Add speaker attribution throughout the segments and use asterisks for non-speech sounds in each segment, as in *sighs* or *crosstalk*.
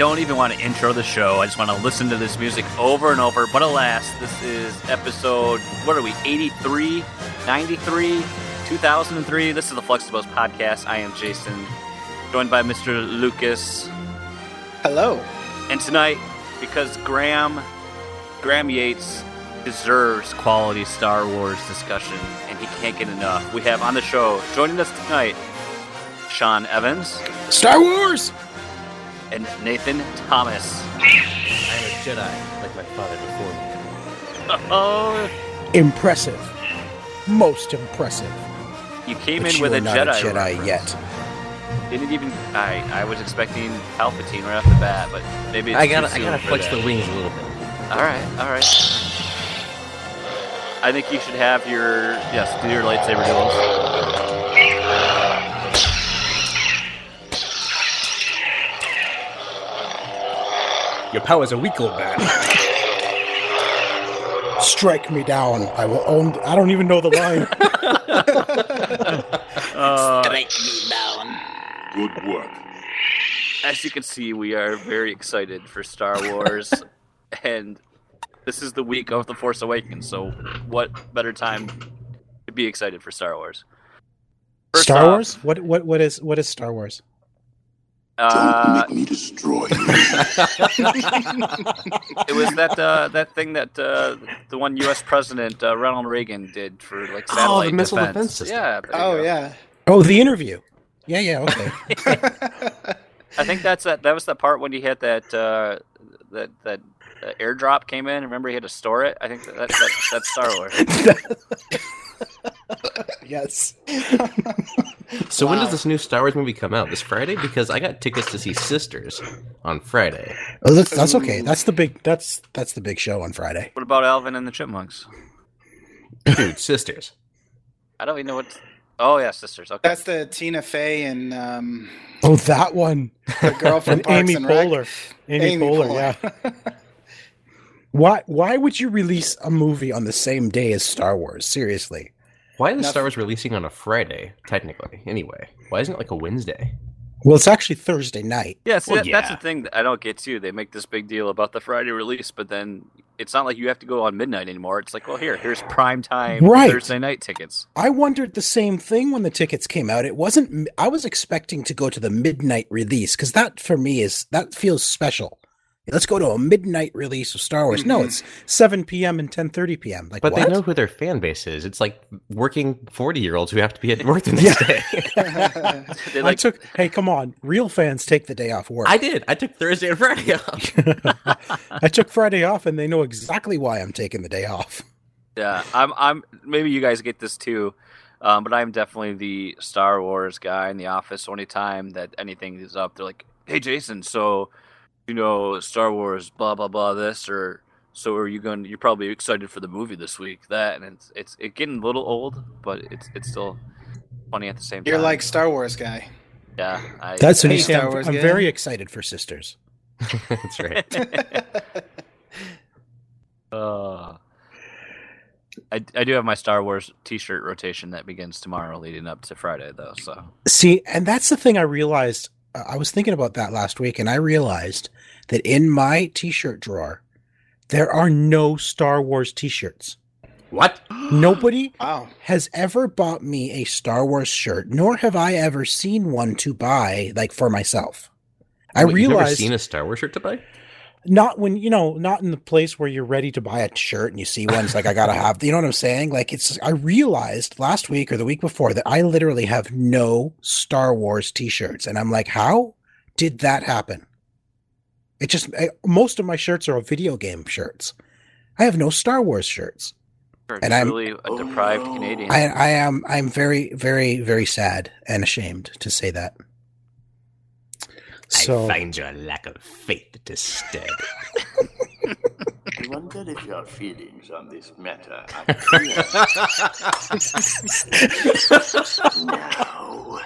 Speaker 1: I don't even want to intro the show. I just want to listen to this music over and over. But alas, this is episode, what are we, 83, 93, 2003? This is the Flexibles podcast. I am Jason, joined by Mr. Lucas.
Speaker 2: Hello.
Speaker 1: And tonight, because Graham, Graham Yates deserves quality Star Wars discussion, and he can't get enough. We have on the show, joining us tonight, Sean Evans
Speaker 2: Star Wars!
Speaker 1: And Nathan Thomas.
Speaker 3: I am a Jedi, like my father before me.
Speaker 1: Oh, *laughs*
Speaker 4: Impressive. Most impressive.
Speaker 1: you came
Speaker 4: But
Speaker 1: in
Speaker 4: you
Speaker 1: with a
Speaker 4: not
Speaker 1: Jedi,
Speaker 4: a Jedi
Speaker 1: reference.
Speaker 4: yet.
Speaker 1: Didn't even. I I was expecting Palpatine right off the bat, but maybe it's
Speaker 3: I gotta, I
Speaker 1: soon
Speaker 3: gotta flex
Speaker 1: that.
Speaker 3: the wings a little bit.
Speaker 1: All right, all right. I think you should have your yes, do your lightsaber duels.
Speaker 2: Your powers are weak, old man.
Speaker 4: Strike me down. I will own. I don't even know the line. *laughs* *laughs*
Speaker 1: Uh, Strike me down.
Speaker 5: Good work.
Speaker 1: as you can see, we are very excited for Star Wars, *laughs* and this is the week of the Force Awakens. So, what better time to be excited for Star Wars? First
Speaker 4: Star
Speaker 1: off,
Speaker 4: Wars? What what what is what is Star Wars?
Speaker 1: Uh,
Speaker 5: Don't make me destroy you. *laughs*
Speaker 1: it was that uh, that thing that uh, the one U.S. President uh, Ronald Reagan did for like
Speaker 3: Oh, the
Speaker 1: satellite
Speaker 3: missile
Speaker 1: defense.
Speaker 3: defense system.
Speaker 1: Yeah.
Speaker 2: Oh,
Speaker 1: go.
Speaker 2: yeah.
Speaker 4: Oh, the interview. Yeah, yeah, okay. *laughs*
Speaker 1: I think that's that. That was the part when he had that uh, that that uh, airdrop came in. Remember, he had to store it. I think that, that, that that's Star Wars. *laughs* *laughs*
Speaker 4: yes.
Speaker 3: So when does this new Star Wars movie come out? This Friday? Because I got tickets to see Sisters on Friday.
Speaker 4: Oh, that's that's okay. That's the big that's that's the big show on Friday.
Speaker 1: What about Alvin and the Chipmunks?
Speaker 3: Dude, Sisters.
Speaker 1: I don't even know what. Oh yeah, sisters. Okay.
Speaker 2: That's the Tina Fey and um,
Speaker 4: Oh, that one.
Speaker 2: the girl from *laughs*
Speaker 4: And
Speaker 2: Parks
Speaker 4: Amy
Speaker 2: and Rec.
Speaker 4: Poehler. Amy, Poehler, yeah. *laughs* Why why would you release a movie on the same day as Star Wars? Seriously.
Speaker 3: Why is Star Wars releasing on a Friday, technically? Anyway, why isn't it like a Wednesday?
Speaker 4: Well, it's actually Thursday night.
Speaker 1: Yeah, see,
Speaker 3: Well,
Speaker 1: that, that's the thing that I don't get too. They make this big deal about the Friday release, but then it's not like you have to go on midnight anymore. It's like, well, here, here's prime time
Speaker 4: Right.
Speaker 1: Thursday night tickets.
Speaker 4: I wondered the same thing when the tickets came out. It wasn't. I was expecting to go to the midnight release because that for me is that feels special. Let's go to a midnight release of Star Wars. No,
Speaker 2: Mhm.
Speaker 4: it's seven p.m. and ten thirty p.m. Like,
Speaker 3: But
Speaker 4: what?
Speaker 3: they know who their fan base is. It's like working 40 year olds who have to be at work the *laughs* next day. *laughs* *laughs*
Speaker 1: They
Speaker 4: I took. Hey, come on! Real fans take the day off work.
Speaker 3: I did. I took Thursday and Friday off.
Speaker 4: I took Friday off, and they know exactly why I'm taking the day off.
Speaker 1: Yeah, I'm. I'm. Maybe you guys get this too, um, but I'm definitely the Star Wars guy in the office. So anytime that anything is up, they're like, "Hey, Jason, so you know Star Wars, blah blah blah, this or so are you going? You're probably excited for the movie this week, that, and it's it's it getting a little old, but it's it's still funny at the same time.
Speaker 2: You're like Star Wars guy.
Speaker 1: yeah, I,
Speaker 4: That's
Speaker 2: Hey,
Speaker 4: an
Speaker 2: Star
Speaker 4: I'm,
Speaker 2: Wars
Speaker 4: I'm very excited for Sisters.
Speaker 3: That's right. *laughs* *laughs*
Speaker 1: Uh, I, I do have my Star Wars T-shirt rotation that begins tomorrow, leading up to Friday, though. So
Speaker 4: See, and that's the thing I realized. Uh, I was thinking about that last week, and I realized that in my T-shirt drawer, there are no Star Wars T-shirts.
Speaker 3: what?
Speaker 4: Nobody *gasps*
Speaker 2: Wow.
Speaker 4: has ever bought me a Star Wars shirt, nor have I ever seen one to buy, like for myself. I
Speaker 3: Wait, you've never
Speaker 4: realized
Speaker 3: seen a Star Wars shirt to buy?
Speaker 4: Not when you know, not in the place where you're ready to buy a shirt and you see one. It's like I gotta have. You know what I'm saying? Like it's. I realized last week or the week before that I literally have no Star Wars T-shirts, and I'm like, how did that happen? It just I, most of my shirts are video game shirts. I have no Star Wars shirts.
Speaker 1: you're
Speaker 4: And I'm-
Speaker 1: a deprived
Speaker 5: Oh, no.
Speaker 1: Canadian.
Speaker 4: I, I am. I'm very, very, very sad and ashamed to say that. So
Speaker 3: find your lack of faith disturbing. *laughs*
Speaker 5: I wonder if your feelings on this matter are *laughs* clear. now,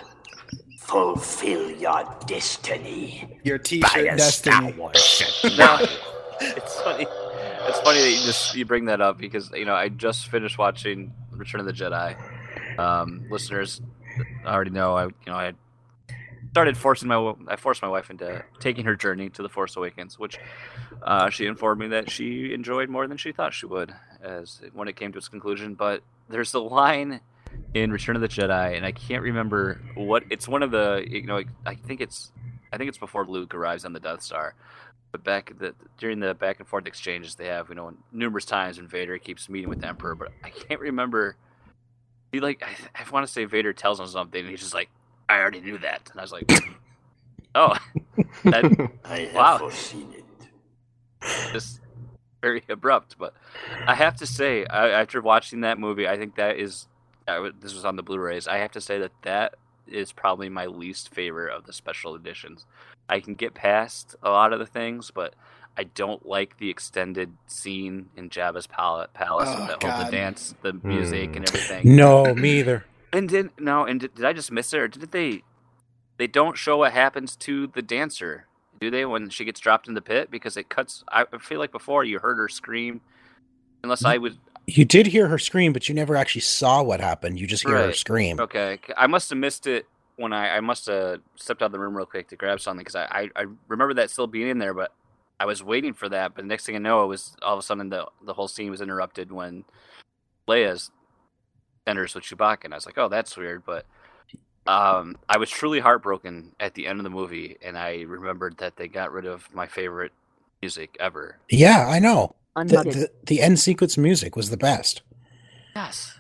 Speaker 5: fulfill your destiny.
Speaker 2: Your T-shirt destiny.
Speaker 3: Wars *laughs* shirt.
Speaker 1: No, it's funny. It's funny that you just you bring that up because you know I just finished watching Return of the Jedi. Um, listeners already know I you know I started forcing my I forced my wife into taking her journey to the Force Awakens, which uh, she informed me that she enjoyed more than she thought she would, as when it came to its conclusion. But there's a line in Return of the Jedi, and I can't remember what it's one of the you know I think it's I think it's before Luke arrives on the Death Star. But back the, during the back and forth exchanges they have, you know, numerous times when Vader keeps meeting with the Emperor, but I can't remember. He like I, I want to say Vader tells him something, and he's just like, "I already knew that," and I was like, "Oh, *laughs* that
Speaker 5: I have
Speaker 1: Wow.
Speaker 5: foreseen it.
Speaker 1: just very abrupt." But I have to say, I, after watching that movie, I think that is I w- this was on the Blu-rays. I have to say that that is probably my least favorite of the special editions. I can get past a lot of the things, but I don't like the extended scene in Jabba's pal- palace
Speaker 2: Oh,
Speaker 1: and the the dance, the music, and hmm. everything.
Speaker 4: No, me either.
Speaker 1: And did no, and did, did I just miss it, or did they? They don't show what happens to the dancer, do they? When she gets dropped in the pit, because it cuts. I feel like before you heard her scream, unless I was
Speaker 4: You did hear her scream, but you never actually saw what happened. You just hear her scream.
Speaker 1: okay. I must have missed it when I I must have stepped out of the room real quick to grab something because I, I I remember that still being in there, but I was waiting for that. But the next thing I know, it was all of a sudden the the whole scene was interrupted when Leia's enters with Chewbacca, and I was like, oh, that's weird, but. Um, I was truly heartbroken at the end of the movie, and I remembered that they got rid of my favorite music ever.
Speaker 4: Yeah, I know. The, the, the end sequence music was the best.
Speaker 1: Yes.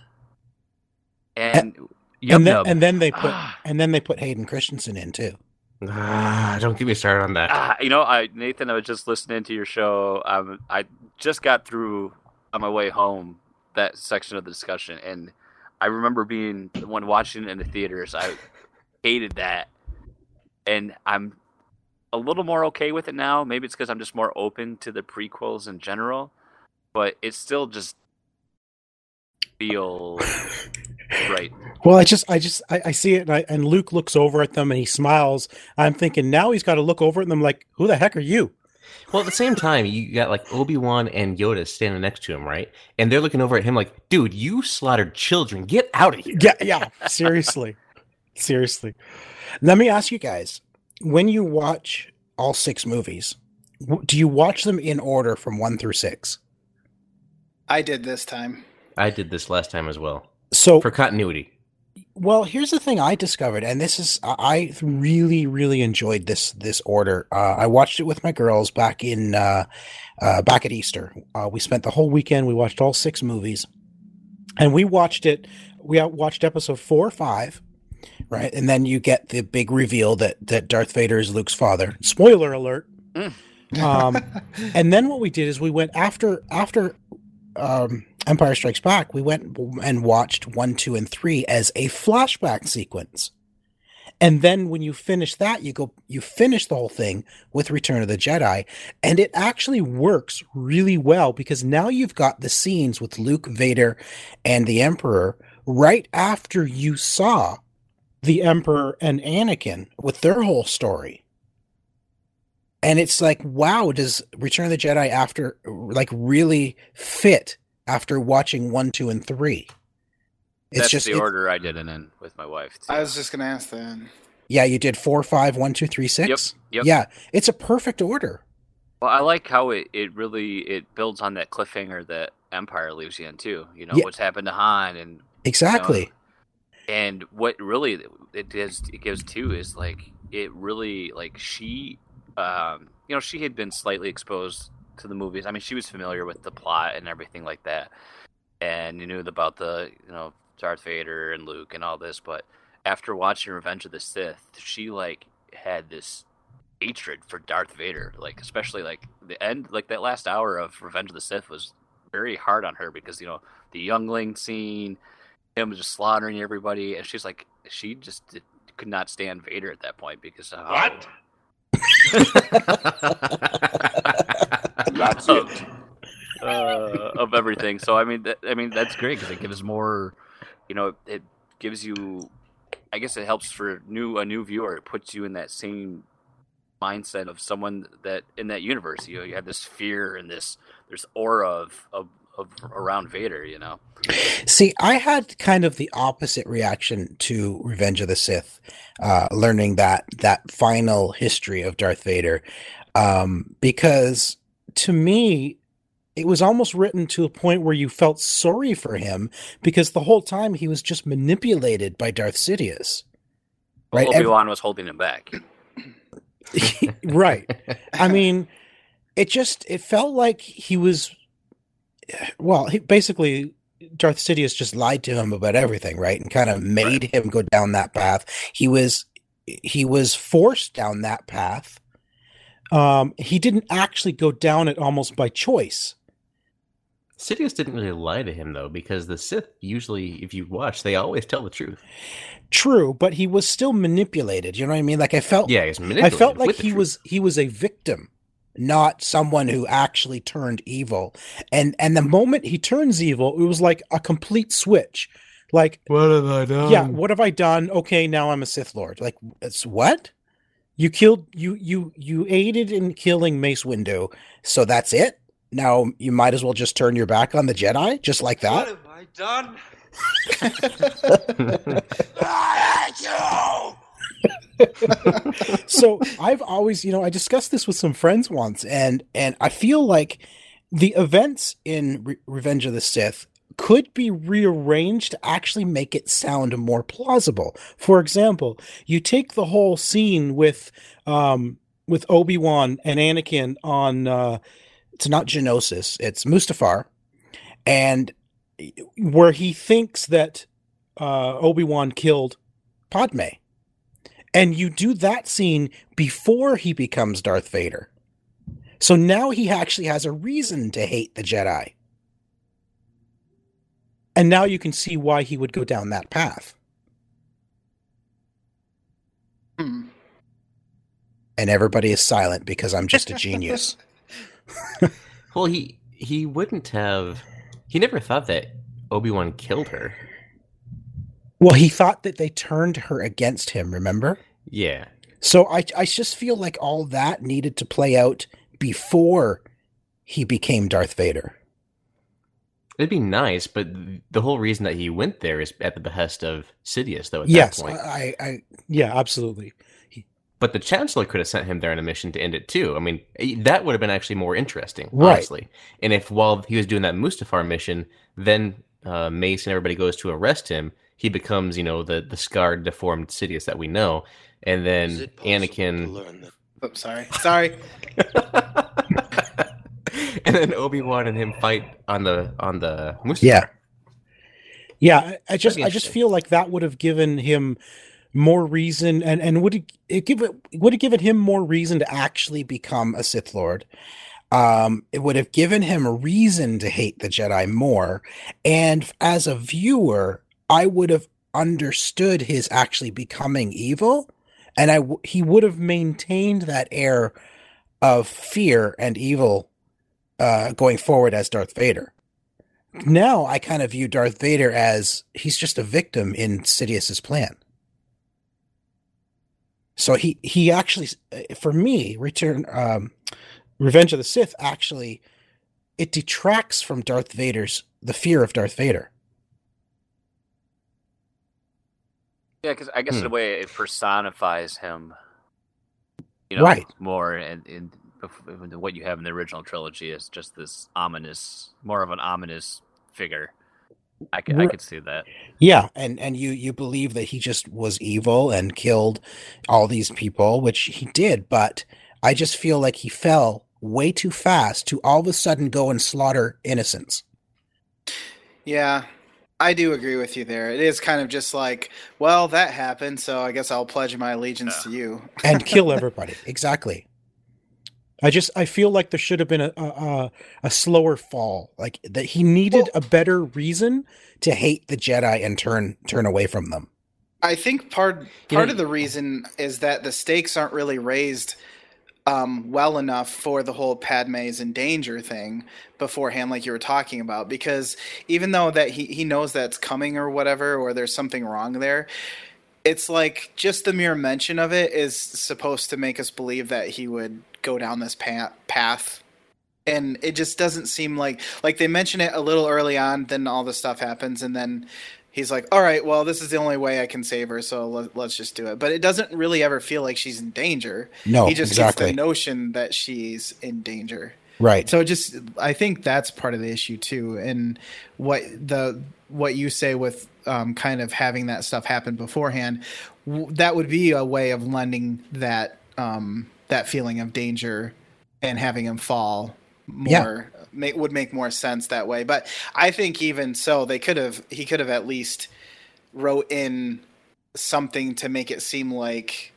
Speaker 1: And Yub
Speaker 4: and then
Speaker 1: Nub.
Speaker 4: and then they put
Speaker 1: Ah.
Speaker 4: and then they put Hayden Christensen in too.
Speaker 3: Ah, don't get me started on that.
Speaker 1: Ah, you know, I Nathan, I was just listening to your show. Um, I just got through on my way home that section of the discussion, and I remember being the one watching it in the theaters. I *laughs* hated that, and I'm a little more okay with it now. Maybe it's because I'm just more open to the prequels in general, but it still just feel right.
Speaker 4: Well, I just I just I, I see it and, I, and Luke looks over at them and he smiles. I'm thinking now he's got to look over at them like, who the heck are you?
Speaker 3: Well, at the same time, you got like Obi Wan and Yoda standing next to him, right? And they're looking over at him like, "Dude, you slaughtered children. Get out of here!"
Speaker 4: Yeah, yeah. Seriously, seriously. Let me ask you guys: when you watch all six movies, do you watch them in order from one through six?
Speaker 2: I did this time.
Speaker 3: I did this last time as well
Speaker 4: So
Speaker 3: for continuity.
Speaker 4: Well, here's the thing I discovered, and this is I I really, really enjoyed this this order. Uh, I watched it with my girls back in uh, uh, back at Easter. Uh, we spent the whole weekend. We watched all six movies, and we watched it. We out- watched episode four, or five, right, and then you get the big reveal that that Darth Vader is Luke's father. Spoiler alert. Um, *laughs* and then what we did is we went after after um, Empire Strikes Back. We went and watched one, two, and three as a flashback sequence. And then when you finish that, you go you finish the whole thing with Return of the Jedi, and it actually works really well because now you've got the scenes with Luke, Vader, and the Emperor right after you saw the Emperor and Anakin with their whole story. And it's like, wow, does Return of the Jedi after like really fit after watching one, two, and three? It's
Speaker 1: That's
Speaker 4: just
Speaker 1: the
Speaker 4: it-
Speaker 1: order I did it in with my wife. Too.
Speaker 2: I was just gonna ask that.
Speaker 4: yeah, you did four, five, one, two, three, six.
Speaker 1: Yep. yep.
Speaker 4: Yeah, it's a perfect order.
Speaker 1: Well, I like how it, it really it builds on that cliffhanger that Empire leaves you in too. You know
Speaker 4: Yeah.
Speaker 1: what's happened to Han and
Speaker 4: Exactly.
Speaker 1: and what really it gives it gives too is like it really like she um you know she had been slightly exposed to the movies. I mean she was familiar with the plot and everything like that, and you knew about the you know Darth Vader and Luke and all this. But after watching Revenge of the Sith, she like had this hatred for Darth Vader. Like especially like the end, like that last hour of Revenge of the Sith was very hard on her because you know the youngling scene, him just slaughtering everybody, and she's like she just could not stand Vader at that point because of how-
Speaker 5: What? *laughs* That's it.
Speaker 1: uh, of everything. So I mean, I mean that's great because it gives more, you know, it gives you. I guess it helps for new a new viewer. It puts you in that same mindset of someone that in that universe. You know, you have this fear and this there's aura of of, of around Vader. You know.
Speaker 4: See, I had kind of the opposite reaction to Revenge of the Sith, uh, learning that that final history of Darth Vader, um, because to me, it was almost written to a point where you felt sorry for him because the whole time he was just manipulated by Darth Sidious. Right,
Speaker 1: Obi Wan was holding him back. *laughs*
Speaker 4: right. I mean, it just it felt like he was. Well, he basically Darth Sidious just lied to him about everything, right? And kind of made him go down that path. He was he was forced down that path. Um, he didn't actually go down it almost by choice.
Speaker 3: Sidious didn't really lie to him though, because the Sith usually, if you watch, they always tell the truth.
Speaker 4: True, but he was still manipulated. You know what I mean? Like I felt,
Speaker 3: Yeah, he's
Speaker 4: I
Speaker 3: manipulated.
Speaker 4: felt like he was he was a victim, not someone who actually turned evil. And and the moment he turns evil, it was like a complete switch. Like,
Speaker 3: What have I done?
Speaker 4: yeah, what have I done? Okay, now I'm a Sith Lord. Like, it's what? You killed you you you aided in killing Mace Windu, so that's it. Now you might as well just turn your back on the Jedi, just like that.
Speaker 1: What have I done? *laughs* *laughs* *laughs*
Speaker 4: so I've always, you know, I discussed this with some friends once, and and I feel like the events in Re- Revenge of the Sith could be rearranged to actually make it sound more plausible. For example, you take the whole scene with um with Obi Wan and Anakin on uh, it's not Geonosis, it's Mustafar, and where he thinks that uh, Obi Wan killed Padme. And you do that scene before he becomes Darth Vader. So now he actually has a reason to hate the Jedi. And now you can see why he would go down that path.
Speaker 2: Hmm.
Speaker 4: And everybody is silent because I'm just a genius. *laughs*
Speaker 3: Well, he he wouldn't have. He never thought that Obi Wan killed her.
Speaker 4: Well, he thought that they turned her against him, remember?
Speaker 3: Yeah,
Speaker 4: So I I just feel like all that needed to play out before he became Darth Vader.
Speaker 3: it'd be nice, but the whole reason that he went there is at the behest of Sidious, though. At
Speaker 4: yes,
Speaker 3: that point,
Speaker 4: I, I yeah, absolutely.
Speaker 3: but the Chancellor could have sent him there on a mission to end it too. I mean, eh, that would have been actually more interesting,
Speaker 4: Right.
Speaker 3: honestly. And if while he was doing that Mustafar mission, then uh, Mace and everybody goes to arrest him, he becomes, you know, the the scarred, deformed Sidious that we know, and then
Speaker 5: Is it possible to
Speaker 3: Anakin,
Speaker 5: learn that
Speaker 2: Oops, sorry. Sorry. *laughs*
Speaker 3: and then Obi Wan and him fight on the on the Mustafar.
Speaker 4: Yeah. Yeah, I, I just I just feel like that would have given him more reason and and would it, it give it would have given him more reason to actually become a Sith Lord. Um, it would have given him a reason to hate the Jedi more, and as a viewer, I would have understood his actually becoming evil, and I w- he would have maintained that air of fear and evil uh, going forward as Darth Vader now I kind of view Darth Vader as he's just a victim in Sidious's plan. So he he actually for me return um Revenge of the Sith actually it detracts from Darth Vader's the fear of Darth Vader.
Speaker 1: Yeah, because I guess in a
Speaker 3: Hmm.
Speaker 1: way it personifies him. You know,
Speaker 4: Right.
Speaker 1: more and in, in what you have in the original trilogy is just this ominous, more of an ominous figure. I could, I
Speaker 4: Ri-
Speaker 1: could see that.
Speaker 4: Yeah, and and you you believe that he just was evil and killed all these people, which he did, but I just feel like he fell way too fast to all of a sudden go and slaughter innocents.
Speaker 2: Yeah, I do agree with you there. It is kind of just like, well, that happened, so I guess I'll pledge my allegiance to you.
Speaker 4: and *laughs* kill everybody. exactly. I just I feel like there should have been a a, a, a slower fall. Like that he needed a better reason to hate the Jedi and turn turn away from them.
Speaker 2: I think part
Speaker 3: You
Speaker 2: part
Speaker 3: know-
Speaker 2: of the reason is that the stakes aren't really raised um, well enough for the whole Padme's in danger thing beforehand, like you were talking about. Because even though that he he knows that's coming or whatever, or there's something wrong there, it's like just the mere mention of it is supposed to make us believe that he would go down this pa- path and it just doesn't seem like like they mention it a little early on then all the stuff happens and then he's like all right well this is the only way i can save her so let, let's just do it but it doesn't really ever feel like she's in danger
Speaker 4: No,
Speaker 2: he just
Speaker 4: exactly.
Speaker 2: gets the notion that she's in danger
Speaker 4: Right.
Speaker 2: so just i think that's part of the issue too and what the what you say with um, kind of having that stuff happen beforehand w- that would be a way of lending that um, that feeling of danger and having him fall
Speaker 4: Yeah.
Speaker 2: Make, would make more sense that way but i think even so they could have he could have at least wrote in something to make it seem like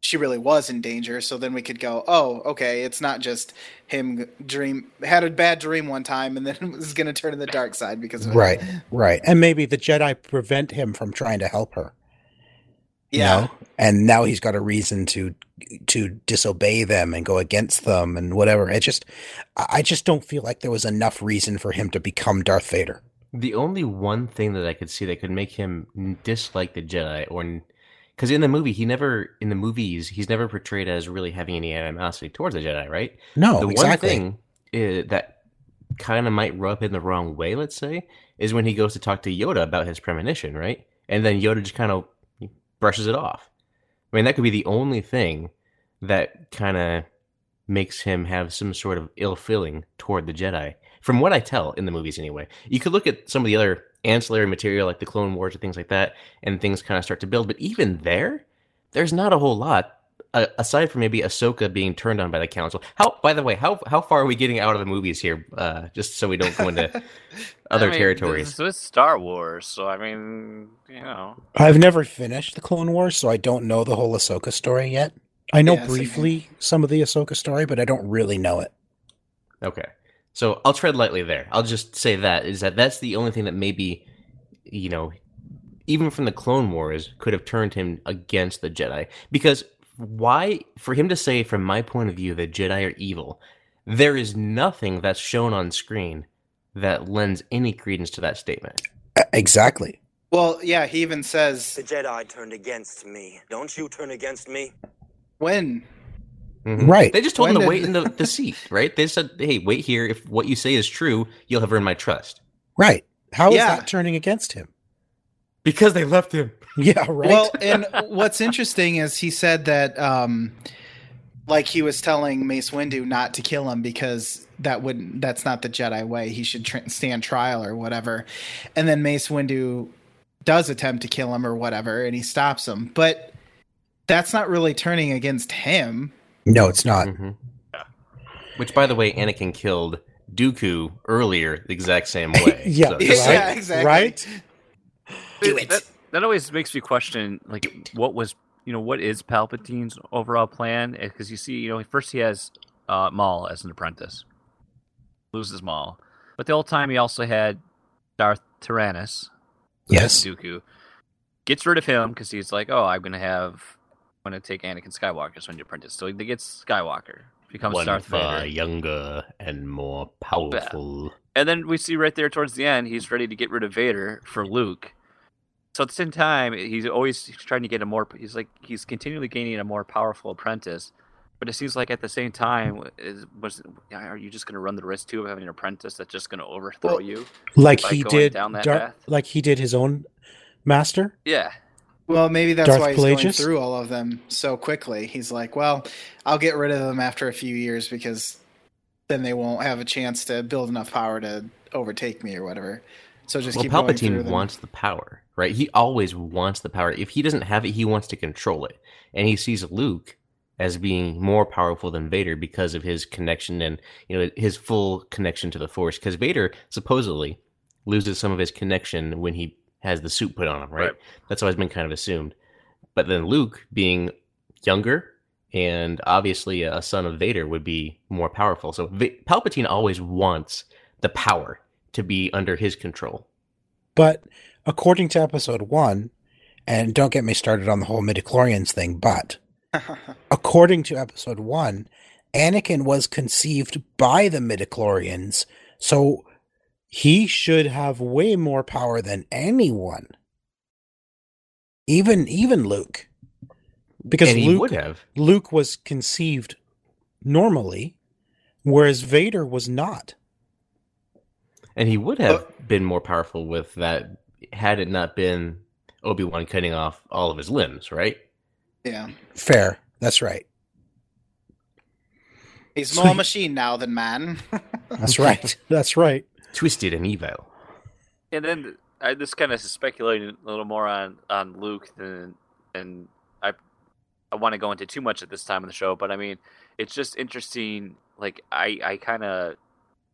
Speaker 2: she really was in danger so then we could go oh okay it's not just him dream had a bad dream one time and then *laughs* was going to turn to the dark side because of it.
Speaker 4: Right. Right. And maybe the Jedi prevent him from trying to help her. You
Speaker 2: yeah
Speaker 4: know? And now he's got a reason to to disobey them and go against them and whatever. It just I just don't feel like there was enough reason for him to become Darth Vader.
Speaker 3: The only one thing that I could see that could make him dislike the Jedi, or because in the movie he never, in the movies, he's never portrayed as really having any animosity towards the Jedi, right?
Speaker 4: No,
Speaker 3: the
Speaker 4: exactly.
Speaker 3: one thing uh, that kind of might rub in the wrong way, let's say, is when he goes to talk to Yoda about his premonition, right? And then Yoda just kind of brushes it off. I mean, that could be the only thing that kind of makes him have some sort of ill feeling toward the Jedi. From what I tell in the movies, anyway. You could look at some of the other ancillary material, like the Clone Wars or things like that, and things kind of start to build. But even there, there's not a whole lot uh, aside from maybe Ahsoka being turned on by the council. How, by the way, how how far are we getting out of the movies here? Uh, just so we don't go into *laughs* other
Speaker 1: I mean,
Speaker 3: territories.
Speaker 1: This is Star Wars, so I mean, you know,
Speaker 4: I've never finished the Clone Wars, so I don't know the whole Ahsoka story yet. I know
Speaker 2: Yeah, same
Speaker 4: briefly some of the Ahsoka story, but I don't really know it.
Speaker 3: Okay, so I'll tread lightly there. I'll just say that is that that's the only thing that maybe, you know, even from the Clone Wars could have turned him against the Jedi. Because why, for him to say, from my point of view, that Jedi are evil, there is nothing that's shown on screen that lends any credence to that statement.
Speaker 4: Exactly.
Speaker 2: well yeah he even says
Speaker 6: The Jedi turned against me. Don't you turn against me?
Speaker 2: when
Speaker 3: Mhm.
Speaker 4: Right.
Speaker 3: They just told
Speaker 2: When
Speaker 3: him to wait in the, the seat, right? They said, "Hey, wait here. If what you say is true, you'll have earned my trust."
Speaker 4: Right. How is
Speaker 2: Yeah.
Speaker 4: that turning against him?
Speaker 3: Because they left him. *laughs*
Speaker 4: Yeah, right.
Speaker 2: Well, and what's interesting is he said that, um, like he was telling Mace Windu not to kill him because that wouldn't that's not the Jedi way. He should tr- stand trial or whatever. And then Mace Windu does attempt to kill him or whatever, and he stops him. But that's not really turning against him.
Speaker 4: no, it's not.
Speaker 3: hmm Which, by the way, Anakin killed Dooku earlier the exact same *laughs* way.
Speaker 4: Yeah,
Speaker 3: So-
Speaker 4: Yeah,
Speaker 2: Yeah, exactly.
Speaker 4: Right?
Speaker 2: Do
Speaker 1: That-
Speaker 2: it.
Speaker 1: That, that always makes me question, like, what was, you know, what is Palpatine's overall plan? Because you see, you know, first he has uh, Maul as an apprentice, loses Maul, but the whole time he also had Darth Tyrannus,
Speaker 4: Yes.
Speaker 1: Dooku, gets rid of him because he's like, oh, I'm gonna have, I'm gonna take Anakin Skywalker as my new apprentice. So he gets Skywalker, becomes
Speaker 3: One
Speaker 1: Darth
Speaker 3: far
Speaker 1: Vader.
Speaker 3: younger and more powerful.
Speaker 1: And then we see right there towards the end, he's ready to get rid of Vader for Luke. So at the same time, he's always trying to get a more. He's like he's continually gaining a more powerful apprentice. But it seems like at the same time, is, was are you just going to run the risk too of having an apprentice that's just going to overthrow
Speaker 2: Well,
Speaker 1: you?
Speaker 4: Like he did
Speaker 1: down that
Speaker 4: Dar-
Speaker 1: path?
Speaker 4: like he did his own master.
Speaker 1: Yeah,
Speaker 2: Well, maybe that's
Speaker 4: Darth
Speaker 2: why he's going through all of them so quickly. He's like, well, I'll get rid of them after a few years because then they won't have a chance to build enough power to overtake me or whatever. So just
Speaker 3: Well,
Speaker 2: keep going through
Speaker 3: Palpatine
Speaker 2: them.
Speaker 3: wants the power, right? He always wants the power. If he doesn't have it, he wants to control it. And he sees Luke as being more powerful than Vader because of his connection and you know his full connection to the Force. Because Vader supposedly loses some of his connection when he has the suit put on him, right?
Speaker 1: Right.
Speaker 3: That's always been kind of assumed. But then Luke, being younger and obviously a son of Vader, would be more powerful. So Va- Palpatine always wants the power to be under his control.
Speaker 4: But according to episode one, and don't get me started on the whole midichlorians thing, but *laughs* according to episode one, Anakin was conceived by the midichlorians, so he should have way more power than anyone. Even even Luke. Because
Speaker 3: and he
Speaker 4: Luke
Speaker 3: would have.
Speaker 4: Luke was conceived normally whereas Vader was not.
Speaker 3: And he would have been more powerful with that had it not been Obi Wan cutting off all of his limbs, right?
Speaker 2: Yeah.
Speaker 4: Fair. That's right.
Speaker 2: He's more
Speaker 4: he-
Speaker 2: machine now than man. *laughs*
Speaker 4: That's right. *laughs* That's right.
Speaker 3: Twisted and evil.
Speaker 1: And then I just kind of speculating a little more on on Luke than and I I want to go into too much at this time of the show, but I mean it's just interesting. Like I I kind of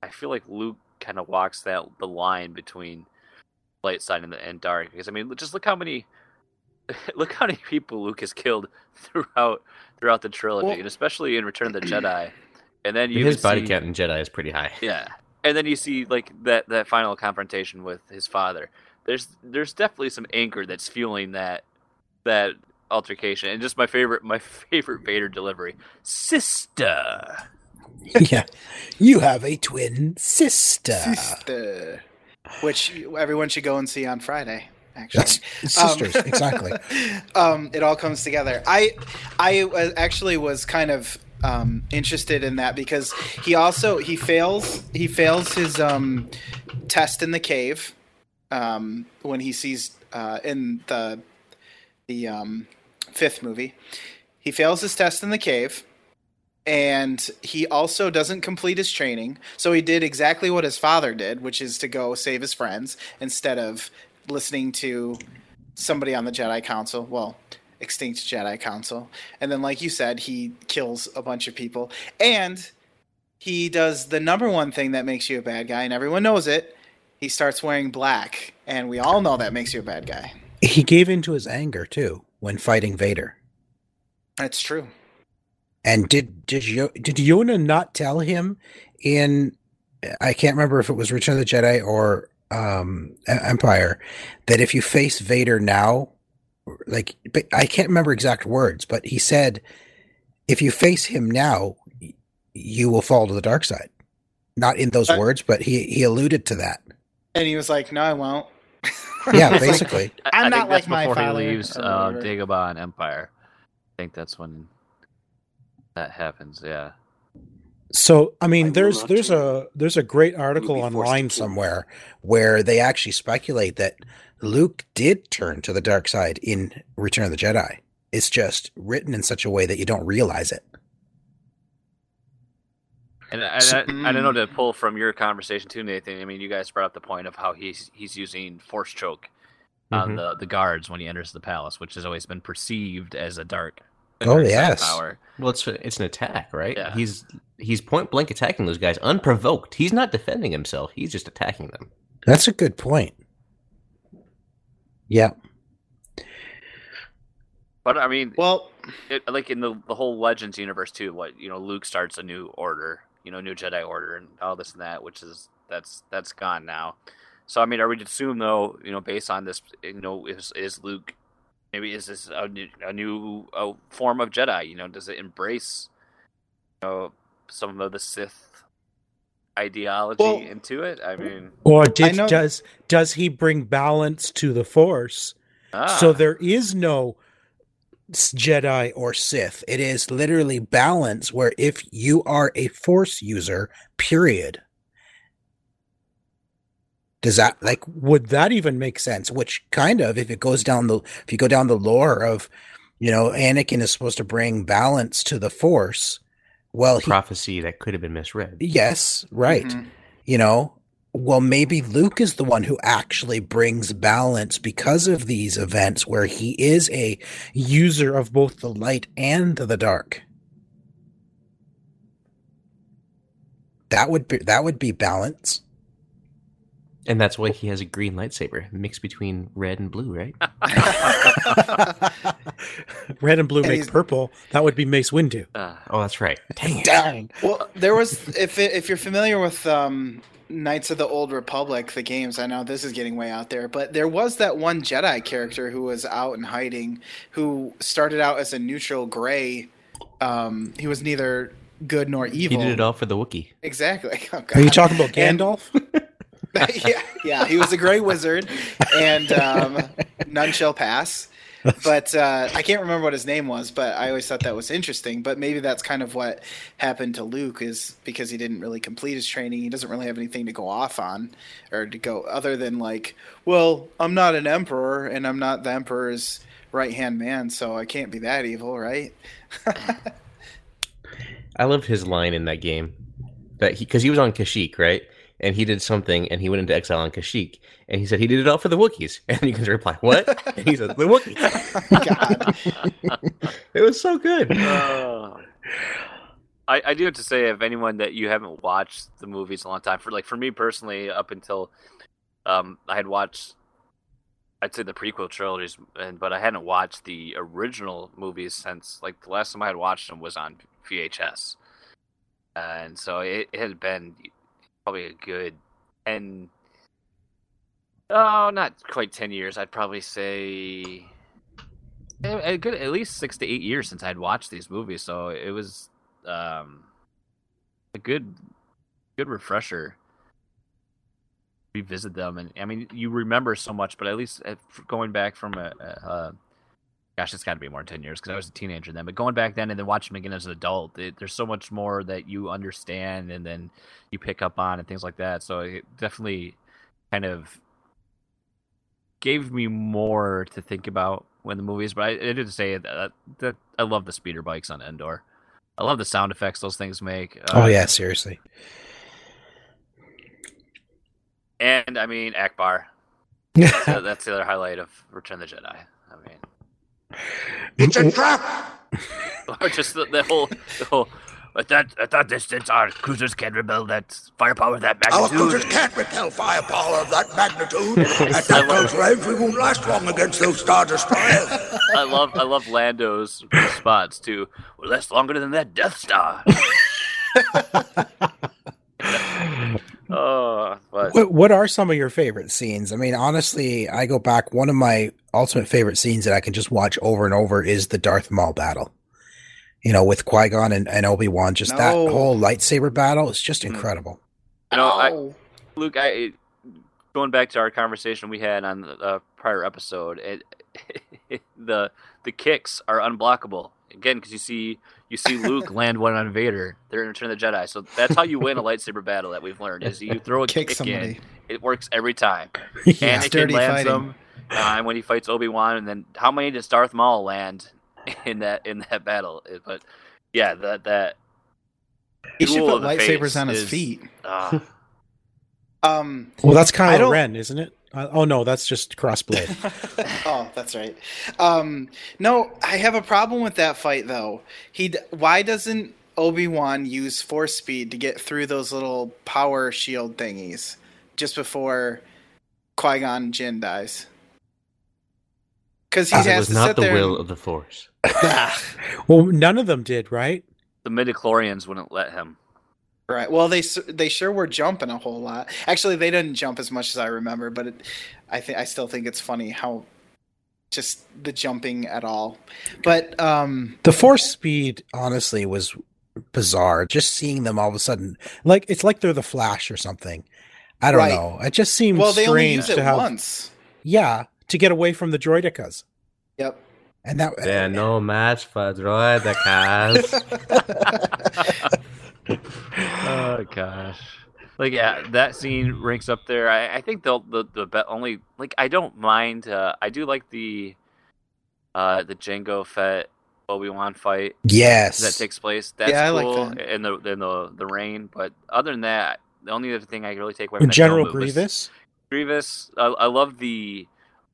Speaker 1: I feel like Luke kind of walks that the line between light side and, the, and dark because I mean just look how many *laughs* look how many people Luke has killed *laughs* throughout throughout the trilogy
Speaker 2: Well-
Speaker 1: and especially in Return of the Jedi. *clears throat* And then you
Speaker 3: his
Speaker 1: see-
Speaker 3: body count in Jedi is pretty high. *laughs*
Speaker 1: yeah, and then you see like that that final confrontation with his father. There's there's definitely some anger that's fueling that that altercation, and just my favorite my favorite Vader delivery, sister.
Speaker 4: yeah. You have a twin sister.
Speaker 2: Sister. Which everyone should go and see on Friday. Actually,
Speaker 4: That's sisters,
Speaker 2: Um, *laughs*
Speaker 4: exactly.
Speaker 2: um, it all comes together. I, I actually was kind of um, interested in that because he also he fails he fails his um, test in the cave um, when he sees uh, in the the um, fifth movie. He fails his test in the cave, and he also doesn't complete his training. So he did exactly what his father did, which is to go save his friends instead of listening to somebody on the Jedi Council. Well, extinct Jedi Council. And then, like you said, he kills a bunch of people. And he does the number one thing that makes you a bad guy, and everyone knows it. He starts wearing black, and we all know that makes you a bad guy.
Speaker 4: He gave in to his anger too when fighting Vader.
Speaker 2: That's true.
Speaker 4: And did did Yo- did Yoda not tell him in I can't remember if it was Return of the Jedi or um Empire that if you face Vader now like but I can't remember exact words but he said if you face him now you will fall to the dark side. Not in those
Speaker 2: Uh,
Speaker 4: words but he he alluded to that.
Speaker 2: And he was like, "No, I won't." *laughs*
Speaker 4: Yeah, basically.
Speaker 1: I-
Speaker 2: I'm
Speaker 1: I
Speaker 2: not
Speaker 1: think that's
Speaker 2: like my
Speaker 1: before
Speaker 2: father,
Speaker 1: he leaves
Speaker 2: or
Speaker 1: uh. Dagobah and Empire. I think that's when that happens. Yeah.
Speaker 4: So I mean,
Speaker 5: I
Speaker 4: there's there's
Speaker 5: do
Speaker 4: a there's a great article online somewhere where they actually speculate that Luke did turn to the dark side in Return of the Jedi. It's just written in such a way that you don't realize it.
Speaker 1: And I,
Speaker 4: So-
Speaker 1: I, I don't know to pull from your conversation too, Nathan. I mean, you guys brought up the point of how he's he's using force choke on
Speaker 3: Mhm.
Speaker 1: the the guards when he enters the palace, which has always been perceived as a dark. A
Speaker 4: Oh, yes.
Speaker 1: power.
Speaker 3: Well, it's it's an attack, right?
Speaker 1: Yeah.
Speaker 3: He's he's point blank attacking those guys unprovoked. He's not defending himself. He's just attacking them.
Speaker 4: That's a good point. Yeah.
Speaker 1: But I mean,
Speaker 2: Well,
Speaker 1: it, like in the the whole Legends universe too. What you know, Luke starts a new order, you know, new Jedi Order, and all this and that, which is that's that's gone now. So I mean, are we to assume though, you know, based on this, you know, is is Luke maybe is this a new, a new uh form of Jedi? You know, does it embrace you know some of the Sith ideology
Speaker 2: Well-
Speaker 1: into it? I mean,
Speaker 4: Or did
Speaker 2: know-
Speaker 4: does does he bring balance to the Force?
Speaker 1: ah,
Speaker 4: So there is no Jedi or Sith. It is literally balance where if you are a Force user, period. Does that like would that even make sense? Which kind of if it goes down the if you go down the lore of you know Anakin is supposed to bring balance to the Force. Well, he,
Speaker 3: Prophecy that could have been misread.
Speaker 4: yes, right
Speaker 2: mhm.
Speaker 4: you know well maybe luke is the one who actually brings balance because of these events where he is a user of both the light and the dark that would be that would be balance
Speaker 3: And that's why he has a green lightsaber mixed between red and blue, right? *laughs* *laughs*
Speaker 4: red and blue
Speaker 2: And
Speaker 4: make purple that would be mace windu
Speaker 1: ah.
Speaker 3: Oh, that's right. Dang it.
Speaker 4: dang
Speaker 2: Well, there was *laughs* if it, if you're familiar with um, Knights of the Old Republic, the games. I know this is getting way out there, but there was that one Jedi character who was out and hiding, who started out as a neutral gray. Um, he was neither good nor evil.
Speaker 3: He did it all for the Wookiee.
Speaker 2: Exactly. Oh,
Speaker 4: are you talking about
Speaker 2: And-
Speaker 4: gandalf *laughs*
Speaker 2: yeah, yeah. He was a gray wizard, and um, none shall pass. but uh, I can't remember what his name was. But I always thought that was interesting. But maybe that's kind of what happened to Luke is because he didn't really complete his training. He doesn't really have anything to go off on, or to go other than like, well, I'm not an emperor, and I'm not the emperor's right hand man, so I can't be that evil, right? *laughs*
Speaker 3: I loved his line in that game that he because he was on Kashyyyk, right? And he did something, and he went into exile on Kashyyyk, and he said he did it all for the Wookiees. *laughs* And you can reply, "What?" and he said, "The Wookiees."
Speaker 2: God. *laughs* *laughs*
Speaker 3: it was so good.
Speaker 1: Uh, I, I do have to say, if anyone that you haven't watched the movies a long time, for like for me personally, up until um, I had watched, I'd say the prequel trilogies, and but I hadn't watched the original movies since like the last time I had watched them was on VHS, and so it, it had been probably a good ten, oh, not quite ten years. I'd probably say a a good at least six to eight years since I'd watched these movies, so it was um, a good good refresher. Revisit them, and I mean, you remember so much, but at least uh, going back from a, a, a gosh, it's got to be more than ten years because I was a teenager then. But going back then and then watching them again as an adult, it, there's so much more that you understand and then you pick up on and things like that. So it definitely kind of gave me more to think about when the movies. But I, I did say that, that I love the speeder bikes on Endor. I love the sound effects those things make.
Speaker 4: Oh
Speaker 1: Uh,
Speaker 4: yeah, seriously.
Speaker 1: and I mean Ackbar. *laughs* So that's the other highlight of Return of the Jedi. I mean,
Speaker 5: It's a trap! *laughs*
Speaker 1: or just the, the whole, the whole. At that at that distance, our cruisers can't repel that firepower of that magnitude.
Speaker 5: Our cruisers can't repel firepower of that magnitude. *laughs* At that close range, we won't last long against those Star Destroyers. *laughs*
Speaker 1: I love I love Lando's response to well, that's longer than that Death Star. Oh, but
Speaker 4: What, what are some of your favorite scenes? I mean, honestly, I go back. One of my ultimate favorite scenes that I can just watch over and over is the Darth Maul battle. You know, with Qui Gon and, and Obi Wan, just that whole lightsaber battle is just
Speaker 1: Mm.
Speaker 4: incredible.
Speaker 1: you know, I. Luke, I going back to our conversation we had on the uh, prior episode, it, *laughs* the the kicks are unblockable again because you see you see Luke *laughs* land one on Vader. They're in Return of the Jedi, so that's how you win a lightsaber battle. That we've learned is you throw a
Speaker 2: Kick
Speaker 1: kick,
Speaker 2: somebody.
Speaker 1: in, it works every time. *laughs*
Speaker 4: Yeah.
Speaker 1: Anakin
Speaker 2: Sturdy
Speaker 1: lands
Speaker 2: fighting.
Speaker 1: them, uh, and when he fights Obi Wan, and then how many does Darth Maul land *laughs* in that in that battle? But yeah, that that
Speaker 2: He should put lightsabers on his
Speaker 1: is-
Speaker 2: feet.
Speaker 1: uh,
Speaker 2: Um.
Speaker 4: Well, that's
Speaker 2: I
Speaker 4: Kylo
Speaker 2: don't-
Speaker 4: Ren, isn't it? Uh, oh no, that's just Crossblade. *laughs*
Speaker 2: oh, that's right. Um, no, I have a problem with that fight though. He, why doesn't Obi Wan use force speed to get through those little power shield thingies just before Qui Gon Jinn dies? Because he
Speaker 3: Because it
Speaker 2: has
Speaker 3: was
Speaker 2: to
Speaker 3: not
Speaker 2: sit
Speaker 3: the
Speaker 2: there.
Speaker 3: will
Speaker 2: and-
Speaker 3: of the Force. *laughs*
Speaker 4: well, none of them did, right?
Speaker 1: the midichlorians wouldn't let him.
Speaker 2: Right. Well, they they sure were jumping a whole lot. Actually, they didn't jump as much as I remember, but it, I think I still think it's funny how just the jumping at all. But um,
Speaker 4: The force speed, honestly, was bizarre. Just seeing them all of a sudden, like it's like they're the Flash or something. I don't
Speaker 2: Right.
Speaker 4: know. It just seems
Speaker 2: well, they only
Speaker 4: strange
Speaker 2: use
Speaker 4: to
Speaker 2: it
Speaker 4: have.
Speaker 2: once.
Speaker 4: Yeah, to get away from the droidekas,
Speaker 2: Yep.
Speaker 4: and that.
Speaker 3: They're no *laughs* match for droidekas. *laughs* *laughs*
Speaker 1: Oh gosh. Like yeah, that scene ranks up there. I, I think the the the be- only like I don't mind. Uh, I do like the uh the Jango Fett Obi Wan fight
Speaker 4: yes.
Speaker 1: that takes place. That's
Speaker 2: Yeah, I like
Speaker 1: cool
Speaker 2: that.
Speaker 1: in the in the the rain. But other than that, the only other thing I really take away from
Speaker 4: And
Speaker 1: that
Speaker 4: General
Speaker 1: was
Speaker 4: Grievous.
Speaker 1: Grievous. I, I love the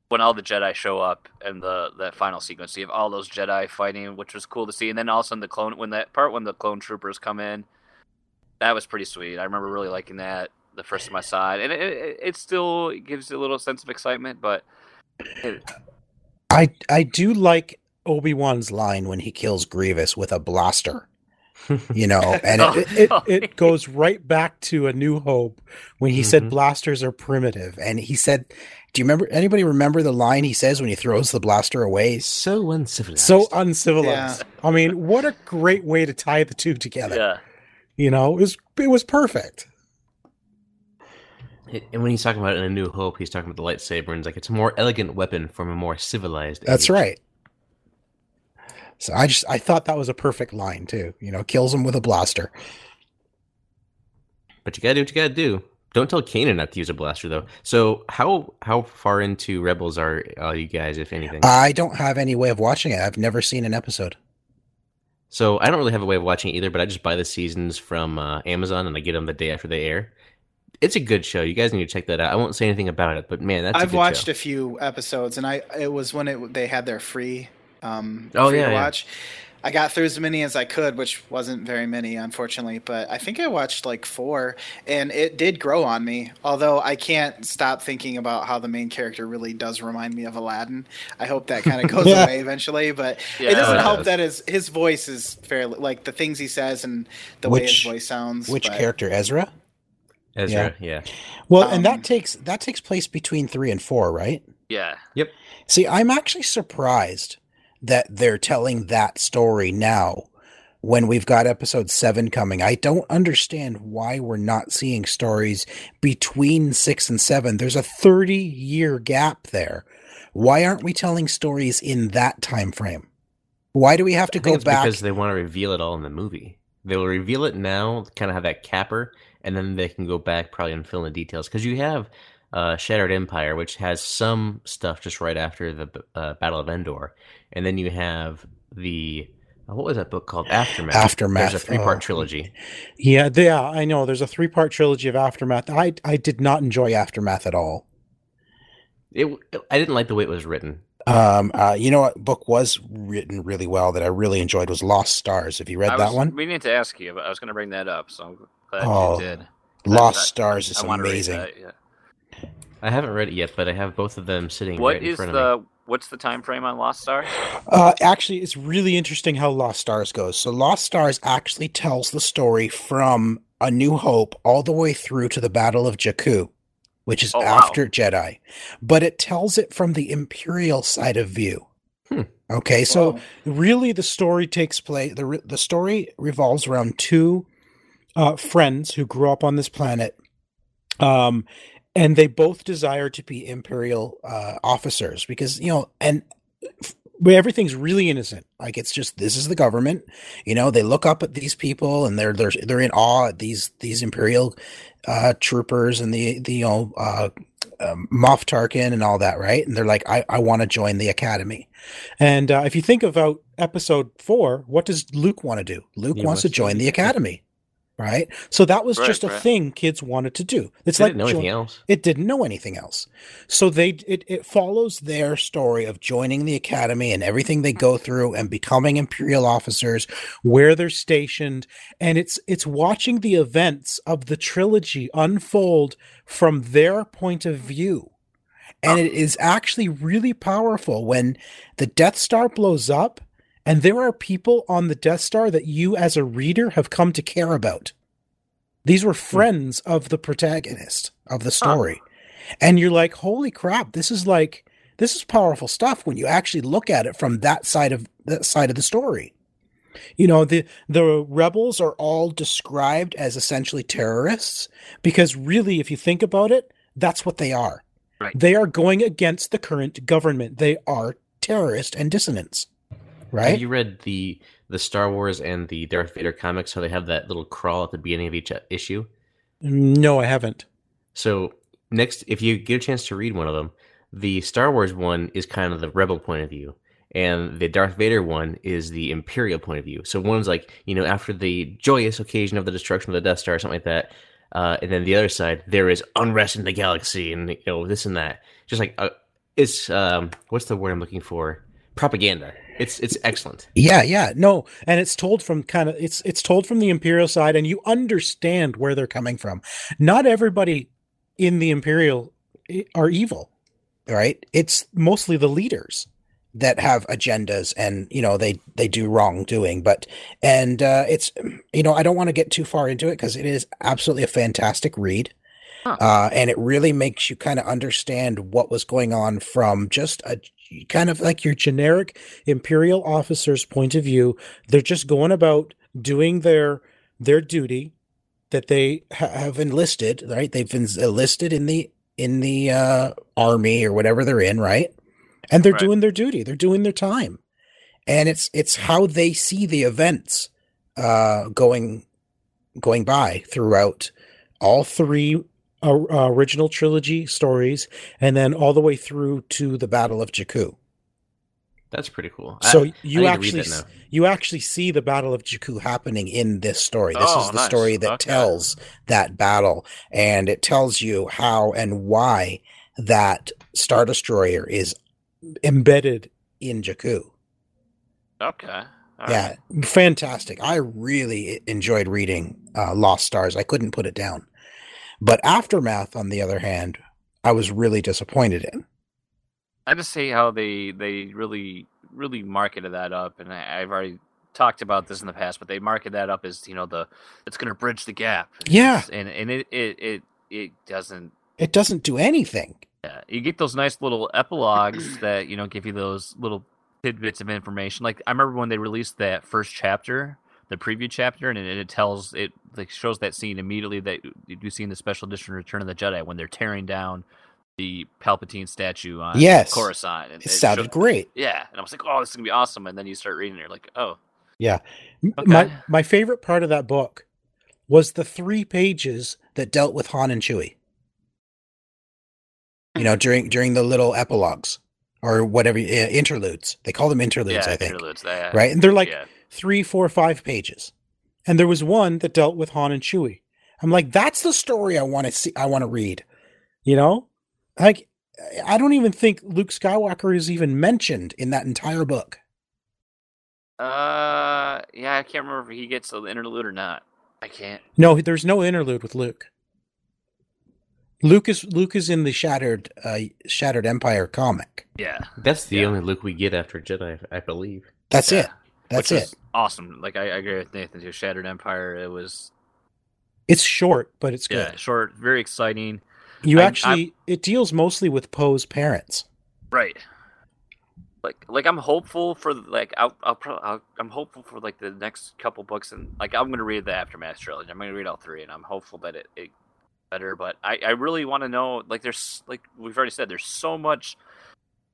Speaker 1: when all the Jedi show up and the that final sequence. You have all those Jedi fighting, which was cool to see. And then all of a sudden the clone when that part when the clone troopers come in, that was pretty sweet. I remember really liking that the first time I saw it, and it, it, it still gives you a little sense of excitement. But it,
Speaker 4: I I do like Obi Wan's line when he kills Grievous with a blaster. You know, *laughs* and it, it, it, it goes right back to A New Hope when he said
Speaker 3: Mhm.
Speaker 4: blasters are primitive, and he said, "Do you remember? Anybody remember the line he says when he throws the blaster away?"
Speaker 3: so uncivilized.
Speaker 4: So uncivilized. I mean, what a great way to tie the two together.
Speaker 1: yeah,
Speaker 4: You know, it was it was perfect.
Speaker 3: And when he's talking about in A New Hope, he's talking about the lightsaber, and it's like it's a more elegant weapon from a more civilized.
Speaker 4: That's
Speaker 3: age.
Speaker 4: right. So I just I thought that was a perfect line too. You know, kills him with a blaster.
Speaker 3: But you gotta do what you gotta do. Don't tell Kanan not to use a blaster though. So how how far into Rebels are uh, you guys, if anything?
Speaker 4: I don't have any way of watching it. I've never seen an episode.
Speaker 3: So I don't really have a way of watching it either, but I just buy the seasons from uh, Amazon and I get them the day after they air. It's a good show. You guys need to check that out. I won't say anything about it, but man, that's a
Speaker 2: I've
Speaker 3: good
Speaker 2: watched
Speaker 3: show.
Speaker 2: a few episodes, and I it was when it they had their free, um,
Speaker 3: Oh,
Speaker 2: free
Speaker 3: yeah,
Speaker 2: to
Speaker 3: yeah.
Speaker 2: Watch. I got through as many as I could, which wasn't very many, unfortunately. But I think I watched like four, and it did grow on me. Although I can't stop thinking about how the main character really does remind me of Aladdin. I hope that kind of *laughs* goes
Speaker 4: Yeah.
Speaker 2: away eventually, but
Speaker 1: Yeah,
Speaker 2: it doesn't
Speaker 3: it
Speaker 2: help
Speaker 3: does.
Speaker 2: that his his voice is fairly like the things he says and the way his voice sounds.
Speaker 4: Which
Speaker 2: but-
Speaker 4: character, Ezra?
Speaker 3: Ezra, yeah.
Speaker 4: Well, and
Speaker 2: Um,
Speaker 4: that takes that takes place between three and four, right?
Speaker 1: Yeah. Yep.
Speaker 4: See, I'm actually surprised that they're telling that story now when we've got episode seven coming. I don't understand why we're not seeing stories between six and seven. There's a 30 year gap there. Why aren't we telling stories in that time frame? Why do we have to go back?
Speaker 3: because they want to reveal it all in the movie. They will reveal it now, kind of have that capper, and then they can go back probably and fill in the details. Because you have uh, Shattered Empire, which has some stuff just right after the uh, Battle of Endor, and then you have the uh, what was that book called? Aftermath.
Speaker 4: Aftermath,
Speaker 3: There's a three part
Speaker 4: oh.
Speaker 3: trilogy.
Speaker 4: yeah, they- yeah, I know. There's a three part trilogy of Aftermath. I I did not enjoy Aftermath at all.
Speaker 3: It, I didn't like the way it was written.
Speaker 4: Um, uh, you know what book was written really well that I really enjoyed was Lost Stars. Have you read
Speaker 1: I
Speaker 4: that
Speaker 1: was
Speaker 4: one?
Speaker 1: need to ask you, but I was going to bring that up, so I'm glad
Speaker 4: Oh,
Speaker 1: you did.
Speaker 4: Lost
Speaker 1: I-
Speaker 4: Stars is
Speaker 1: I
Speaker 4: amazing.
Speaker 1: that, yeah.
Speaker 3: I haven't read it yet, but I have both of them sitting
Speaker 1: What
Speaker 3: right in
Speaker 1: is
Speaker 3: front
Speaker 1: the
Speaker 3: of me.
Speaker 1: what's the time frame on Lost Stars?
Speaker 4: Uh, actually, it's really interesting how Lost Stars goes. So Lost Stars actually tells the story from A New Hope all the way through to the Battle of Jakku, which is
Speaker 1: Oh, wow.
Speaker 4: after Jedi, but it tells it from the Imperial side of view.
Speaker 3: Hmm.
Speaker 4: Okay, so
Speaker 2: Whoa.
Speaker 4: really the story takes place the re- the story revolves around two uh, friends who grew up on this planet um and they both desire to be imperial uh, officers because you know and everything's really innocent like it's just this is the government you know they look up at these people and they're they're they're in awe at these these imperial uh troopers and the the you know uh um, Moff Tarkin and all that, right? And they're like, I, I want to join the academy. And uh, if you think about episode four, what does Luke want to do? Luke
Speaker 3: He
Speaker 4: wants to join the academy, right? So that was
Speaker 1: Right,
Speaker 4: just a
Speaker 1: right.
Speaker 4: thing kids wanted to do. It's
Speaker 3: They
Speaker 4: like
Speaker 3: didn't know
Speaker 4: jo-
Speaker 3: else.
Speaker 4: it didn't know anything else. So they it, it follows their story of joining the academy and everything they go through and becoming imperial officers, where they're stationed, and it's it's watching the events of the trilogy unfold from their point of view. And it is actually really powerful when the Death Star blows up and there are people on the Death Star that you as a reader have come to care about. These were hmm. friends of the protagonist of the story. And you're like, holy crap, this is like this is powerful stuff when you actually look at it from that side of that side of the story. You know, the the rebels are all described as essentially terrorists because really if you think about it, that's what they are.
Speaker 1: Right.
Speaker 4: They are going against the current government. They are terrorists and dissonants. Right?
Speaker 3: Have you read the the Star Wars and the Darth Vader comics? How they have that little crawl at the beginning of each uh, issue.
Speaker 4: no, I haven't.
Speaker 3: So next, if you get a chance to read one of them, the Star Wars one is kind of the rebel point of view, and the Darth Vader one is the Imperial point of view. So one's like you know after the joyous occasion of the destruction of the Death Star, or something like that, uh, and then the other side there is unrest in the galaxy, and you know this and that. Just like uh, it's um, what's the word I'm looking for? Propaganda. It's it's excellent.
Speaker 4: Yeah, yeah. No, and it's told from kind of it's it's told from the imperial side and you understand where they're coming from. Not everybody in the imperial are evil, right? It's mostly the leaders that have agendas and you know they they do wrongdoing but and uh it's you know i don't want to get too far into it because it is absolutely a fantastic read uh and it really makes you kind of understand what was going on from just a kind of like your generic imperial officer's point of view they're just going about doing their their duty that they ha- have enlisted, right? They've been enlisted in the in the uh, army or whatever they're in, right? And they're
Speaker 1: Right.
Speaker 4: doing their duty. They're doing their time, and it's it's how they see the events uh, going going by throughout all three original trilogy stories, and then all the way through to the Battle of Jakku.
Speaker 3: That's pretty cool.
Speaker 4: So
Speaker 3: I-
Speaker 4: you
Speaker 3: I need to read
Speaker 4: actually
Speaker 3: that
Speaker 4: s-
Speaker 3: now.
Speaker 4: you actually see the Battle of Jakku happening in this story. This
Speaker 1: Oh,
Speaker 4: is the
Speaker 1: nice.
Speaker 4: story that
Speaker 1: Okay.
Speaker 4: tells that battle, and it tells you how and why that Star Destroyer is embedded in Jakku.
Speaker 1: Okay. All
Speaker 4: yeah,
Speaker 1: right.
Speaker 4: fantastic. I really enjoyed reading uh, Lost Stars. I couldn't put it down. But Aftermath, on the other hand, I was really disappointed in.
Speaker 1: I just see how they they really really marketed that up, and I, I've already talked about this in the past, but they market that up as you know the it's going to bridge the gap.
Speaker 4: Yeah.
Speaker 1: and and it it it, it doesn't.
Speaker 4: It doesn't do anything.
Speaker 1: Yeah, you get those nice little epilogues that you know give you those little tidbits of information. Like I remember when they released that first chapter, the preview chapter, and it, it tells it like shows that scene immediately that you see in the special edition Return of the Jedi when they're tearing down the Palpatine statue on
Speaker 4: Yes.
Speaker 1: Coruscant. And
Speaker 4: It sounded
Speaker 1: showed-
Speaker 4: great.
Speaker 1: Yeah, and I was like, oh, this is gonna be awesome. And then you start reading, it, you're like, oh,
Speaker 4: Yeah.
Speaker 1: Okay.
Speaker 4: My my favorite part of that book was the three pages that dealt with Han and Chewie. You know, during during the little epilogues or whatever uh, interludes. They call them interludes,
Speaker 1: yeah,
Speaker 4: I think.
Speaker 1: interludes, that,
Speaker 4: Right? And they're like
Speaker 1: yeah.
Speaker 4: Three, four, five pages. And there was one that dealt with Han and Chewie. I'm like, that's the story I want to see. I want to read. You know, like I don't even think Luke Skywalker is even mentioned in that entire book.
Speaker 1: Uh, yeah, I can't remember if he gets the interlude or not. I can't.
Speaker 4: No, there's no interlude with Luke. Luke is Luke is in the Shattered uh, Shattered Empire comic.
Speaker 1: Yeah,
Speaker 3: That's the
Speaker 1: Yeah.
Speaker 3: only look we get after Jedi, I believe.
Speaker 4: That's
Speaker 1: yeah.
Speaker 4: it. That's it.
Speaker 1: awesome. Like I, I agree with Nathan too. Shattered Empire. It was
Speaker 4: It's short, but it's good.
Speaker 1: yeah, short, very exciting.
Speaker 4: You
Speaker 1: I'm-
Speaker 4: actually it deals mostly with Poe's parents.
Speaker 1: Right. Like, like I'm hopeful for like I'll, I'll, pro- I'll I'm hopeful for like the next couple books and like I'm gonna read the aftermath trilogy. I'm gonna read all three, and I'm hopeful that it, it better. But I, I really want to know. Like, there's like we've already said, there's so much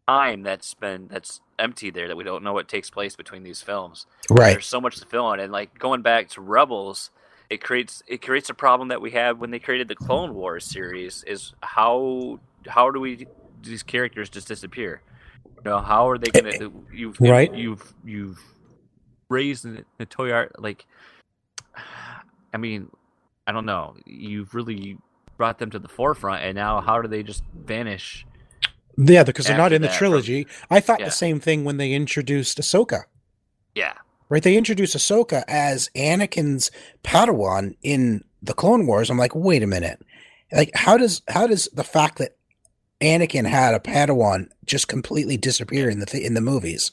Speaker 1: time that's been that's empty there that we don't know what takes place between these films.
Speaker 4: Right.
Speaker 1: There's so much to fill in, and like going back to Rebels, it creates it creates a problem that we had when they created the Clone Wars series. Is how how do we do these characters just disappear? You know, how are they gonna? Eh, eh, you've
Speaker 4: Right.
Speaker 1: You've you've raised the toy art like. I mean, I don't know. You've really brought them to the forefront, and now how do they just vanish?
Speaker 4: Yeah, because they're not in the trilogy. I thought
Speaker 1: Yeah.
Speaker 4: the same thing when they introduced Ahsoka.
Speaker 1: Yeah,
Speaker 4: Right? They introduced Ahsoka as Anakin's Padawan in the Clone Wars. I'm like, wait a minute. Like, how does how does the fact that Anakin had a Padawan just completely disappear in the th- in the movies?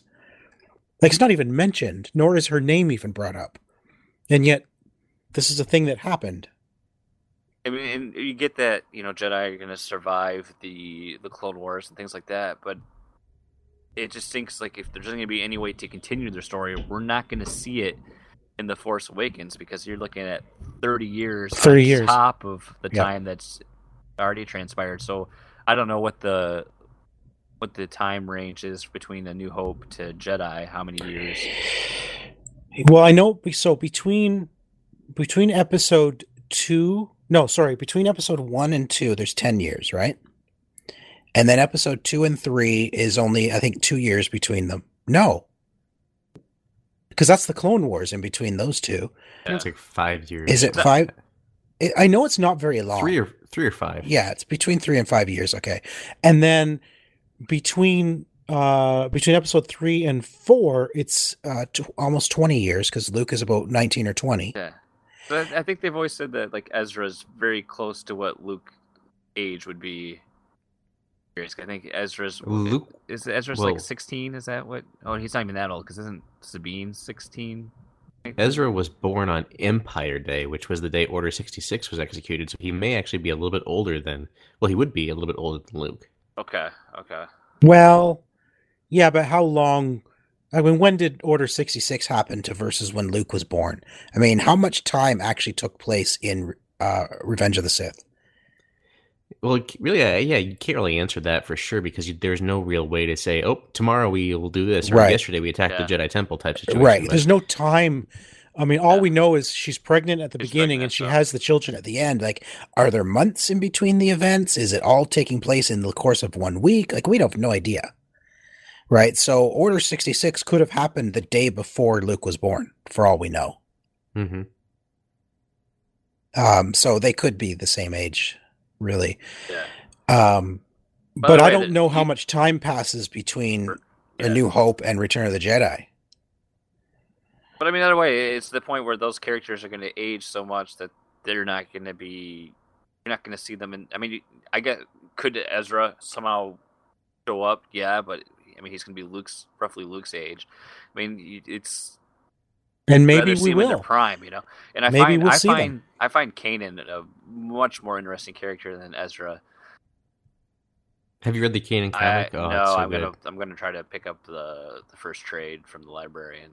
Speaker 4: Like, it's not even mentioned, nor is her name even brought up, and yet this is a thing that happened.
Speaker 1: I mean, and you get that you know Jedi are going to survive the the Clone Wars and things like that, but it just thinks like if there's going to be any way to continue their story, we're not going to see it in the Force Awakens because you're looking at 30 years,
Speaker 4: 30
Speaker 1: on
Speaker 4: years.
Speaker 1: top of the
Speaker 4: Yeah.
Speaker 1: time that's already transpired. So I don't know what the what the time range is between the New Hope to Jedi. How many years?
Speaker 4: Well, I know. So between between episode two, no, sorry, between episode one and two, there's ten years, right? And then episode two and three is only, I think, two years between them. No, because that's the Clone Wars in between those two.
Speaker 3: I think It's like five years.
Speaker 4: Is it five? I- I know it's not very long.
Speaker 3: Three or three or five.
Speaker 4: Yeah, it's between three and five years. Okay, and then between uh between episode three and four, it's uh t- almost twenty years because Luke is about nineteen or twenty.
Speaker 1: Yeah. But I think they've always said that like Ezra's very close to what Luke age would be. I think Ezra's
Speaker 3: Luke.
Speaker 1: is Ezra's
Speaker 3: Whoa.
Speaker 1: like sixteen. Is that what? Oh, he's not even that old because isn't Sabine sixteen?
Speaker 3: Ezra was born on Empire Day, which was the day Order 66 was executed, so he may actually be a little bit older than. Well, he would be a little bit older than Luke.
Speaker 1: Okay, okay.
Speaker 4: Well, yeah, but how long I mean, when did Order 66 happen to versus when Luke was born? I mean, how much time actually took place in uh, Revenge of the Sith?
Speaker 3: Well, really, uh, yeah, you can't really answer that for sure because you, there's no real way to say, "Oh, tomorrow we will do this," or
Speaker 4: Right.
Speaker 3: "Yesterday we attacked
Speaker 1: Yeah.
Speaker 3: the Jedi Temple" type situation.
Speaker 4: Right.
Speaker 3: but-
Speaker 4: There's no time. I mean, all
Speaker 1: Yeah.
Speaker 4: we know is she's pregnant at the
Speaker 1: She's
Speaker 4: beginning and she
Speaker 1: so-
Speaker 4: has the children at the end. Like, are there months in between the events? Is it all taking place in the course of one week? Like, we don't have no idea. Right. So, Order 66 could have happened the day before Luke was born, for all we know.
Speaker 3: Mhm.
Speaker 4: Um, so they could be the same age, really.
Speaker 1: Yeah.
Speaker 4: Um, but
Speaker 1: the
Speaker 4: I don't know how much time passes between
Speaker 1: Yeah.
Speaker 4: A New Hope and Return of the Jedi.
Speaker 1: But I mean, either way, it's the point where those characters are going to age so much that they're not going to be. You're not going to see them in. I mean, I get could Ezra somehow show up? Yeah, but I mean, he's going to be Luke's roughly Luke's age. I mean, it's
Speaker 4: And
Speaker 1: rather
Speaker 4: maybe
Speaker 1: see
Speaker 4: we
Speaker 1: them in their
Speaker 4: will.
Speaker 1: prime, you know. And I
Speaker 4: Maybe
Speaker 1: find
Speaker 4: we'll
Speaker 1: I
Speaker 4: see them.
Speaker 1: find I find Kanan a much more interesting character than Ezra.
Speaker 3: Have you read the Kanan
Speaker 1: I,
Speaker 3: comic? oh,
Speaker 1: no,
Speaker 3: so
Speaker 1: I'm
Speaker 3: good.
Speaker 1: gonna I'm gonna try to pick up the the first trade from the library and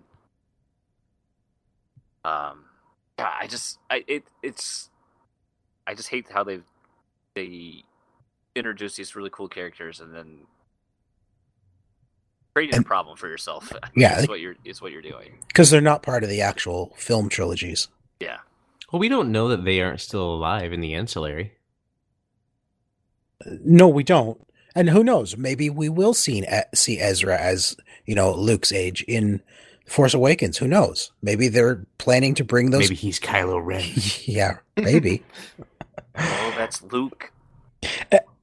Speaker 1: um I just I it it's I just hate how they they introduce these really cool characters and then creating
Speaker 4: And-
Speaker 1: a problem for yourself. *laughs*
Speaker 4: Yeah,
Speaker 1: is
Speaker 4: they-
Speaker 1: what you're is what you're doing.
Speaker 4: because they're not part of the actual film trilogies.
Speaker 1: Yeah,
Speaker 3: Well, we don't know that they aren't still alive in the ancillary.
Speaker 4: Uh, no, we don't. And who knows? Maybe we will see see Ezra as you know Luke's age in Force Awakens. Who knows? Maybe they're planning to bring those.
Speaker 3: Maybe he's Kylo Ren. *laughs*
Speaker 4: yeah, maybe. *laughs*
Speaker 1: oh, that's Luke.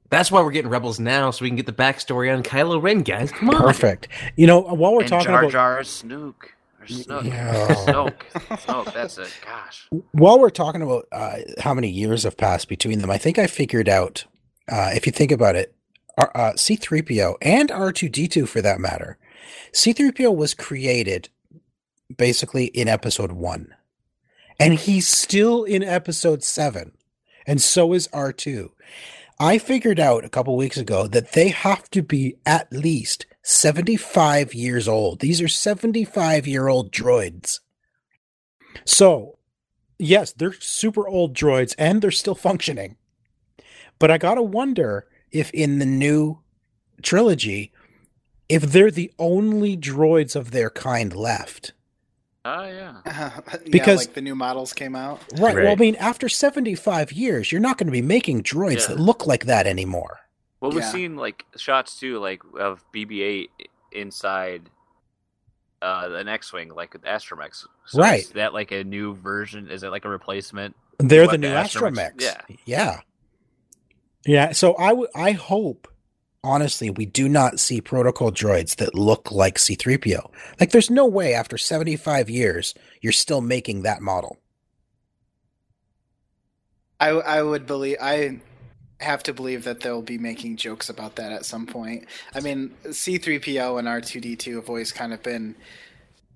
Speaker 3: That's why we're getting Rebels now, so we can get the backstory on Kylo Ren, guys. Come on.
Speaker 4: Perfect. You know, while we're
Speaker 1: and
Speaker 4: talking
Speaker 1: Jar
Speaker 4: about
Speaker 1: Jar Snook or Snook.
Speaker 4: Yeah.
Speaker 1: Snoke. Snoke. That's it. Gosh.
Speaker 4: while we're talking about uh, how many years have passed between them, I think I figured out. Uh, if you think about it, uh, uh, C3PO and R2D2 for that matter, C3PO was created basically in episode one, and he's still in episode seven, and so is R2. I figured out a couple weeks ago that they have to be at least 75 years old. These are 75 year old droids. So, yes, they're super old droids and they're still functioning. But I gotta wonder if in the new trilogy, if they're the only droids of their kind left.
Speaker 1: Oh yeah. *laughs*
Speaker 2: yeah,
Speaker 4: Because-
Speaker 2: like the new models came out.
Speaker 4: Right. Well, I mean, after 75 years, you're not going to be making droids
Speaker 1: Yeah.
Speaker 4: that look like that anymore.
Speaker 1: Well, we've
Speaker 2: Yeah.
Speaker 1: seen like shots too, like of BB-8 inside uh, an X-wing, like with Astromechs. So
Speaker 4: Right.
Speaker 1: Is that like a new version? Is it like a replacement?
Speaker 4: They're
Speaker 1: What,
Speaker 4: the
Speaker 1: the
Speaker 4: new
Speaker 1: astromechs?
Speaker 4: astromechs.
Speaker 1: Yeah.
Speaker 4: Yeah. Yeah. So I would I hope honestly we do not see protocol droids that look like C3PO. Like there's no way after 75 years you're still making that model.
Speaker 2: I I would believe I have to believe that they'll be making jokes about that at some point. I mean, C3PO and R2D2 have always kind of been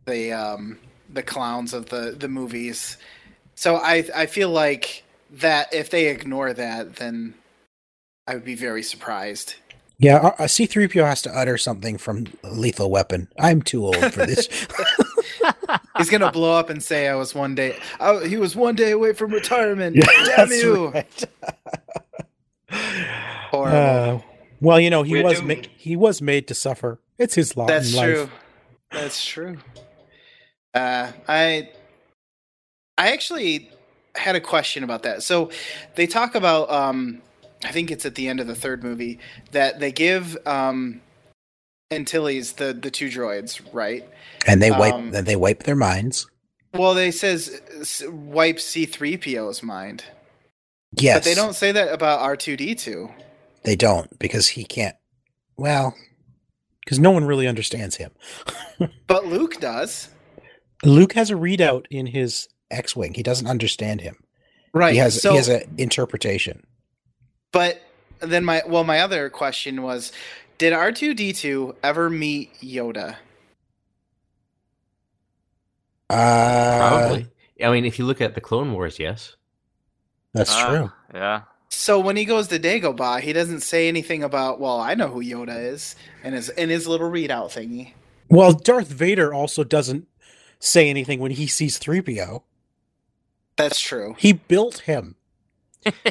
Speaker 2: the um the clowns of the the movies. So I I feel like that if they ignore that then I would be very surprised.
Speaker 4: Yeah, uh, uh, C3PO has to utter something from Lethal Weapon. I'm too old for this. *laughs* *laughs*
Speaker 2: He's gonna blow up and say, "I was one day. I, he was one day away from retirement.
Speaker 4: Yeah,
Speaker 2: Damn you!"
Speaker 4: right. *laughs* Uh, well, you know, he
Speaker 2: We're
Speaker 4: was ma- he was made to suffer. It's his lot
Speaker 2: That's
Speaker 4: in life.
Speaker 2: true. That's true. Uh, I I actually had a question about that. So they talk about um, I think it's at the end of the third movie that they give um, Antilles the the two droids, right?
Speaker 4: And they wipe
Speaker 2: Um,
Speaker 4: they wipe their minds.
Speaker 2: Well, they says wipe C three PO's mind,
Speaker 4: Yes.
Speaker 2: but they don't say that about R two D two.
Speaker 4: They don't because he can't. Well, because no one really understands him. *laughs*
Speaker 2: But Luke does,
Speaker 4: Luke has a readout in his X-wing. He doesn't understand him.
Speaker 2: right?
Speaker 4: He has
Speaker 2: so,
Speaker 4: he has an interpretation.
Speaker 2: But then my well, my other question was, did R two D two ever meet Yoda?
Speaker 4: Uh,
Speaker 3: Probably. I mean, if you look at the Clone Wars, yes.
Speaker 4: That's
Speaker 1: Ah,
Speaker 4: true.
Speaker 1: Yeah.
Speaker 2: So when he goes to Dagobah, he doesn't say anything about. Well, I know who Yoda is, and his in his little readout thingy.
Speaker 4: Well, Darth Vader also doesn't say anything when he sees 3PO.
Speaker 2: That's true.
Speaker 4: He built him.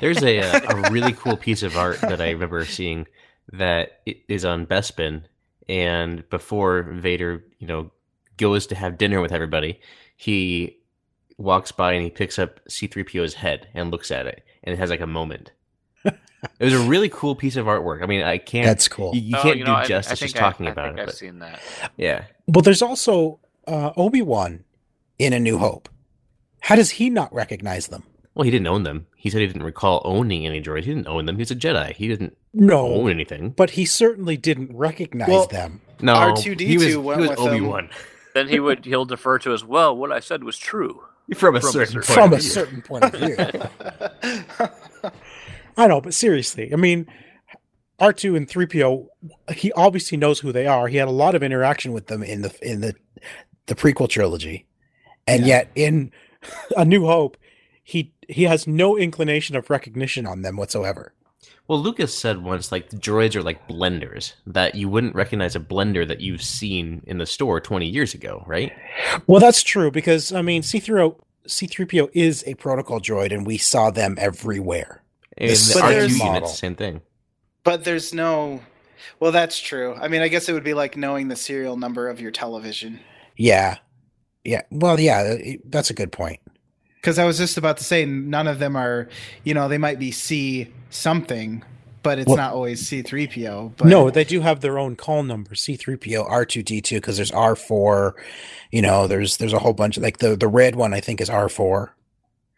Speaker 3: There's a uh, a *laughs* really cool piece of art that I remember seeing that is on Bespin, and before Vader, you know, goes to have dinner with everybody, he walks by and he picks up C-3PO's head and looks at it, and it has like a moment. it was a really cool piece of artwork. I mean, I can't.
Speaker 4: That's cool.
Speaker 3: You, you
Speaker 1: Oh,
Speaker 3: can't
Speaker 1: know,
Speaker 3: do
Speaker 1: I- I
Speaker 3: justice
Speaker 1: think
Speaker 3: just
Speaker 1: I-
Speaker 3: talking
Speaker 1: I
Speaker 3: about
Speaker 1: think
Speaker 3: it.
Speaker 1: I've
Speaker 3: But
Speaker 1: seen that.
Speaker 3: yeah,
Speaker 4: Well, there's also uh, Obi Wan in A New Hope. How does he not recognize them?
Speaker 3: Well, he didn't own them. He said he didn't recall owning any droids. He didn't own them. He's a Jedi. He didn't
Speaker 4: No,
Speaker 3: own anything.
Speaker 4: but he certainly didn't recognize
Speaker 2: Well,
Speaker 4: them.
Speaker 3: No,
Speaker 2: R2D2
Speaker 3: was,
Speaker 2: went
Speaker 3: he was
Speaker 2: with.
Speaker 3: Obi Wan *laughs*
Speaker 1: Then he would he'll defer to as well. What I said was true.
Speaker 3: from a
Speaker 1: From a
Speaker 3: certain
Speaker 1: certain-
Speaker 3: point
Speaker 4: From
Speaker 3: of
Speaker 4: a
Speaker 3: view.
Speaker 4: certain point of view. *laughs* I know, but seriously, I mean, R2 and 3PO, he obviously knows who they are. He had a lot of interaction with them in the in the the prequel trilogy. And
Speaker 2: Yeah.
Speaker 4: yet in *laughs* A New Hope, he he has no inclination of recognition on them whatsoever.
Speaker 3: Well, Lucas said once, like the droids are like blenders that you wouldn't recognize a blender that you've seen in the store twenty years ago, right?
Speaker 4: Well, that's true because I mean, C3PO C3PO is a protocol droid and we saw them everywhere.
Speaker 3: And
Speaker 4: This
Speaker 3: the
Speaker 2: But
Speaker 3: R2 unit's same thing.
Speaker 2: But there's no. Well, that's true. I mean, I guess it would be like knowing the serial number of your television.
Speaker 4: Yeah. Yeah. Well, yeah, that's a good point.
Speaker 7: Because I was just about to say, none of them are, you know, they might be C something, but it's
Speaker 4: Well-
Speaker 7: not always C3PO. But
Speaker 4: No, they do have their own call number, C3PO, R2D2 because there's R4, you know, there's there's a whole bunch of like the the red one I think is R4.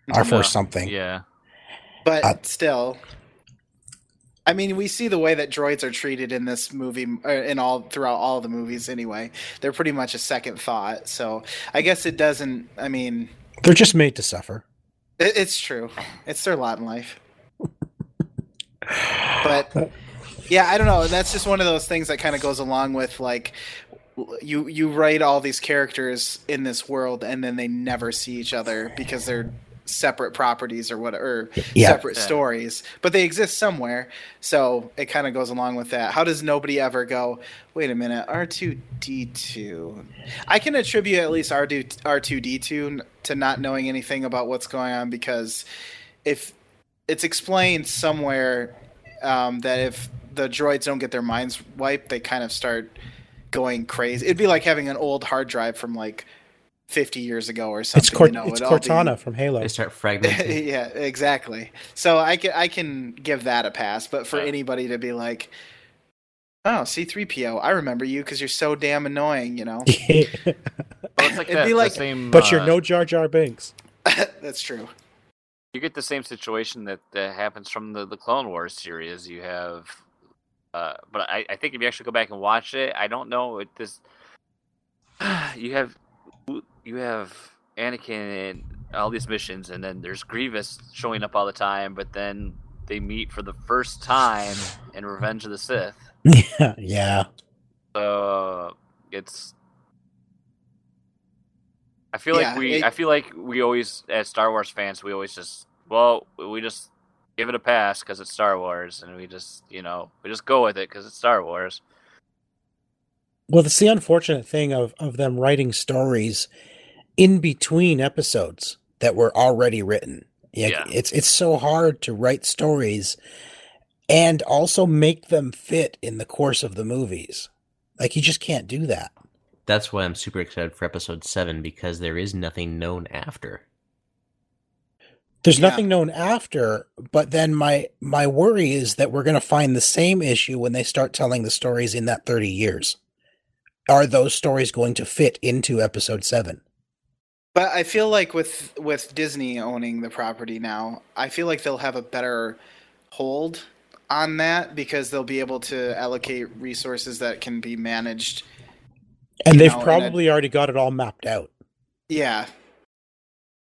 Speaker 4: R4
Speaker 1: No.
Speaker 4: something.
Speaker 1: Yeah.
Speaker 2: But
Speaker 4: Uh,
Speaker 2: still, I mean, we see the way that droids are treated in this movie, in all throughout all the movies. Anyway, they're pretty much a second thought. So I guess it doesn't. I mean,
Speaker 4: They're just made to suffer.
Speaker 2: it, it's true. It's their lot in life. But yeah, I don't know. That's just one of those things that kind of goes along with like you you write all these characters in this world and then they never see each other because they're separate properties or whatever
Speaker 4: Yeah.
Speaker 2: separate
Speaker 1: Yeah.
Speaker 2: stories but they exist somewhere so it kind of goes along with that how does nobody ever go wait a minute r2d2 i can attribute at least R2, r2d2 to not knowing anything about what's going on because if it's explained somewhere um, that if the droids don't get their minds wiped they kind of start going crazy it'd be like having an old hard drive from like 50 years ago or something
Speaker 4: It's Cort-
Speaker 2: you know,
Speaker 4: it's
Speaker 2: it'd be-
Speaker 4: Cortana from Halo.
Speaker 3: They start *laughs* fragmenting.
Speaker 2: yeah, exactly. So I can I can give that a pass, but for
Speaker 1: Yeah.
Speaker 2: anybody to be like, "Oh, C-3PO, I remember you because you're so damn annoying," you know, *laughs*
Speaker 1: Well, like
Speaker 2: It'd
Speaker 1: that,
Speaker 2: be like-
Speaker 1: same,
Speaker 4: but you're
Speaker 1: uh,
Speaker 4: no Jar Jar Binks. *laughs*
Speaker 2: that's true.
Speaker 1: you get the same situation that, that happens from the, the Clone Wars series. You have, uh, but I, I think if you actually go back and watch it, I don't know. It, this, *sighs* you have, you have Anakin and all these missions, and then there's Grievous showing up all the time. But then they meet for the first time in Revenge of the Sith.
Speaker 4: yeah, *laughs* yeah.
Speaker 1: So it's. I feel like we.
Speaker 2: it-
Speaker 1: I feel like we always, as Star Wars fans, we always just well, we just give it a pass because it's Star Wars, and we just you know we just go with it because it's Star Wars.
Speaker 4: Well, it's the unfortunate thing of of them writing stories in between episodes that were already written. Yeah,
Speaker 1: Yeah.
Speaker 4: it's it's so hard to write stories and also make them fit in the course of the movies. Like you just can't do that.
Speaker 3: That's why I'm super excited for episode seven because there is nothing known after.
Speaker 4: There's
Speaker 2: Yeah.
Speaker 4: nothing known after, but then my my worry is that we're going to find the same issue when they start telling the stories in that 30 years. Are those stories going to fit into episode 7?
Speaker 2: But I feel like with with Disney owning the property now, I feel like they'll have a better hold on that because they'll be able to allocate resources that can be managed.
Speaker 4: And they've
Speaker 2: know, and
Speaker 4: probably already got it all mapped out.
Speaker 2: Yeah,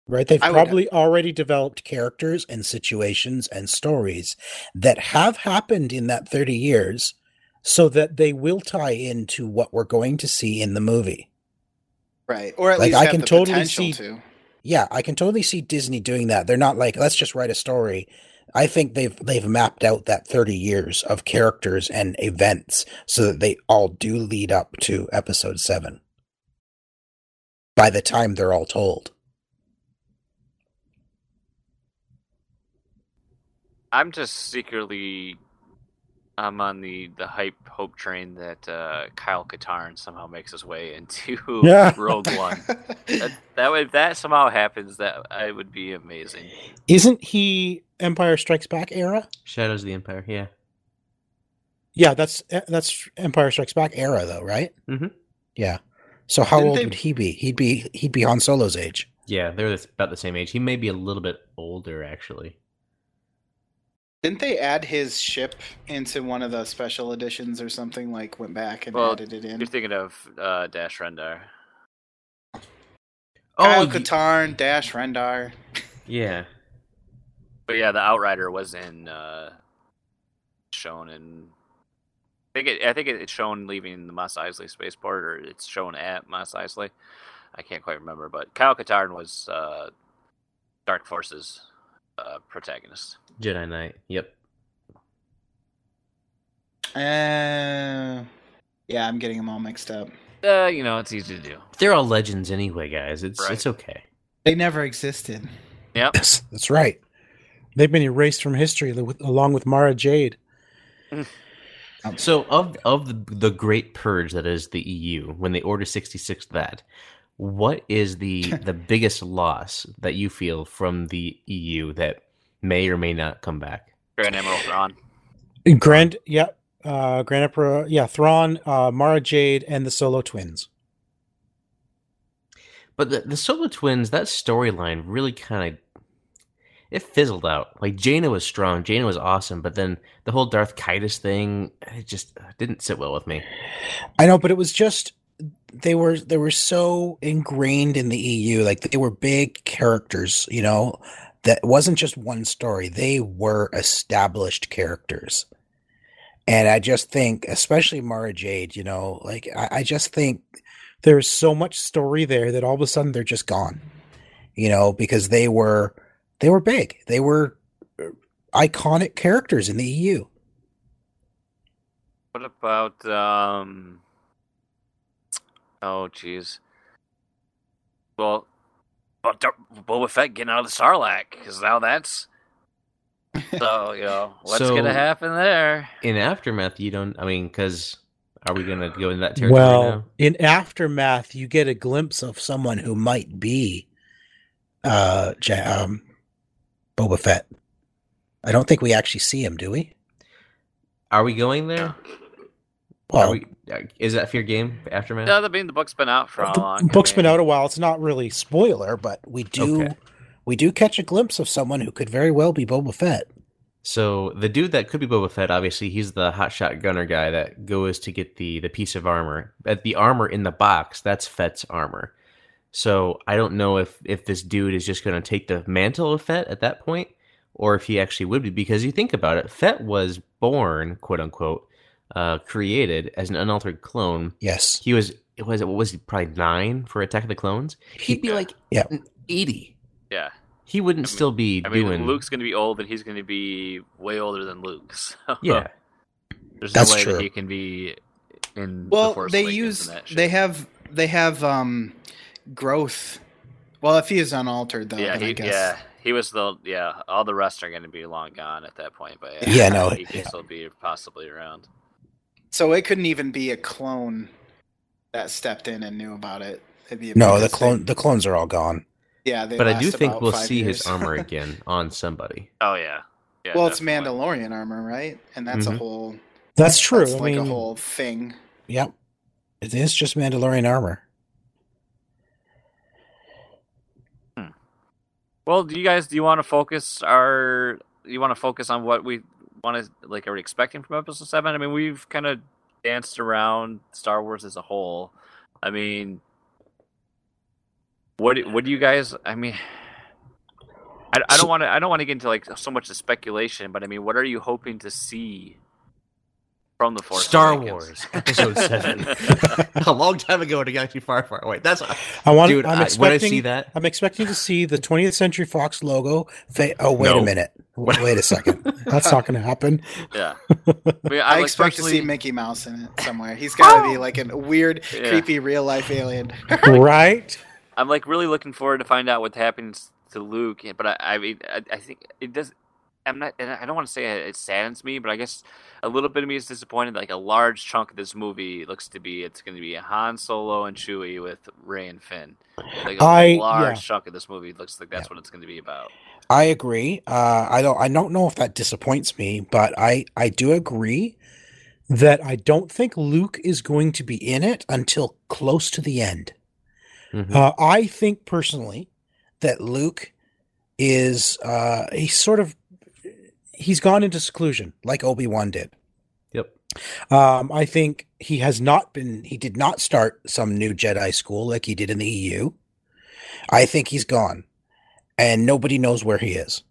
Speaker 4: Right? They've
Speaker 2: I would-
Speaker 4: probably already developed characters and situations and stories that have happened in that 30 years so that they will tie into what we're going to see in the movie.
Speaker 2: right. Or at
Speaker 4: Like,
Speaker 2: least
Speaker 4: I can
Speaker 2: the
Speaker 4: totally see-
Speaker 2: to.
Speaker 4: Yeah, I can totally see Disney doing that. They're not like, let's just write a story. I think they've they've mapped out that 30 years of characters and events so that they all do lead up to episode 7 by the time they're all told.
Speaker 1: I'm just secretly, I'm on the the hype hope train that uh, Kyle Katarn somehow makes his way into *laughs*
Speaker 4: Yeah. *laughs*
Speaker 1: Rogue One. That, that would if that somehow happens, that I would be amazing.
Speaker 4: Isn't he Empire Strikes Back era?
Speaker 3: Shadows of the Empire. Yeah.
Speaker 4: Yeah, that's that's Empire Strikes Back era though, right?
Speaker 3: Mhm.
Speaker 4: Yeah. So how
Speaker 2: Didn't
Speaker 4: old
Speaker 2: they-
Speaker 4: would he be? He'd be he'd be Han Solo's age.
Speaker 3: Yeah, they're about the same age. He may be a little bit older, actually.
Speaker 2: Didn't they add his ship into one of the special editions or something? Like went back and
Speaker 1: Well,
Speaker 2: added it in.
Speaker 1: You're thinking of uh, Dash Rendar.
Speaker 2: Kyle
Speaker 3: y-
Speaker 2: Katarn, Dash Rendar.
Speaker 3: yeah.
Speaker 1: But yeah, the Outrider was in uh, shown in. I think it, I think it's shown leaving the Mos Eisley spaceport, or it's shown at Mos Eisley. I can't quite remember, but Kyle Katarn was uh, Dark Forces uh, protagonist.
Speaker 3: Jedi Knight. Yep.
Speaker 2: Uh, yeah, I'm getting them all mixed up.
Speaker 1: Uh, you know, it's easy to do.
Speaker 3: They're all legends anyway, guys. It's
Speaker 1: Right.
Speaker 3: it's okay.
Speaker 2: They never existed.
Speaker 1: Yep.
Speaker 4: That's, that's right. They've been erased from history with, along with Mara Jade.
Speaker 3: So of of the, the great purge that is the EU, when they order sixty six that, what is the *laughs* the biggest loss that you feel from the EU that may or may not come back?
Speaker 1: Grand Admiral Thrawn.
Speaker 4: Grand, yeah, uh, Grand Emperor, yeah, Thrawn, uh, Mara Jade, and the Solo twins.
Speaker 3: But the the Solo twins, that storyline really kind of it fizzled out. Like Jaina was strong, Jaina was awesome, but then the whole Darth Caedus thing, it just uh, didn't sit well with me.
Speaker 4: I know, but it was just they were they were so ingrained in the EU, like they were big characters, you know. That wasn't just one story; they were established characters. And I just think, especially Mara Jade, you know, like I, I just think there's so much story there that all of a sudden they're just gone, you know, because they were they were big, they were uh, iconic characters in the EU.
Speaker 1: What about um? Oh, jeez. Well, but Dar- Boba Fett getting out of the Sarlacc because now that's *laughs* so you know what's
Speaker 3: So-
Speaker 1: gonna happen there?
Speaker 3: In aftermath, you don't. I mean, because are we gonna go in that territory
Speaker 4: Well,
Speaker 3: now?
Speaker 4: in aftermath, you get a glimpse of someone who might be uh, Ja- um, Boba Fett. I don't think we actually see him, do we?
Speaker 3: Are we going there?
Speaker 4: Well,
Speaker 3: Are we, is that fair game aftermath?
Speaker 1: Yeah, I mean the book's been out for how
Speaker 4: the
Speaker 1: long?
Speaker 4: book's
Speaker 1: I
Speaker 4: been out a while. It's not really spoiler, but we do
Speaker 3: Okay.
Speaker 4: we do catch a glimpse of someone who could very well be Boba Fett.
Speaker 3: So the dude that could be Boba Fett, obviously, he's the hotshot gunner guy that goes to get the the piece of armor. At the armor in the box, that's Fett's armor. So I don't know if if this dude is just going to take the mantle of Fett at that point, or if he actually would be. Because you think about it, Fett was born, quote unquote, uh, created as an unaltered clone.
Speaker 4: Yes.
Speaker 3: He was it was what was he probably nine for Attack of the Clones. He'd be
Speaker 1: Yeah.
Speaker 3: like
Speaker 4: Yeah.
Speaker 3: eighty.
Speaker 1: Yeah,
Speaker 3: He wouldn't
Speaker 1: I mean-
Speaker 3: still be
Speaker 1: I mean
Speaker 3: doing.
Speaker 1: Luke's gonna be old, and he's gonna be way older than Luke. *laughs* So
Speaker 3: yeah.
Speaker 1: there's
Speaker 4: That's
Speaker 1: no way
Speaker 4: true.
Speaker 1: that he can be in. the
Speaker 2: Well,
Speaker 1: Force
Speaker 2: they use
Speaker 1: that
Speaker 2: they have they have um growth. Well, if he is unaltered though,
Speaker 1: yeah,
Speaker 2: then I
Speaker 1: he,
Speaker 2: guess.
Speaker 1: yeah, he was the yeah. All the rest are going to be long gone at that point, but yeah,
Speaker 4: Yeah, no,
Speaker 1: he could
Speaker 4: yeah.
Speaker 1: still be possibly around.
Speaker 2: So it couldn't even be a clone that stepped in and knew about it. It'd be
Speaker 4: No, the clone
Speaker 2: they-
Speaker 4: the clones are all gone.
Speaker 2: yeah, they
Speaker 3: But I do think we'll
Speaker 2: five
Speaker 3: see his armor *laughs* again on somebody.
Speaker 1: Oh yeah, yeah
Speaker 2: well, it's. Mandalorian armor, right? And that's a
Speaker 3: Mhm.
Speaker 2: whole
Speaker 4: That's true.
Speaker 2: That's
Speaker 4: I
Speaker 2: like
Speaker 4: mean,
Speaker 2: a whole thing.
Speaker 4: yep. It is just Mandalorian armor.
Speaker 1: Well, do you guys do you want to focus our? You want to focus on what we want to like? Are we expecting from episode seven? I mean, we've kind of danced around Star Wars as a whole. I mean, what do- what do you guys? I mean. *sighs* I, I don't want to. I don't want to get into like so much of speculation, but I mean, what are you hoping to see from the Force
Speaker 3: Star
Speaker 1: Awakens?
Speaker 3: Wars Episode *laughs* Seven, *laughs* a long time ago in a galaxy far, far away. That's
Speaker 4: I want.
Speaker 3: dude.
Speaker 4: I'm
Speaker 3: I,
Speaker 4: expecting.
Speaker 3: when I see that,
Speaker 4: I'm expecting to see the 20th Century Fox logo. Fa- oh wait
Speaker 3: No.
Speaker 4: a minute. Wait, wait a second. That's not going to happen.
Speaker 1: Yeah. *laughs* I, mean, I,
Speaker 2: I
Speaker 1: like,
Speaker 2: expect to see Mickey Mouse in it somewhere. He's got to be oh! like a weird,
Speaker 1: Yeah.
Speaker 2: creepy real life alien. *laughs*
Speaker 4: right?
Speaker 1: I'm like really looking forward to find out what happens to Luke. But I, I mean, I, I think it does. I'm not. And I don't want to say it saddens me, but I guess a little bit of me is disappointed. Like a large chunk of this movie looks to be it's going to be Han Solo and Chewie with Rey and Finn. Like a
Speaker 4: I-
Speaker 1: large
Speaker 4: yeah.
Speaker 1: chunk of this movie looks like that's what it's going to be about.
Speaker 4: I agree. Uh, I don't. I don't know if that disappoints me, but I I do agree that I don't think Luke is going to be in it until close to the end.
Speaker 3: Mhm.
Speaker 4: Uh, I think personally that Luke is uh, he's sort of he's gone into seclusion like Obi Wan did.
Speaker 3: Yep.
Speaker 4: Um, I think he has not been. He did not start some new Jedi school like he did in the EU. I think he's gone, and nobody knows where he is,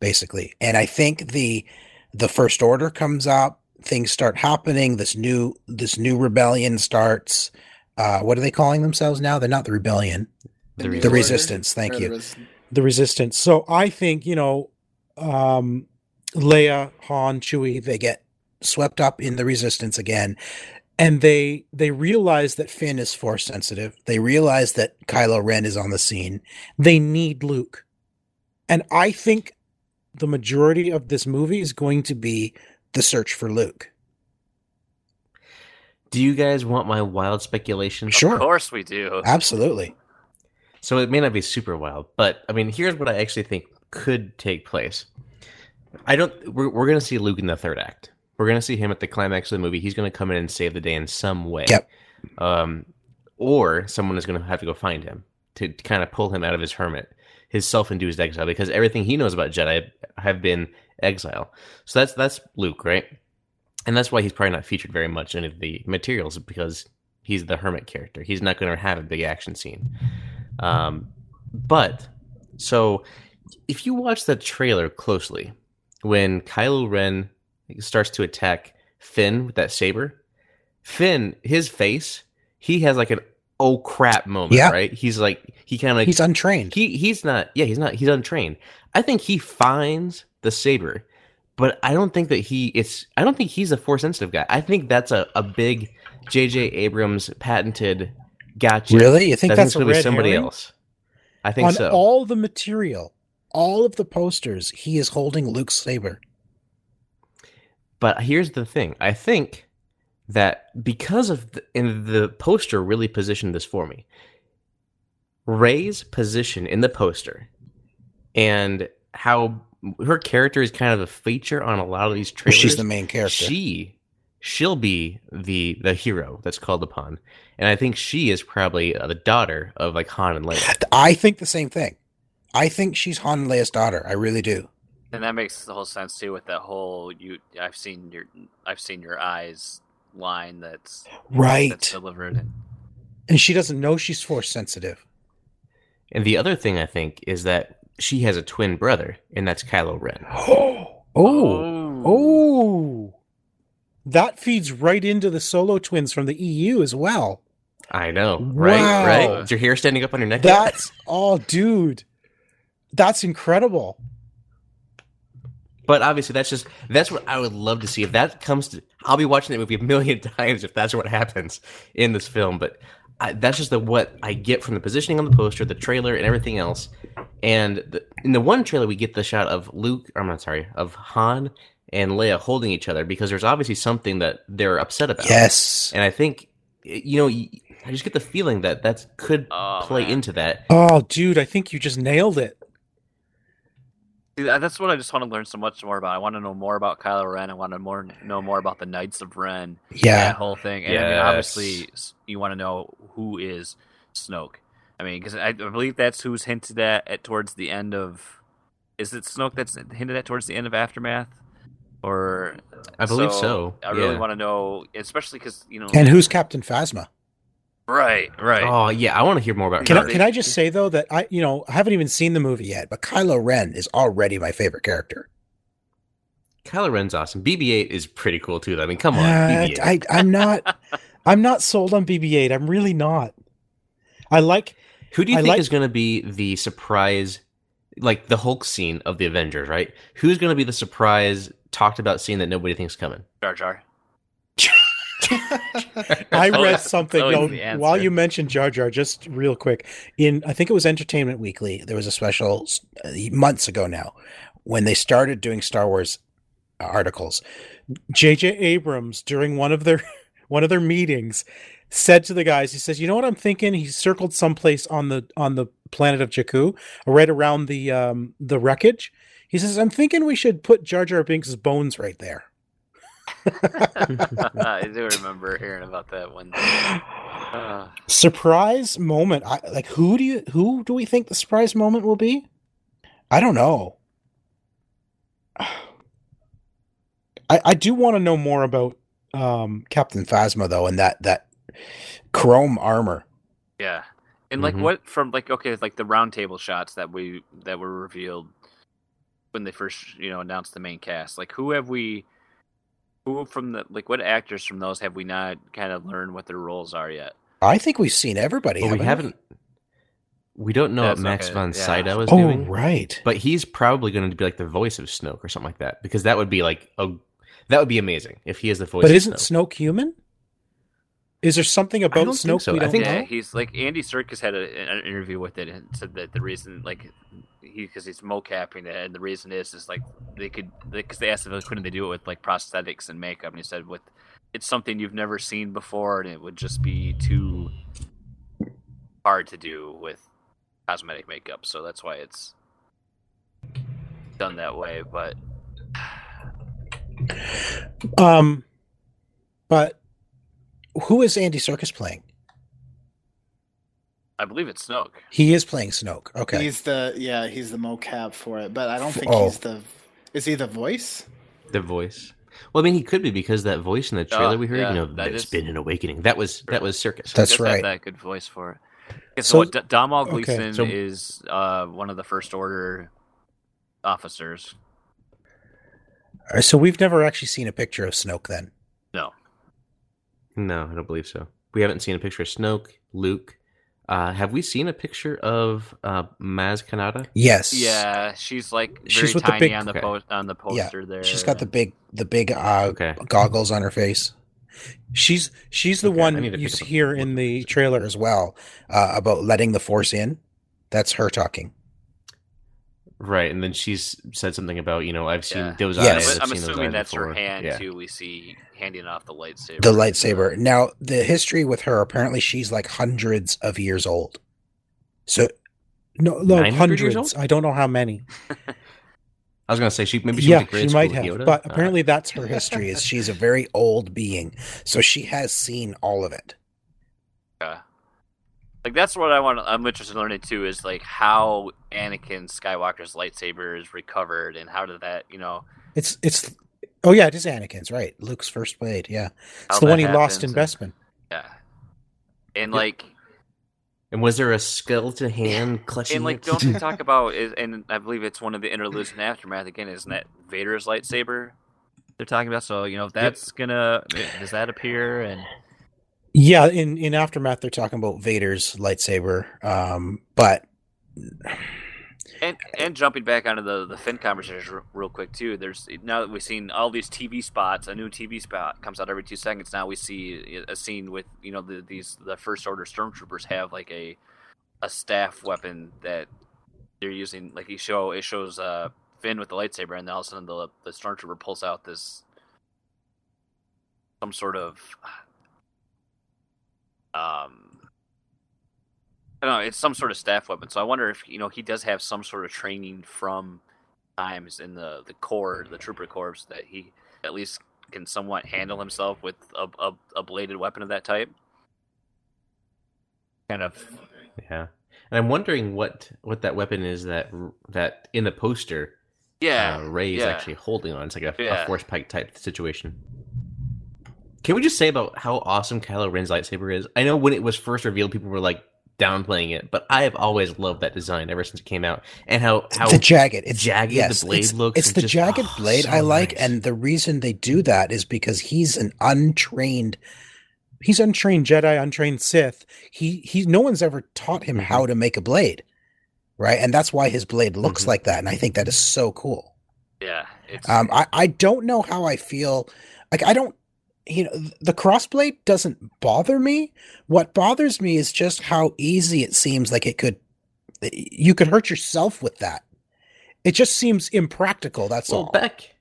Speaker 4: basically. And I think the the First Order comes up. Things start happening. This new this new rebellion starts. Uh, what are they calling themselves now? They're not the rebellion.
Speaker 3: The
Speaker 2: New
Speaker 4: The
Speaker 2: Order?
Speaker 4: resistance. Thank
Speaker 2: Or
Speaker 4: you
Speaker 2: the res-
Speaker 4: the resistance. So I think you know, um, Leia, Han, Chewie, they get swept up in the resistance again, and they they realize that Finn is force sensitive. They realize that Kylo Ren is on the scene. They need Luke, and I think the majority of this movie is going to be the search for Luke.
Speaker 3: Do you guys want my wild speculation?
Speaker 4: Sure.
Speaker 1: Of course we do.
Speaker 4: Absolutely.
Speaker 3: So it may not be super wild, but I mean, here's what I actually think could take place. I don't. We're, we're going to see Luke in the third act. We're going to see him at the climax of the movie. He's going to come in and save the day in some way.
Speaker 4: Yep.
Speaker 3: Um, or someone is going to have to go find him to, to kind of pull him out of his hermit, his self-induced exile, because everything he knows about Jedi have been exile. So that's that's Luke, right? And that's why he's probably not featured very much in any of the materials because he's the hermit character. He's not going to have a big action scene. Um, but so if you watch the trailer closely, when Kylo Ren starts to attack Finn with that saber, Finn, his face, he has like an oh crap moment,
Speaker 4: Yeah.
Speaker 3: right? He's like he kind of like
Speaker 4: He's untrained.
Speaker 3: he he's not yeah he's not he's untrained. I think he finds the saber, but I don't think that he it's I don't think he's a force sensitive guy. I think that's a, a big J.J. Abrams patented gotcha.
Speaker 4: Really? You think
Speaker 3: I
Speaker 4: that's
Speaker 3: it's gonna be somebody
Speaker 4: herring?
Speaker 3: else? I think
Speaker 4: on
Speaker 3: so.
Speaker 4: all the material, all of the posters, he is holding Luke's saber.
Speaker 3: But here's the thing: I think that because of the, and the poster really positioned this for me. Rey's position in the poster and how her character is kind of a feature on a lot of these trailers.
Speaker 4: She's the main character.
Speaker 3: She she'll be the the hero that's called upon, and I think she is probably uh, the daughter of like Han and Leia.
Speaker 4: I think the same thing. I think she's Han and Leia's daughter. I really do.
Speaker 1: And that makes the whole sense too with that whole you. I've seen your. I've seen your eyes line that's
Speaker 4: Right.
Speaker 1: that's delivered.
Speaker 4: And she doesn't know she's force sensitive.
Speaker 3: And the other thing I think is that she has a twin brother, and that's Kylo Ren. *gasps* *gasps*
Speaker 4: Oh. Oh. oh! That feeds right into the solo twins from the EU as well.
Speaker 3: I know, right?
Speaker 4: Wow.
Speaker 3: Right? Is your hair standing up on your neck? yet?
Speaker 4: That's oh dude. That's incredible.
Speaker 3: But obviously, that's just that's what I would love to see. If that comes to, I'll be watching that movie a million *laughs* times if that's what happens in this film. But I, that's just the what I get from the positioning on the poster, the trailer, and everything else. And the, in the one trailer, we get the shot of Luke. Or I'm not sorry, of Han and Leia holding each other because there's obviously something that they're upset about.
Speaker 4: Yes.
Speaker 3: and I think you know, I just get the feeling that that could
Speaker 1: Oh,
Speaker 3: play
Speaker 1: man.
Speaker 3: into that.
Speaker 4: Oh dude, I think you just nailed it.
Speaker 1: See, that- That's what I just want to learn so much more about. I want to know more about Kylo Ren. I want to more know more about the Knights of Ren.
Speaker 4: Yeah.
Speaker 1: that whole thing. And I mean, obviously, you want to know who is Snoke. I mean, because I, I believe that's who's hinted at, at towards the end of. Is it Snoke that's hinted at towards the end of Aftermath? Or
Speaker 3: I believe so,
Speaker 1: I really
Speaker 3: yeah.
Speaker 1: want to know, especially because you know.
Speaker 4: And who's Captain Phasma?
Speaker 1: Right, right.
Speaker 3: Oh yeah, I want to hear more about
Speaker 4: Can
Speaker 3: her.
Speaker 4: I, can I just say though that I you know I haven't even seen the movie yet, but Kylo Ren is already my favorite character.
Speaker 3: Kylo Ren's awesome. BB-8 is pretty cool too. though. I mean, come on,
Speaker 4: Uh,
Speaker 3: BB-8.
Speaker 4: I I'm not *laughs* I'm not sold on BB-8. I'm really not. I like
Speaker 3: Who do you
Speaker 4: I
Speaker 3: think
Speaker 4: like-
Speaker 3: is going to be the surprise like the Hulk scene of the Avengers, right? Who's going to be the surprise talked about scene that nobody thinks coming?
Speaker 1: Jar Jar. *laughs*
Speaker 4: I read something while you mentioned Jar Jar, just real quick. In I think it was Entertainment Weekly. There was a special uh, months ago now when they started doing Star Wars uh, articles. J.J. Abrams during one of their *laughs* one of their meetings said to the guys, he says, "You know what I'm thinking?" He circled someplace on the on the planet of Jakku, right around the um the wreckage. He says, "I'm thinking we should put Jar Jar Binks' bones right there." *laughs*
Speaker 1: I do remember hearing about that one. Uh, *sighs*
Speaker 4: surprise moment I, like who do you who do we think the surprise moment will be i don't know *sighs* i i do want to know more about um captain phasma though and that that chrome armor
Speaker 1: yeah, and like
Speaker 3: Mhm.
Speaker 1: what from like okay, like the round table shots that we that were revealed when they first you know announced the main cast. Like who have we? Who from the like what actors from those have we not kind of learned what their roles are yet?
Speaker 4: i think we've seen everybody
Speaker 3: But we
Speaker 4: haven't
Speaker 3: haven't. We don't know
Speaker 1: That's
Speaker 3: what Max
Speaker 1: okay,
Speaker 3: von
Speaker 1: yeah.
Speaker 3: Sydow is
Speaker 4: oh
Speaker 3: doing,
Speaker 4: right
Speaker 3: but he's probably going to be like the voice of Snoke or something like that because that would be like a that would be amazing if he is the voice.
Speaker 4: but
Speaker 3: of
Speaker 4: isn't
Speaker 3: Snoke.
Speaker 4: snoke human is there something about
Speaker 3: don't think
Speaker 4: snoke
Speaker 3: so.
Speaker 4: we
Speaker 3: I
Speaker 4: don't
Speaker 3: think-
Speaker 1: Yeah,
Speaker 4: know
Speaker 1: he's like Andy Serkis had a, an interview with it and said that the reason, like, he because he's mocapping it, and the reason is is like they could because they asked if they couldn't they do it with like prosthetics and makeup, and he said with it's something you've never seen before, and it would just be too hard to do with cosmetic makeup, so that's why it's done that way. But
Speaker 4: um but who is andy Serkis playing
Speaker 1: I believe it's Snoke.
Speaker 4: he is playing snoke okay
Speaker 2: He's the yeah, he's the mocap for it, but I don't think
Speaker 4: Oh.
Speaker 2: he's the. Is he the voice?
Speaker 3: the voice. Well, I mean, he could be because that voice in the trailer
Speaker 1: Oh,
Speaker 3: we heard,
Speaker 1: yeah,
Speaker 3: you know,
Speaker 1: that
Speaker 3: it's
Speaker 1: is-
Speaker 3: been an awakening. That was that was Serkis.
Speaker 4: That's
Speaker 1: Does
Speaker 4: right.
Speaker 1: That good voice for it. Okay,
Speaker 4: So-
Speaker 1: so, D- Domhnall
Speaker 4: okay,
Speaker 1: Gleeson
Speaker 3: so-
Speaker 1: is uh, one of the first order officers.
Speaker 4: All right, so we've never actually seen a picture of snoke then
Speaker 1: No,
Speaker 3: No, I don't believe so. We haven't seen a picture of Snoke, Luke. Uh, have we seen a picture of uh, Maz Kanata?
Speaker 4: yes
Speaker 1: yeah, she's like very
Speaker 4: She's with the
Speaker 1: tiny
Speaker 4: big-
Speaker 1: on the
Speaker 3: Okay.
Speaker 1: post on the poster there.
Speaker 4: She's got the big, the big uh,
Speaker 3: Okay.
Speaker 4: goggles on her face. She's she's the
Speaker 3: Okay,
Speaker 4: one
Speaker 3: need to
Speaker 4: you
Speaker 3: pick up a
Speaker 4: hear in the trailer as well uh, about letting the force in. That's her talking.
Speaker 3: Right, and then she's said something about you know I've seen
Speaker 1: Yeah.
Speaker 3: those
Speaker 4: Yes.
Speaker 3: eyes. I've
Speaker 1: I'm
Speaker 3: seen
Speaker 1: assuming
Speaker 3: eyes
Speaker 1: that's her hand
Speaker 3: Yeah.
Speaker 1: too. We see handing off the lightsaber.
Speaker 4: The lightsaber. Now the history with her. Apparently, she's like hundreds of years old. So, no, no, hundreds. I don't know how many. *laughs*
Speaker 3: I was gonna say she maybe she
Speaker 4: yeah,
Speaker 3: went to
Speaker 4: she might have,
Speaker 3: Yoda.
Speaker 4: but
Speaker 3: Uh,
Speaker 4: apparently that's her history. Is she's a very old being, so she has seen all of it.
Speaker 1: Yeah. Like that's what I want. I'm interested in learning too. Is like how Anakin Skywalker's lightsaber is recovered, and how did that, you know,
Speaker 4: It's it's. Oh yeah, it is Anakin's right. Luke's first blade. Yeah, it's the one he lost in
Speaker 1: and-
Speaker 4: Bespin.
Speaker 1: Yeah, and like
Speaker 3: and was there a skeleton hand clutching?
Speaker 1: And like,
Speaker 3: it?
Speaker 1: don't they talk *laughs* about? Is, and I believe it's one of the interludes in aftermath again. Isn't that Vader's lightsaber? They're talking about. So you know, if that's gonna does that appear? And
Speaker 4: Yeah, in in aftermath they're talking about Vader's lightsaber. Um, but
Speaker 1: and and jumping back onto the the Finn conversation real, quick too. There's now that we've seen all these TV spots. A new TV spot comes out every two seconds. Now we see a scene with you know the, these the first order stormtroopers have like a a staff weapon that they're using. Like you show it shows uh Finn with the lightsaber, and then all of a sudden the the stormtrooper pulls out this some sort of um I don't know, it's some sort of staff weapon. So I wonder if you know he does have some sort of training from times in the the corps, the trooper corps, that he at least can somewhat handle himself with a, a, a bladed weapon of that type. Kind of
Speaker 3: yeah, and I'm wondering what what that weapon is that that in the poster
Speaker 1: yeah,
Speaker 3: uh, Rey is
Speaker 1: yeah.
Speaker 3: actually holding on. It's like a,
Speaker 1: Yeah.
Speaker 3: a force pike type situation. Can we just say about how awesome Kylo Ren's lightsaber is? I know when it was first revealed, people were like downplaying it, but I have always loved that design ever since it came out, and how how
Speaker 4: the jagged, it's
Speaker 3: jagged the blade
Speaker 4: it's,
Speaker 3: looks
Speaker 4: It's the
Speaker 3: just-
Speaker 4: jagged
Speaker 3: oh,
Speaker 4: blade
Speaker 3: so
Speaker 4: I like,
Speaker 3: nice.
Speaker 4: and the reason they do that is because he's an untrained. He's untrained Jedi, untrained Sith. He he. No one's ever taught him
Speaker 3: Mm-hmm.
Speaker 4: how to make a blade. right? And that's why his blade looks
Speaker 3: Mhm.
Speaker 4: like that. And I think that is so cool.
Speaker 1: Yeah, it's
Speaker 4: Um, I, I don't know how I feel. Like, I don't, you know, the crossblade doesn't bother me. What bothers me is just how easy it seems like it could, you could hurt yourself with that. It just seems impractical. That's
Speaker 3: Well,
Speaker 4: all.
Speaker 3: back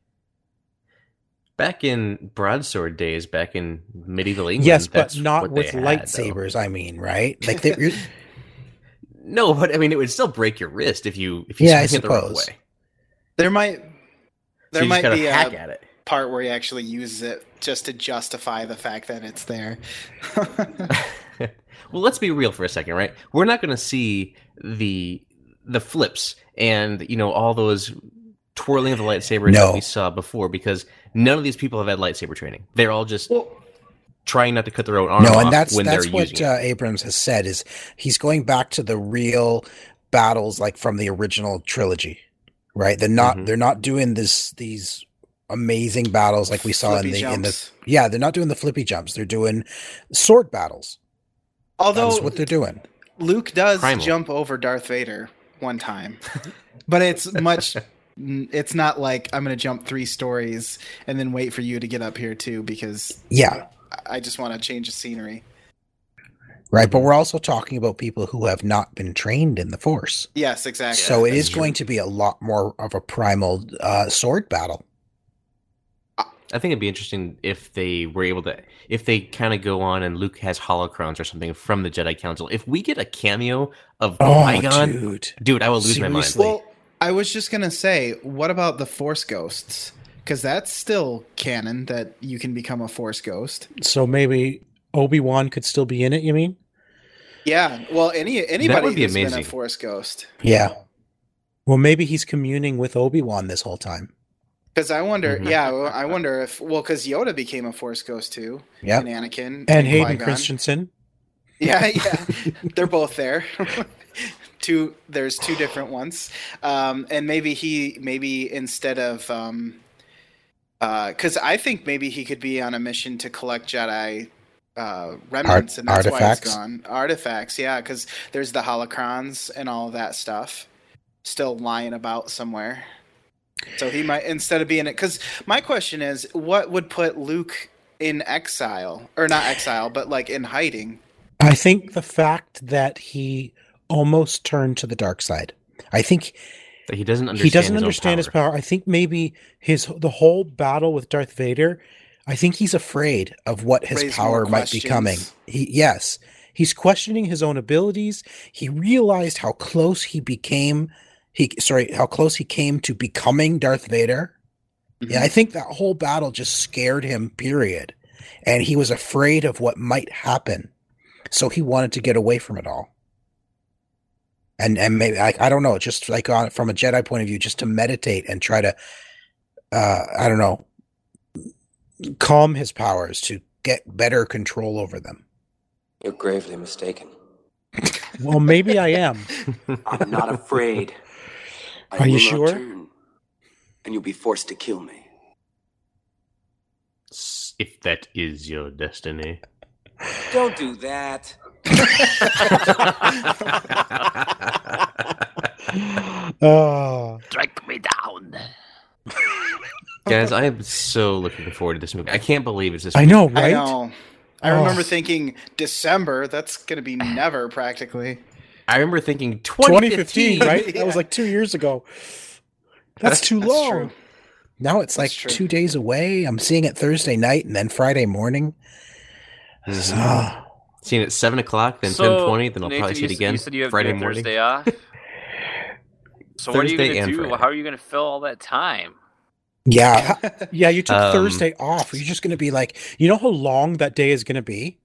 Speaker 3: back in broadsword days, back in medieval England,
Speaker 4: yes, but
Speaker 3: that's
Speaker 4: not
Speaker 3: what they
Speaker 4: with
Speaker 3: had, though.
Speaker 4: lightsabers. I mean, right? Like, they, you're- *laughs*
Speaker 3: No, but I mean, it would still break your wrist if you if you
Speaker 4: Yeah, I
Speaker 3: swing it the wrong way.
Speaker 2: There might there
Speaker 3: you just
Speaker 2: might
Speaker 3: gotta
Speaker 2: be
Speaker 3: hack
Speaker 2: a
Speaker 3: at it.
Speaker 2: part where he actually uses it just to justify the fact that it's there. *laughs*
Speaker 3: well, let's be real for a second, right? We're not going to see the the flips and you know all those twirling of the lightsaber
Speaker 4: No.
Speaker 3: that we saw before because none of these people have had lightsaber training. They're all just trying not to cut their own arm
Speaker 4: no,
Speaker 3: off
Speaker 4: and that's
Speaker 3: when
Speaker 4: that's
Speaker 3: they're
Speaker 4: what
Speaker 3: using
Speaker 4: uh,
Speaker 3: it.
Speaker 4: Abrams has said is he's going back to the real battles like from the original trilogy, right? They're not
Speaker 3: Mhm.
Speaker 4: they're not doing this these amazing battles like we saw in
Speaker 2: Flippy
Speaker 4: the in the yeah they're not doing the flippy jumps they're doing sword battles
Speaker 2: Although
Speaker 4: that's what they're doing
Speaker 2: Luke does
Speaker 3: Primal.
Speaker 2: jump over Darth Vader one time, but it's much. *laughs* It's not like I'm going to jump three stories and then wait for you to get up here too because
Speaker 4: yeah
Speaker 2: I just want to change the scenery.
Speaker 4: right but we're also talking about people who have not been trained in the force
Speaker 2: Yes, exactly.
Speaker 4: so it
Speaker 3: that's
Speaker 4: is
Speaker 3: true.
Speaker 4: going to be a lot more of a primal uh, sword battle
Speaker 3: I think it'd be interesting if they were able to, if they kind of go on and Luke has holocrons or something from the Jedi Council. If we get a cameo of
Speaker 4: oh
Speaker 3: Qui-Gon, dude.
Speaker 4: dude
Speaker 3: I will lose my mind.
Speaker 2: Well, I was just gonna say, what about the Force ghosts? Because that's still canon that you can become a Force ghost.
Speaker 4: so maybe obi-wan could still be in it you mean
Speaker 2: Yeah. Well, any anybody
Speaker 3: would be
Speaker 2: who's been a
Speaker 3: amazing.
Speaker 2: Force ghost.
Speaker 4: yeah well maybe he's communing with obi-wan this whole time
Speaker 2: Because I wonder,
Speaker 3: Mhm.
Speaker 2: yeah, I wonder if well, because Yoda became a Force ghost too,
Speaker 4: yeah
Speaker 2: and Anakin
Speaker 4: and hayden
Speaker 2: Qui-Gon.
Speaker 4: christensen *laughs*
Speaker 2: Yeah, yeah, *laughs* they're both there. *laughs* two, there's two different ones, um, and maybe he, maybe instead of, um, because I think maybe he could be on a mission to collect Jedi uh, remnants, and that's why
Speaker 4: artifacts?
Speaker 2: he's gone. Artifacts, yeah, because there's the holocrons and all that stuff still lying about somewhere. So he might instead of being it. Because my question is, what would put Luke in exile, or not exile, but like in hiding?
Speaker 4: I think the fact that he almost turned to the dark side. I think
Speaker 3: That he doesn't understand.
Speaker 4: he doesn't
Speaker 3: his own
Speaker 4: understand his
Speaker 3: power.
Speaker 4: power. I think maybe his the whole battle with Darth Vader. I think he's afraid of what his
Speaker 2: Raise
Speaker 4: power might be coming. He yes, he's questioning his own abilities. He realized how close he became. He sorry, how close he came to becoming Darth Vader. Yeah,
Speaker 2: Mm-hmm.
Speaker 4: I think that whole battle just scared him. Period, and he was afraid of what might happen, so he wanted to get away from it all. And and maybe I, I don't know, just like on from a Jedi point of view, just to meditate and try to, uh, I don't know, calm his powers to get better control over them.
Speaker 8: You're gravely mistaken.
Speaker 4: Well, maybe I am. *laughs*
Speaker 8: I'm not afraid. I
Speaker 4: Are you
Speaker 8: will
Speaker 4: sure?
Speaker 8: Turn, and you'll be forced to kill me.
Speaker 3: If that is your destiny.
Speaker 8: Don't do that. *laughs*
Speaker 4: Oh,
Speaker 1: Strike me down. *laughs*
Speaker 3: Guys, I am so looking forward to this movie. I can't believe it's this.
Speaker 4: I know,
Speaker 2: I
Speaker 4: right?
Speaker 2: know. I remember
Speaker 4: Oh.
Speaker 2: thinking December. That's going to be *sighs* never practically.
Speaker 3: I remember thinking 2015,
Speaker 4: 2015, right? That was like two years ago. That's too
Speaker 2: That's
Speaker 4: long.
Speaker 2: true.
Speaker 4: Now it's like
Speaker 2: true.
Speaker 4: two days away. I'm seeing it Thursday night and then Friday morning.
Speaker 3: Mhm.
Speaker 4: Ah.
Speaker 3: Seeing it seven o'clock, then
Speaker 1: So,
Speaker 3: ten twenty, then I'll
Speaker 1: Nathan,
Speaker 3: probably see it again
Speaker 1: You said you have
Speaker 3: Friday
Speaker 1: you have
Speaker 3: morning.
Speaker 1: Thursday off. *laughs* So what are you
Speaker 3: Thursday
Speaker 1: gonna do?
Speaker 3: Friday.
Speaker 1: How are you gonna fill all that time?
Speaker 4: Yeah. *laughs* Yeah, you took
Speaker 3: Um,
Speaker 4: Thursday off. You're just going to be like, you know how long that day is going to be?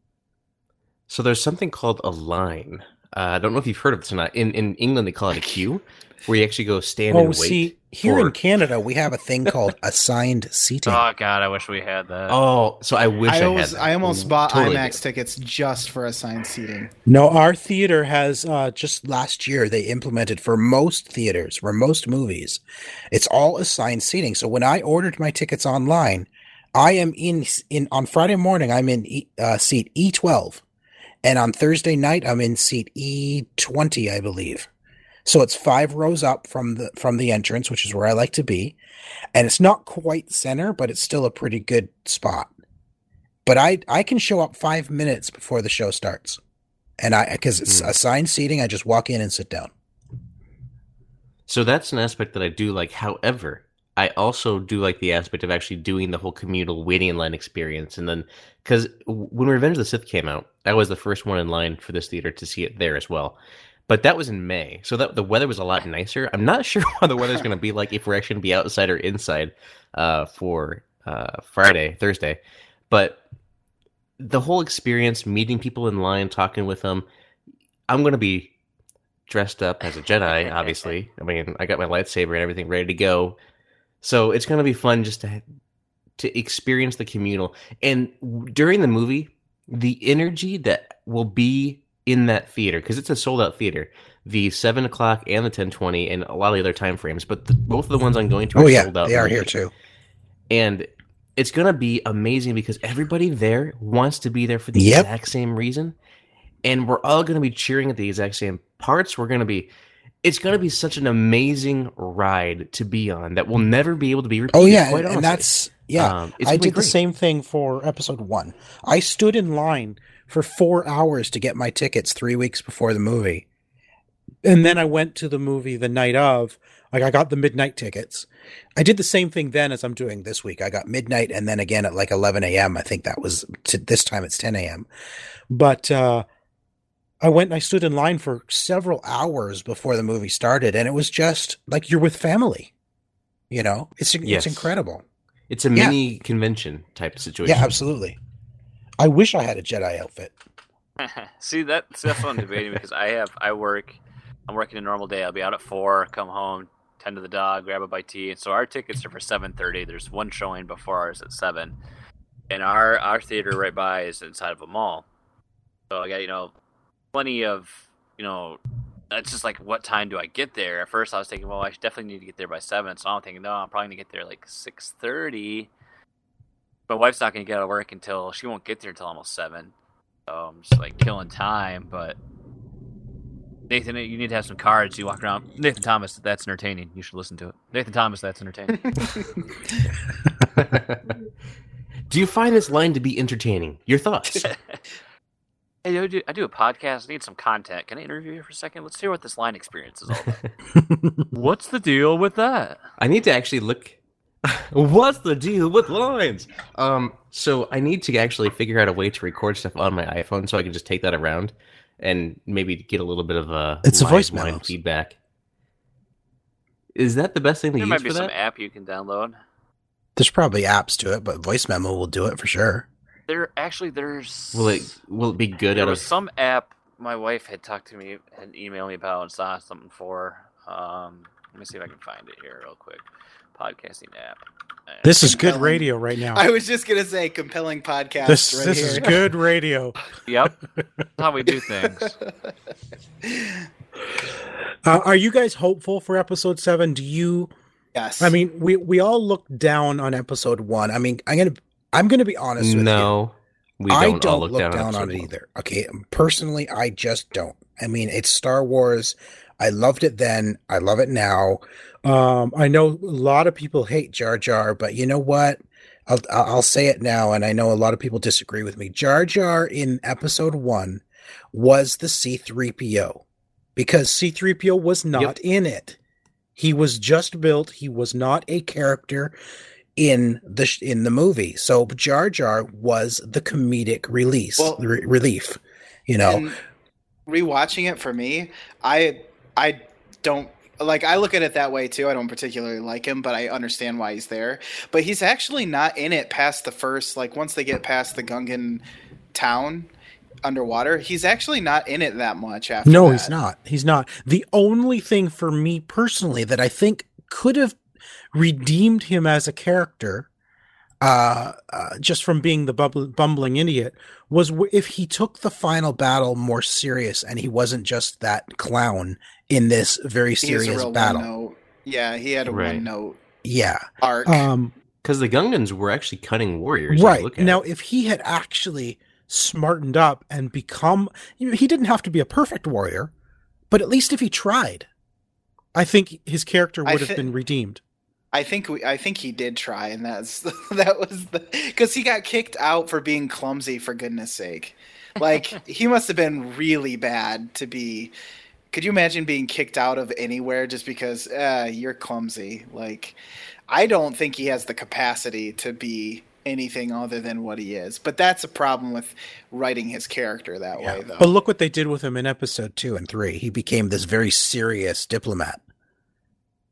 Speaker 3: So there's something called a line. Uh, I don't know if you've heard of this or not. In in England, they call it a queue, where you actually go stand
Speaker 4: Oh,
Speaker 3: and wait.
Speaker 4: see, here
Speaker 3: for-
Speaker 4: in Canada, we have a thing called *laughs* assigned seating.
Speaker 1: Oh God, I wish we had that.
Speaker 3: Oh, so I wish I,
Speaker 2: I, always,
Speaker 3: had.
Speaker 2: I almost bought
Speaker 3: Totally
Speaker 2: IMAX
Speaker 3: do.
Speaker 2: tickets just for assigned seating.
Speaker 4: No, our theater has uh, just last year they implemented for most theaters, for most movies, it's all assigned seating. So when I ordered my tickets online, I am in in on Friday morning. I'm in E- uh, seat E12, and on Thursday night I'm in seat E20, I believe. So it's five rows up from the from the entrance, which is where I like to be. And it's not quite center, but it's still a pretty good spot. But I I can show up five minutes before the show starts. And I because it's
Speaker 3: Hmm.
Speaker 4: assigned seating, I just walk in and sit down.
Speaker 3: So that's an aspect that I do like. However, I also do like the aspect of actually doing the whole communal waiting in line experience. And then, because when Revenge of the Sith came out, I was the first one in line for this theater to see it there as well. But that was in May, so that the weather was a lot nicer. I'm not *laughs* sure what the weather's going to be like if we're actually going to be outside or inside uh, for uh, Friday, Thursday. But the whole experience, meeting people in line, talking with them, I'm going to be dressed up as a Jedi, obviously. I mean, I got my lightsaber and everything ready to go. So it's going to be fun just to to experience the communal. And during the movie, the energy that will be in that theater because it's a sold out theater. The seven o'clock and the ten twenty and a lot of the other time frames, but the, both of the ones I'm going to oh, are
Speaker 4: Oh yeah,
Speaker 3: sold out.
Speaker 4: they are here too.
Speaker 3: and it's gonna be amazing because everybody there wants to be there for the
Speaker 4: Yep.
Speaker 3: exact same reason, and we're all gonna be cheering at the exact same parts. We're gonna be. It's gonna be such an amazing ride to be on that will never be able to be repeated.
Speaker 4: Oh yeah, and, and that's yeah.
Speaker 3: Um, it's
Speaker 4: I did the same thing for episode one. I stood in line for four hours to get my tickets three weeks before the movie, and then I went to the movie the night of. Like I got the midnight tickets. I did the same thing then as I'm doing this week. I got midnight and then again at like 11 a.m. I think that was to, this time it's 10 a.m. But uh, I went and I stood in line for several hours before the movie started, and it was just like you're with family. You know, it's
Speaker 3: Yes.
Speaker 4: it's incredible.
Speaker 3: It's a
Speaker 4: Yeah.
Speaker 3: mini convention type situation.
Speaker 4: Yeah, absolutely. I wish I had a Jedi outfit.
Speaker 1: See *laughs* that see, that's what I'm debating because I have I work I'm working a normal day. I'll be out at four, come home, tend to the dog, grab a bite to eat. So our tickets are for seven thirty. There's one showing before ours at seven. And our our theater right by is inside of a mall. So I got, you know, plenty of you know it's just like what time do I get there? At first I was thinking, well, I should definitely need to get there by seven. So I'm thinking, no, I'm probably gonna get there like six thirty. My wife's not gonna get out of work until she won't get there until almost seven. So I'm just like killing time, but Nathan, you need to have some cards. You walk around. Nathan Thomas, that's entertaining. You should listen to it. Nathan Thomas, that's entertaining. *laughs* *laughs*
Speaker 3: do you find this line to be entertaining? Your thoughts? *laughs*
Speaker 1: hey, I do, I do a podcast. I need some content. Can I interview you for a second? Let's hear what this line experience is all about. *laughs* What's the deal with that?
Speaker 3: I need to actually look. *laughs* What's the deal with lines? Um, so I need to actually figure out a way to record stuff on my iPhone so I can just take that around and maybe get a little bit of a
Speaker 4: It's a voice
Speaker 3: line feedback. Is that the best thing to
Speaker 1: There
Speaker 3: use
Speaker 1: might be some
Speaker 3: that?
Speaker 1: app you can download.
Speaker 4: There's probably apps to it, but voice memo will do it for sure.
Speaker 1: There actually, there's
Speaker 3: Will it will it be good
Speaker 1: there
Speaker 3: out
Speaker 1: was
Speaker 3: of
Speaker 1: some app my wife had talked to me and emailed me about and saw something for. Um, let me see if I can find it here real quick. Podcasting app.
Speaker 4: This is good radio right now.
Speaker 2: I was just gonna say compelling podcast.
Speaker 4: this
Speaker 2: right
Speaker 4: this
Speaker 2: here.
Speaker 4: is good radio. *laughs*
Speaker 1: Yep. That's how we do *laughs* things.
Speaker 4: Uh, are you guys hopeful for episode seven? Do you?
Speaker 2: yes.
Speaker 4: I mean, we we all looked down on episode one. I mean, I'm gonna I'm gonna be honest with you.
Speaker 3: no? We don't,
Speaker 4: I don't
Speaker 3: look,
Speaker 4: look
Speaker 3: down,
Speaker 4: down, on it either. Okay, personally, I just don't. I mean, it's Star Wars. I loved it then. I love it now. Um, I know a lot of people hate Jar Jar, but you know what? I'll I'll say it now, and I know a lot of people disagree with me. Jar Jar in Episode One was the C-3PO because C-3PO was not
Speaker 3: Yep.
Speaker 4: in it. He was just built. He was not a character in the in the movie. So Jar Jar was the comedic release
Speaker 2: Well-
Speaker 4: re- relief. You know,
Speaker 2: rewatching it for me, I I don't like I look at it that way too. I don't particularly like him, but I understand why he's there. But he's actually not in it past the first like once they get past the Gungan town underwater, he's actually not in it that much after
Speaker 4: no,
Speaker 2: that.
Speaker 4: he's not. He's not. The only thing for me personally that I think could have redeemed him as a character, uh, uh just from being the bubble, bumbling idiot, was w- if he took the final battle more serious and he wasn't just that clown in this very
Speaker 2: He has a
Speaker 4: serious battle.
Speaker 2: one-note- Yeah, he had a
Speaker 3: Right.
Speaker 2: one note
Speaker 4: Yeah.
Speaker 2: arc.
Speaker 4: Um.
Speaker 3: Because the Gungans were actually cunning warriors.
Speaker 4: right
Speaker 3: Look at
Speaker 4: now
Speaker 3: it.
Speaker 4: if he had actually smartened up and become you know, he didn't have to be a perfect warrior but at least if he tried I think his character
Speaker 2: I
Speaker 4: would have
Speaker 2: thi-
Speaker 4: been redeemed.
Speaker 2: I think we, I think he did try, and that's *laughs* that was the because he got kicked out for being clumsy. For goodness sake, like *laughs* he must have been really bad to be. Could you imagine being kicked out of anywhere just because uh, you're clumsy? Like, I don't think he has the capacity to be anything other than what he is. But that's a problem with writing his character that way, though.
Speaker 4: But look what they did with him in episode two and three. He became this very serious diplomat.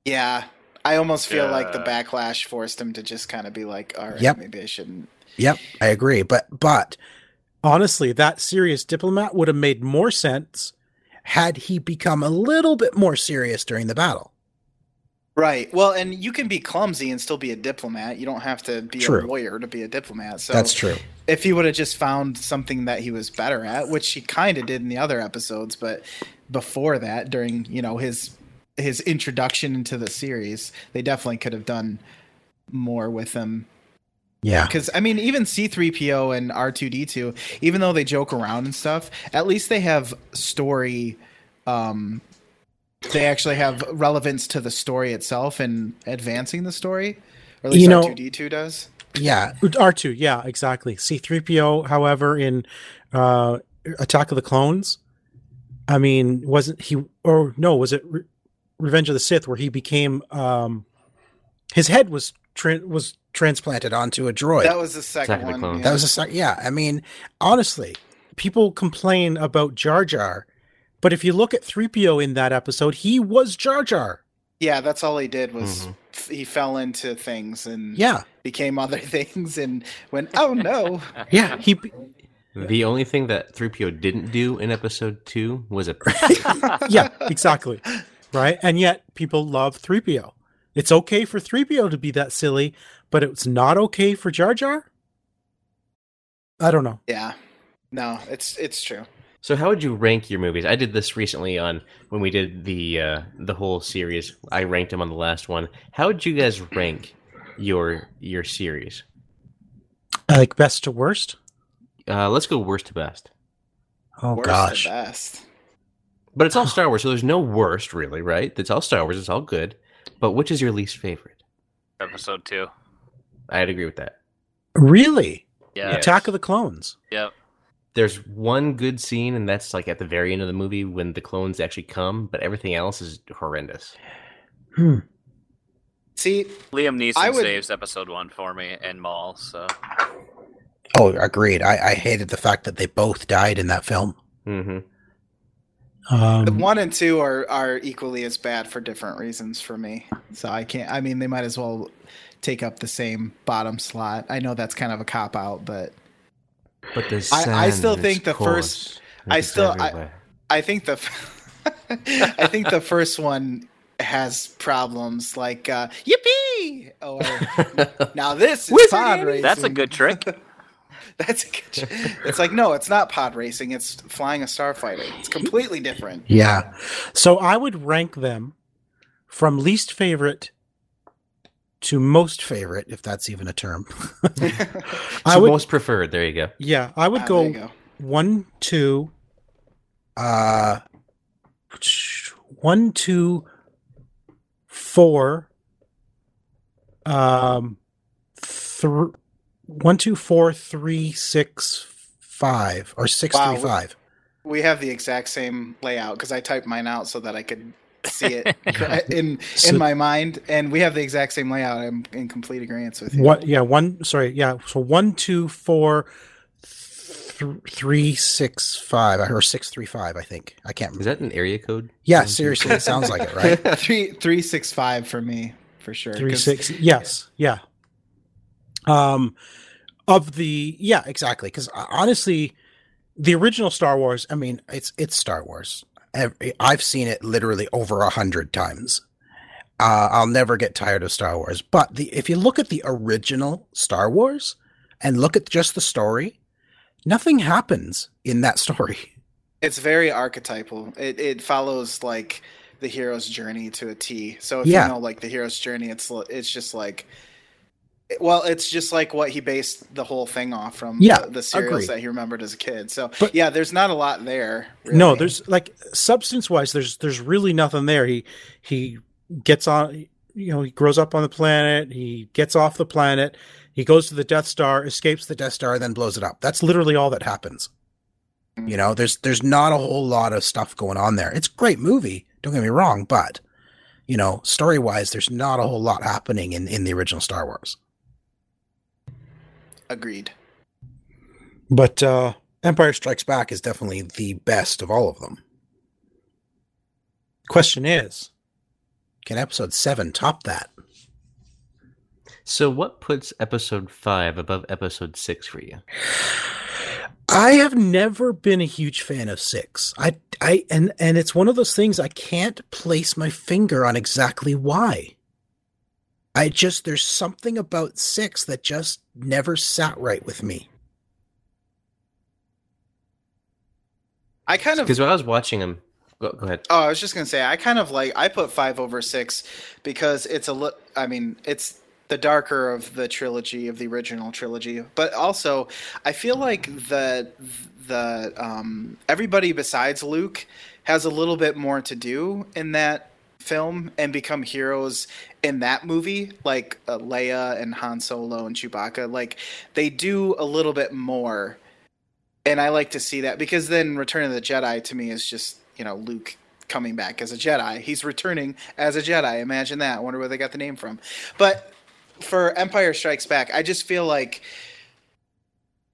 Speaker 2: yeah, I almost feel like the backlash forced him to just kind of be like, "All right,
Speaker 4: Yep.
Speaker 2: maybe I shouldn't."
Speaker 4: Yep, I agree. But but honestly, that serious diplomat would have made more sense had he become a little bit more serious during the battle.
Speaker 2: Right. Well, and you can be clumsy and still be a diplomat. You don't have to be
Speaker 4: True.
Speaker 2: a lawyer to be a diplomat. So
Speaker 4: That's true.
Speaker 2: if he would have just found something that he was better at, which he kind of did in the other episodes, but before that, during you know his his introduction into the series, they definitely could have done more with him.
Speaker 4: Yeah.
Speaker 2: Because I mean, even C three PO and R two D two, even though they joke around and stuff, at least they have story. Um, they actually have relevance to the story itself and advancing the story, or at least
Speaker 4: You know-
Speaker 2: R two D two does.
Speaker 4: Yeah, R two. Yeah, exactly. C three PO, however, in uh, Attack of the Clones, I mean, wasn't he? Or no, was it Re- Revenge of the Sith where he became? Um, his head was tra- was transplanted onto a droid.
Speaker 2: That was the second
Speaker 3: Attack of the
Speaker 2: one. Yeah.
Speaker 4: That was the second. yeah. I mean, honestly, people complain about Jar Jar, but if you look at three PO in that episode, he was Jar Jar.
Speaker 2: yeah, that's all he did was
Speaker 3: Mhm.
Speaker 2: f- he fell into things and
Speaker 4: Yeah,
Speaker 2: became other *laughs* things and went, oh no. *laughs*
Speaker 4: yeah. He
Speaker 3: The only thing that 3PO didn't do in episode two was a *laughs*
Speaker 4: yeah, exactly. Right? And yet people love 3PO. It's okay for 3PO to be that silly, but it's not okay for Jar Jar? I don't know.
Speaker 2: Yeah, no, it's it's true.
Speaker 3: So how would you rank your movies? I did this recently on when we did the uh, the whole series. I ranked them on the last one. How would you guys rank your your series?
Speaker 4: Like best to worst?
Speaker 3: Uh, let's go worst to best.
Speaker 4: Oh
Speaker 2: Worst
Speaker 4: gosh.
Speaker 2: at best.
Speaker 3: But it's all Star Wars, so there's no worst really, right? It's all Star Wars. It's all good. But which is your least favorite?
Speaker 1: Episode two.
Speaker 3: I'd agree with that.
Speaker 4: Really?
Speaker 1: Yeah.
Speaker 4: Attack of the Clones.
Speaker 1: Yep.
Speaker 3: There's one good scene, and that's like at the very end of the movie when the clones actually come. But everything else is horrendous.
Speaker 4: Hmm.
Speaker 2: See,
Speaker 1: Liam Neeson
Speaker 2: would-
Speaker 1: saves episode one for me and Maul. So
Speaker 4: Oh, agreed. I, I hated the fact that they both died in that film.
Speaker 3: hmm
Speaker 4: Um,
Speaker 2: one and two are are equally as bad for different reasons for me. So I can't. I mean, they might as well take up the same bottom slot. I know that's kind of a cop out, but
Speaker 3: But the
Speaker 2: I- I still think the first- I still- I-
Speaker 3: everywhere.
Speaker 2: I think the *laughs* I think the first one has problems like uh, yippee or *laughs* now this is pod racing.
Speaker 1: that's a good trick. *laughs* *laughs*
Speaker 2: That's a good. It's like no, it's not pod racing. It's flying a starfighter. It's completely different.
Speaker 4: yeah. So I would rank them from least favorite to most favorite, if that's even a term. *laughs* I
Speaker 3: so
Speaker 4: would,
Speaker 3: most preferred. There you go.
Speaker 4: yeah, I would
Speaker 2: Ah,
Speaker 4: go,
Speaker 2: go.
Speaker 4: one, two, uh, one, two, four, um, thr one, two, four, three, six, five, or six,
Speaker 2: Wow.
Speaker 4: three, five.
Speaker 2: We have the exact same layout because I typed mine out so that I could see it *laughs* *laughs* in
Speaker 4: So-
Speaker 2: in my mind, and we have the exact same layout. I'm in complete agreement with you.
Speaker 4: What? Yeah, one. Sorry, yeah. So one, two, four, th- three, six, five, or six, three, five. I think I can't. remember.
Speaker 3: Is that an area code?
Speaker 4: Yeah,
Speaker 3: One,
Speaker 4: seriously, it sounds like it, right? *laughs*
Speaker 2: Three three six five for me for sure.
Speaker 4: Three,
Speaker 2: 'cause
Speaker 4: six. Yes, yeah. Um, of the yeah, exactly. Because honestly, the original Star Wars. I mean, it's it's Star Wars. I've seen it literally over a hundred times. Uh, I'll never get tired of Star Wars. But the if you look at the original Star Wars and look at just the story, nothing happens in that *laughs* story.
Speaker 2: It's very archetypal. It it follows like the hero's journey to a T. So if
Speaker 4: Yeah.
Speaker 2: you know like the hero's journey, it's it's just like Well, it's just like what he based the whole thing off from.
Speaker 4: Yeah,
Speaker 2: the, the serials
Speaker 4: agreed.
Speaker 2: that he remembered as a kid. So,
Speaker 4: But-
Speaker 2: yeah, there's not a lot there.
Speaker 4: No, there's like substance wise, there's there's really nothing there. He he gets on, you know, he grows up on the planet. He gets off the planet. He goes to the Death Star, escapes the Death Star, then blows it up. That's literally all that happens. Mm. You know, there's there's not a whole lot of stuff going on there. It's a great movie. Don't get me wrong, but you know, story wise, there's not a whole lot happening in in the original Star Wars.
Speaker 2: Agreed.
Speaker 4: But uh Empire Strikes Back is definitely the best of all of them. Question is, can episode 7 top that?
Speaker 3: So, what puts episode five above episode six for you?
Speaker 4: I have never been a huge fan of 6. I I and and it's one of those things I can't place my finger on exactly why. I just there's something about 6 that just never sat right with me.
Speaker 2: I kind of
Speaker 3: Because when I was watching them, go, go ahead.
Speaker 2: Oh, I was just gonna say I kind of like I put five over six because it's a look. I mean, it's the darker of the trilogy of the original trilogy, but also I feel like the the um, everybody besides Luke has a little bit more to do in that film and become heroes in that movie, like uh, Leia and Han Solo and Chewbacca. Like they do a little bit more and I like to see that because then Return of the Jedi to me is just you know Luke coming back as a Jedi. He's returning as a Jedi. Imagine that. I wonder where they got the name from. But for Empire Strikes Back, I just feel like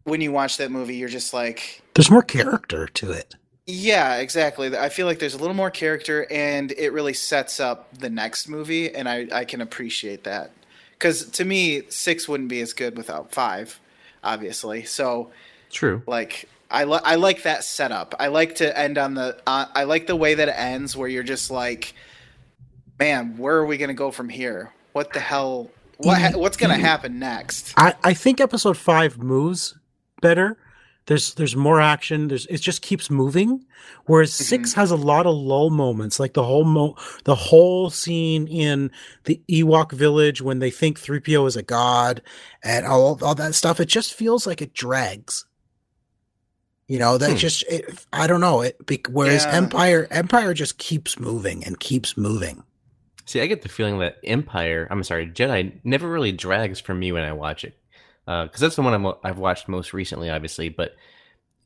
Speaker 2: when you watch that movie, you're just like,
Speaker 4: There's more character to it.
Speaker 2: Yeah, exactly. I feel like there's a little more character, and it really sets up the next movie, and I I can appreciate that because to me, six wouldn't be as good without five, obviously. So
Speaker 3: True.
Speaker 2: like I li- I like that setup. I like to end on the uh, I like the way that it ends where you're just like man, where are we going to go from here? What the hell what ha- what's going to happen next?
Speaker 4: I, I think episode five moves better. There's there's more action. There's it just keeps moving. Whereas six has a lot of lull moments, like the whole mo the whole scene in the Ewok village when they think 3PO is a god and all all that stuff. It just feels like it drags. You know, that
Speaker 3: Hmm.
Speaker 4: just it, I don't know it. Whereas
Speaker 2: Yeah.
Speaker 4: Empire Empire just keeps moving and keeps moving.
Speaker 3: See, I get the feeling that Empire, I'm sorry, Jedi never really drags for me when I watch it. Because that's the one I'm, I've watched most recently, obviously. But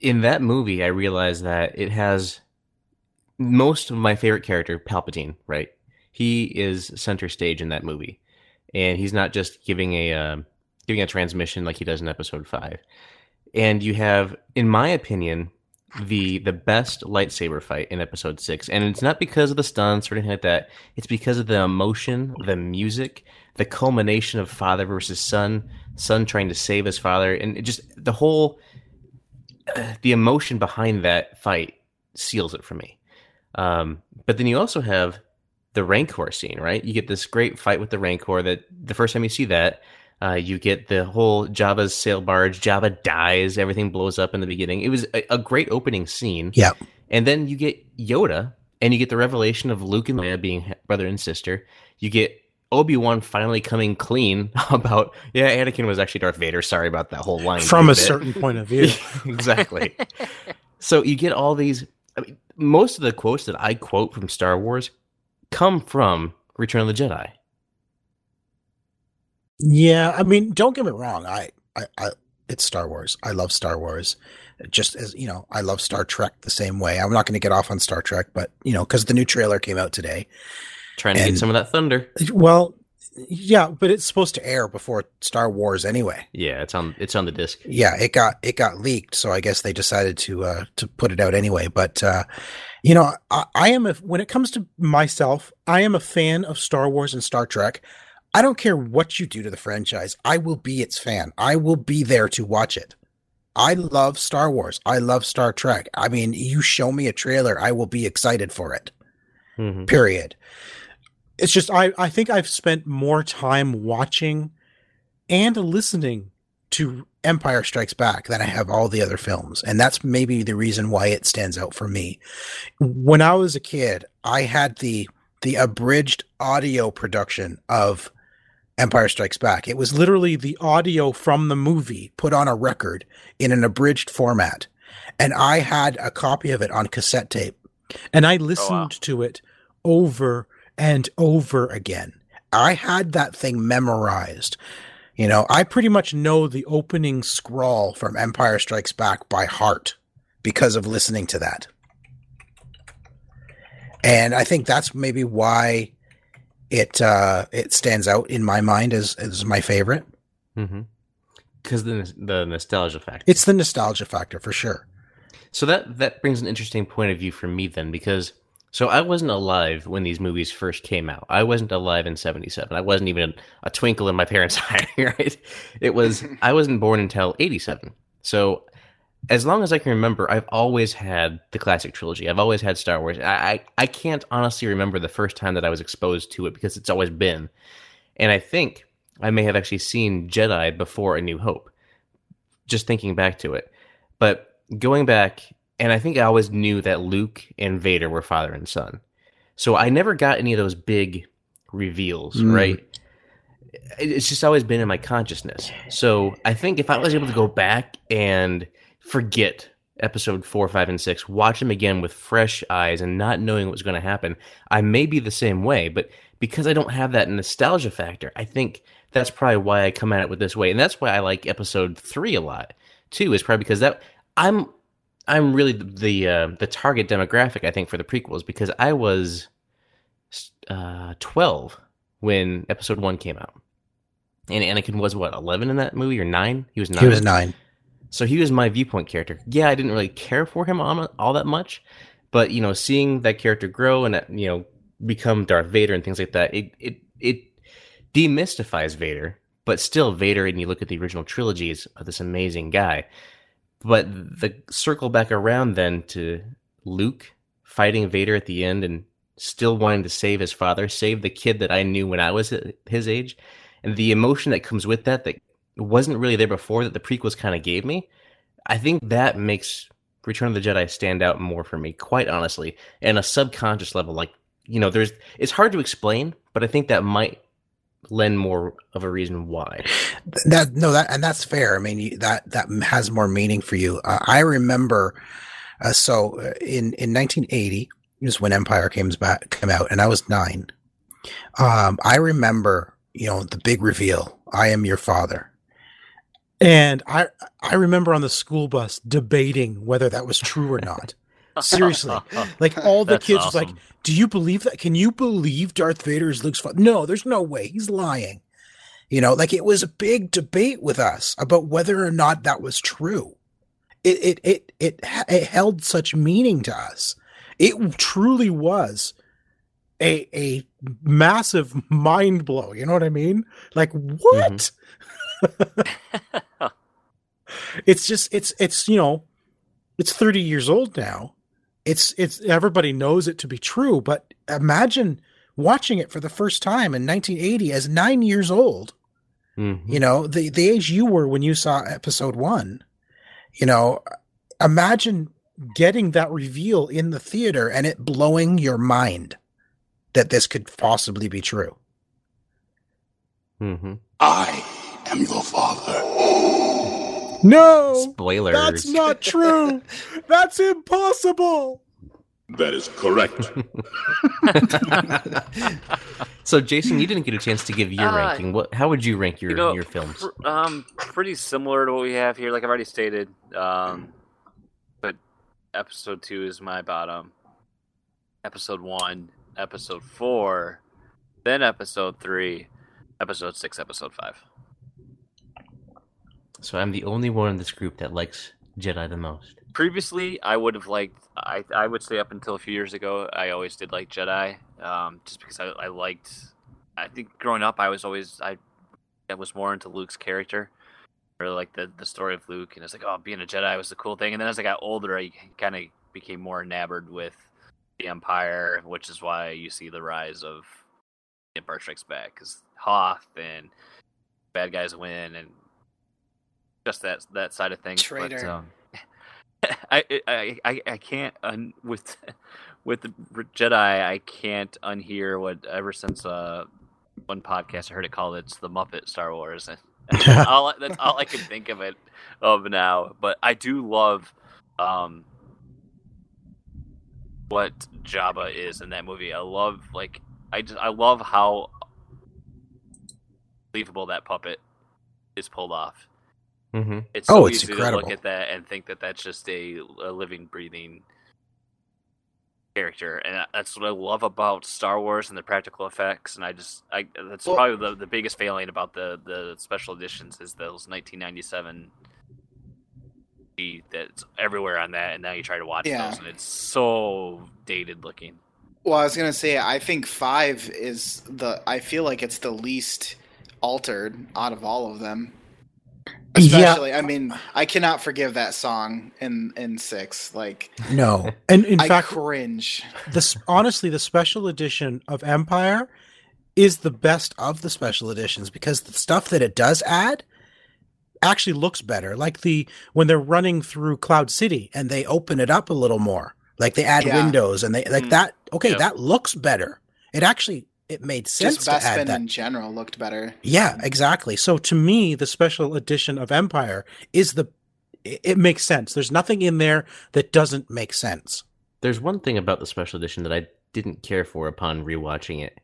Speaker 3: in that movie, I realized that it has most of my favorite character, Palpatine, right? He is center stage in that movie. And he's not just giving a uh, giving a transmission like he does in episode five. And you have, in my opinion, the the best lightsaber fight in episode six. And it's not because of the stunts or anything like that. It's because of the emotion, the music, the culmination of father versus son, son trying to save his father, and it just the whole uh, the emotion behind that fight seals it for me. Um, but then you also have the Rancor scene, right? You get this great fight with the Rancor that the first time you see that, uh, you get the whole Jabba's sail barge. Jabba dies. Everything blows up in the beginning. It was a, a great opening scene.
Speaker 4: Yeah.
Speaker 3: And then you get Yoda, and you get the revelation of Luke and Leia being brother and sister. You get Obi Wan finally coming clean *laughs* about, yeah, Anakin was actually Darth Vader. Sorry about that whole line.
Speaker 4: From a
Speaker 3: bit.
Speaker 4: certain point of view. *laughs*
Speaker 3: exactly. *laughs* so you get all these. I mean, most of the quotes that I quote from Star Wars come from Return of the Jedi.
Speaker 4: Yeah, I mean, don't get me wrong. I, I, I, it's Star Wars. I love Star Wars. Just as you know, I love Star Trek the same way. I'm not going to get off on Star Trek, but you know, because the new trailer came out today.
Speaker 3: Trying to
Speaker 4: And-
Speaker 3: get some of that thunder.
Speaker 4: Well, yeah, but it's supposed to air before Star Wars anyway.
Speaker 3: Yeah, it's on. It's on the disc.
Speaker 4: Yeah, it got it got leaked, so I guess they decided to uh, to put it out anyway. But uh, you know, I, I am a, when it comes to myself, I am a fan of Star Wars and Star Trek. I don't care what you do to the franchise. I will be its fan. I will be there to watch it. I love Star Wars. I love Star Trek. I mean, you show me a trailer, I will be excited for it.
Speaker 3: Mhm.
Speaker 4: Period. It's just I I think I've spent more time watching and listening to Empire Strikes Back than I have all the other films. And that's maybe the reason why it stands out for me. When I was a kid, I had the the abridged audio production of Empire Strikes Back. It was literally the audio from the movie put on a record in an abridged format. And I had a copy of it on cassette tape. And I oh, listened to it over and over again. I had that thing memorized. You know, I pretty much know the opening scrawl from Empire Strikes Back by heart because of listening to that. And I think that's maybe why it uh, it stands out in my mind as as my favorite.
Speaker 3: Mm-hmm. Because the the nostalgia factor.
Speaker 4: It's the nostalgia factor for sure.
Speaker 3: So that that brings an interesting point of view for me then, because so I wasn't alive when these movies first came out. I wasn't alive in '77. I wasn't even a twinkle in my parents' *laughs* eye. Right? It was *laughs* I wasn't born until '87. So as long as I can remember, I've always had the classic trilogy. I've always had Star Wars. I, I, I can't honestly remember the first time that I was exposed to it because it's always been. And I think I may have actually seen Jedi before A New Hope, just thinking back to it. But going back, and I think I always knew that Luke and Vader were father and son. So I never got any of those big reveals,
Speaker 4: Mm.
Speaker 3: right? It's just always been in my consciousness. So I think if I was able to go back and forget episode four, five, and six, watch them again with fresh eyes and not knowing what's going to happen, I may be the same way. But because I don't have that nostalgia factor, I think that's probably why I come at it with this way, and that's why I like episode three a lot too. Is probably because that I'm I'm really the the, uh, the target demographic I think for the prequels because I was uh, twelve when episode one came out, and Anakin was what eleven in that movie or nine? He was nine.
Speaker 4: He was nine.
Speaker 3: So he was my viewpoint character. Yeah, I didn't really care for him all, all that much, but you know, seeing that character grow and uh, you know become Darth Vader and things like that, it it it demystifies Vader. But still, Vader, and you look at the original trilogy, is this amazing guy. But the circle back around then to Luke fighting Vader at the end and still wanting to save his father, save the kid that I knew when I was his age, and the emotion that comes with that that wasn't really there before that the prequels kind of gave me. I think that makes Return of the Jedi stand out more for me, quite honestly, and a subconscious level. Like you know, there's it's hard to explain, but I think that might lend more of a reason why.
Speaker 4: That no, that and that's fair. I mean, you, that that has more meaning for you. Uh, I remember. Uh, so uh, in in 1980 is when Empire came back came out, and I was nine. Um, I remember, you know, the big reveal. I am your father. And I I remember on the school bus debating whether that was true or not. Seriously, *laughs* like all the
Speaker 1: That's
Speaker 4: kids was like, "Do you believe that? Can you believe Darth Vader is Luke's father?" No, there's no way. He's lying. You know, like it was a big debate with us about whether or not that was true. It it it it, it held such meaning to us. It truly was a a massive mind blow. You know what I mean? Like what? Mm-hmm. *laughs* it's just it's it's you know it's 30 years old now it's it's everybody knows it to be true but imagine watching it for the first time in 1980 as 9 years old
Speaker 3: Mhm.
Speaker 4: you know the the age you were when you saw episode 1 you know imagine getting that reveal in the theater and it blowing your mind that this could possibly be true
Speaker 3: Mhm.
Speaker 5: I am your father.
Speaker 4: No
Speaker 3: Spoilers.
Speaker 4: that's not true *laughs* that's impossible
Speaker 5: That is correct. *laughs* *laughs*
Speaker 3: so, Jason, you didn't get a chance to give your
Speaker 1: Uh,
Speaker 3: ranking. What? How would you rank your
Speaker 1: You know,
Speaker 3: your films?
Speaker 1: pr- um, pretty similar to what we have here. Like I've already stated. Um, but episode two is my bottom. Episode one, episode four, then episode three, episode six, episode five.
Speaker 3: So I'm the only one in this group that likes Jedi the most.
Speaker 1: Previously, I would have liked. I I would say up until a few years ago, I always did like Jedi. Um, just because I, I liked. I think growing up, I was always I, I was more into Luke's character. Really like the the story of Luke, and it's like, oh, being a Jedi was the cool thing. And then as I got older, I kind of became more enamored with the Empire, which is why you see the rise of Empire Strikes Back, because Hoth and bad guys win, and just that that side of things. But, um, *laughs* I, I I I can't un, *laughs* with with the Jedi. I can't unhear what ever since uh one podcast I heard it called it's the Muppet Star Wars. *laughs* That's all that's all I can think of it of now. But I do love um what Jabba is in that movie. I love like I just I love how believable that puppet is pulled off.
Speaker 3: Mm-hmm.
Speaker 1: It's so
Speaker 4: Oh, it's
Speaker 1: easy to look at that and think that that's just a, a living, breathing character, and that's what I love about Star Wars and the practical effects. And I just, I that's
Speaker 2: Well-
Speaker 1: probably the, the biggest failing about the the special editions is those 1997 that's everywhere on that, and now you try to watch
Speaker 2: Yeah.
Speaker 1: those, and it's so dated looking.
Speaker 2: Well, I was gonna say I think five is the. I feel like it's the least altered out of all of them. Especially, I mean, I cannot forgive that song in in six. Like,
Speaker 4: No, and in
Speaker 2: I
Speaker 4: fact,
Speaker 2: cringe.
Speaker 4: this honestly, the special edition of Empire is the best of the special editions because the stuff that it does add actually looks better. Like the when they're running through Cloud City and they open it up a little more, like they add
Speaker 2: Yeah.
Speaker 4: windows and they like
Speaker 1: Mm.
Speaker 4: that. Okay,
Speaker 1: Yep.
Speaker 4: that looks better. It actually it made sense
Speaker 2: Just
Speaker 4: to add
Speaker 2: Bespin
Speaker 4: that.
Speaker 2: in general looked better.
Speaker 4: Yeah, exactly. So to me, the special edition of Empire is the it, it makes sense. There's nothing in there that doesn't make sense.
Speaker 3: There's one thing about the special edition that I didn't care for upon rewatching it.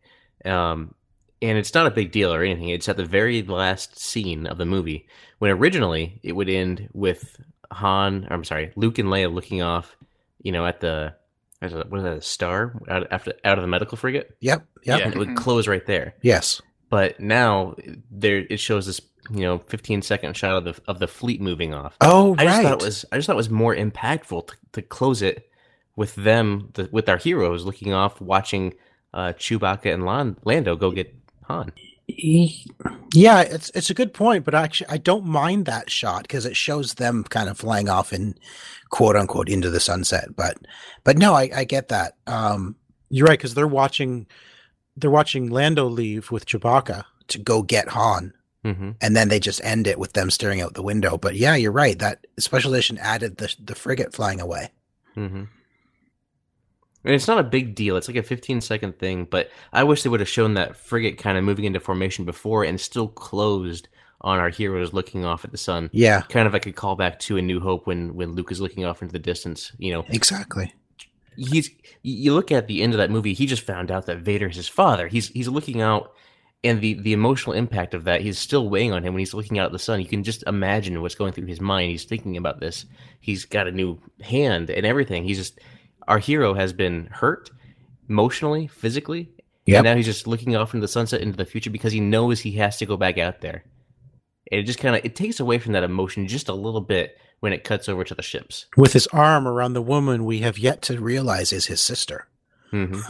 Speaker 3: Um, and it's not a big deal or anything. It's at the very last scene of the movie when originally it would end with Han, I'm sorry, Luke and Leia looking off, you know, at the as a, what is that, a star out after out of the medical frigate,
Speaker 4: Yep. Yep.
Speaker 1: Yeah.
Speaker 3: and it would
Speaker 2: Mhm.
Speaker 3: close right there.
Speaker 4: Yes.
Speaker 3: But now there it shows this, you know, 15 second shot of the of the fleet moving off.
Speaker 4: Oh,
Speaker 3: I just
Speaker 4: right.
Speaker 3: thought it was I just thought it was more impactful to, to close it with them the, with our heroes looking off watching uh, Chewbacca and Lan, Lando go get Han.
Speaker 4: Yeah, it's it's a good point, but actually, I don't mind that shot because it shows them kind of flying off in quote unquote into the sunset. But but no, I, I get that. Um, you're right because they're watching they're watching Lando leave with Chewbacca to go get Han,
Speaker 3: Mm-hmm.
Speaker 4: and then they just end it with them staring out the window. But yeah, you're right. That special edition added the the frigate flying away.
Speaker 3: Mm-hmm. And it's not a big deal. It's like a 15 second thing, but I wish they would have shown that frigate kind of moving into formation before and still closed on our heroes looking off at the sun.
Speaker 4: Yeah,
Speaker 3: Kind of like a callback to A New Hope when when Luke is looking off into the distance. You know,
Speaker 4: exactly.
Speaker 3: he's you look at the end of that movie he just found out that vader is his father he's he's looking out and the the emotional impact of that he's still weighing on him when he's looking out at the sun you can just imagine what's going through his mind he's thinking about this he's got a new hand and everything he's just our hero has been hurt emotionally physically
Speaker 4: Yep.
Speaker 3: and now he's just looking off into the sunset into the future because he knows he has to go back out there and it just kind of it takes away from that emotion just a little bit when it cuts over to the ships
Speaker 4: With his arm around the woman we have yet to realize is his sister.
Speaker 3: hmm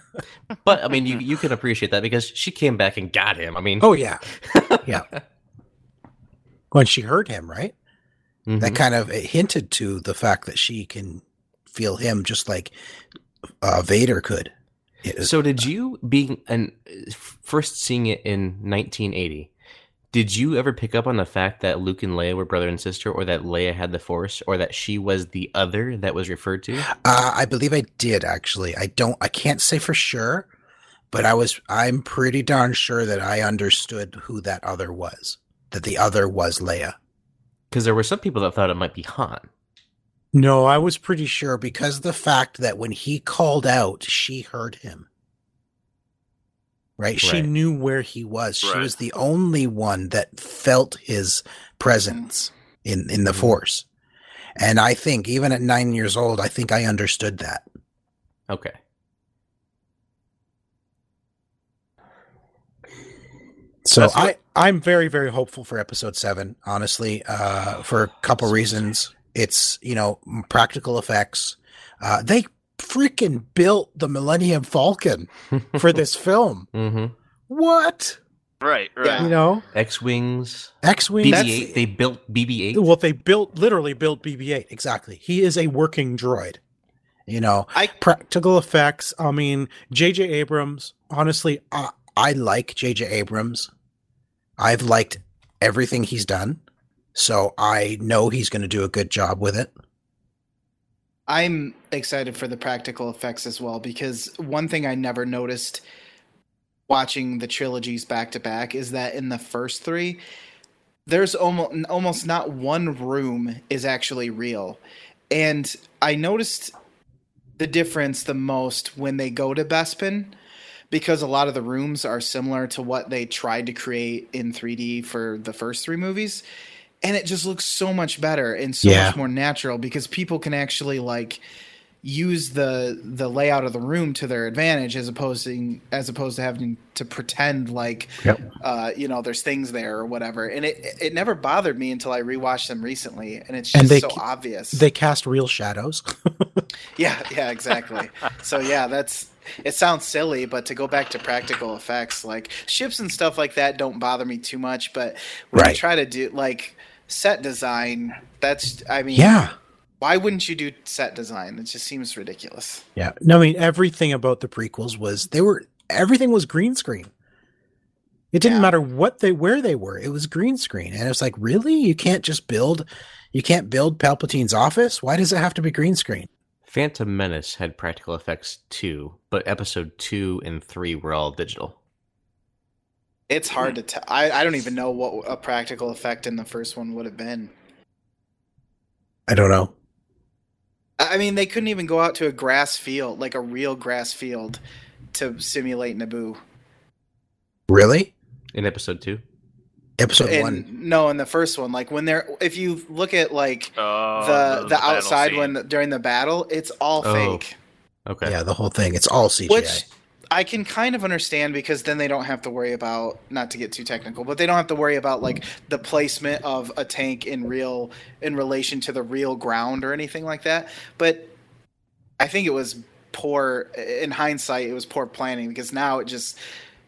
Speaker 3: *laughs* but I mean, you you can appreciate that because she came back and got him. I mean,
Speaker 4: Oh yeah, yeah. When she heard him, right?
Speaker 3: mhm.
Speaker 4: That kind of it hinted to the fact that she can feel him just like uh, Vader could. It
Speaker 3: so did you being and first seeing it in 1980? Did you ever pick up on the fact that Luke and Leia were brother and sister, or that Leia had the Force, or that she was the other that was referred to?
Speaker 4: uh, I believe I did actually. I don't. I can't say for sure, but I was. I'm pretty darn sure that I understood who that other was. That the other was Leia.
Speaker 3: Because there were some people that thought it might be Han.
Speaker 4: No, I was pretty sure because of the fact that when he called out, she heard him. Right? She knew where he was. She was the only one that felt his presence in, in the
Speaker 3: Mhm.
Speaker 4: force. And I think even at nine years old, I think I understood that.
Speaker 3: Okay.
Speaker 4: So
Speaker 1: That's what-
Speaker 4: I, I'm very, very hopeful for episode seven, honestly, uh, for a couple reasons. It's, you know, practical effects. Uh, they freaking built the Millennium Falcon *laughs* for this film.
Speaker 3: hmm
Speaker 4: What?
Speaker 1: Right, right.
Speaker 2: Yeah.
Speaker 4: You know,
Speaker 3: X wings,
Speaker 4: X Wing.
Speaker 3: BB-8. They built BB-8.
Speaker 4: Well, they built, literally built BB 8. Exactly. He is a working droid. You know,
Speaker 2: I
Speaker 4: practical effects. I mean, J.J. Abrams, honestly, I, I like J.J. Abrams. I've liked everything he's done. So I know he's going to do a good job with it.
Speaker 2: I'm excited for the practical effects as well because one thing I never noticed watching the trilogies back to back is that in the first three, there's almost almost not one room is actually real, and I noticed the difference the most when they go to Bespin because a lot of the rooms are similar to what they tried to create in 3D for the first three movies. And it just looks so much better and so
Speaker 4: Yeah.
Speaker 2: much more natural because people can actually like use the the layout of the room to their advantage as opposed to as opposed to having to pretend like
Speaker 4: Yep.
Speaker 2: uh, you know there's things there or whatever. And it it never bothered me until I rewatched them recently and it's just
Speaker 4: And they
Speaker 2: so obvious.
Speaker 4: They cast real shadows. *laughs*
Speaker 2: Yeah, yeah, exactly. so yeah, that's it sounds silly, but to go back to practical effects, like ships and stuff like that don't bother me too much, but when I
Speaker 4: Right.
Speaker 2: try to do like set design, that's I mean
Speaker 4: yeah.
Speaker 2: why wouldn't you do set design? It just seems ridiculous.
Speaker 4: Yeah. No, I mean everything about the prequels was they were everything was green screen. It didn't
Speaker 2: Yeah.
Speaker 4: matter what they where they were. It was green screen. And it's like, really? You can't just build you can't build Palpatine's office? Why does it have to be green screen?
Speaker 3: Phantom Menace had practical effects too, but episode two and three were all digital.
Speaker 2: It's hard hmm. to tell. I, I don't even know what a practical effect in the first one would have been.
Speaker 4: I don't know.
Speaker 2: I I mean, they couldn't even go out to a grass field, like a real grass field, to simulate Naboo.
Speaker 4: Really?
Speaker 3: In episode two,
Speaker 4: Episode
Speaker 2: in,
Speaker 4: one.
Speaker 2: No, in the first one, like when they're if you look at like
Speaker 1: Oh,
Speaker 2: the the,
Speaker 1: battle
Speaker 2: outside
Speaker 1: scene.
Speaker 2: when during the battle, it's all
Speaker 3: Oh.
Speaker 2: fake.
Speaker 3: okay,
Speaker 4: Yeah, the whole thing. It's all CGI.
Speaker 2: Which I can kind of understand because then they don't have to worry about not to get too technical, but they don't have to worry about like the placement of a tank in real in relation to the real ground or anything like that. But I think it was poor in hindsight. It was poor planning because now it just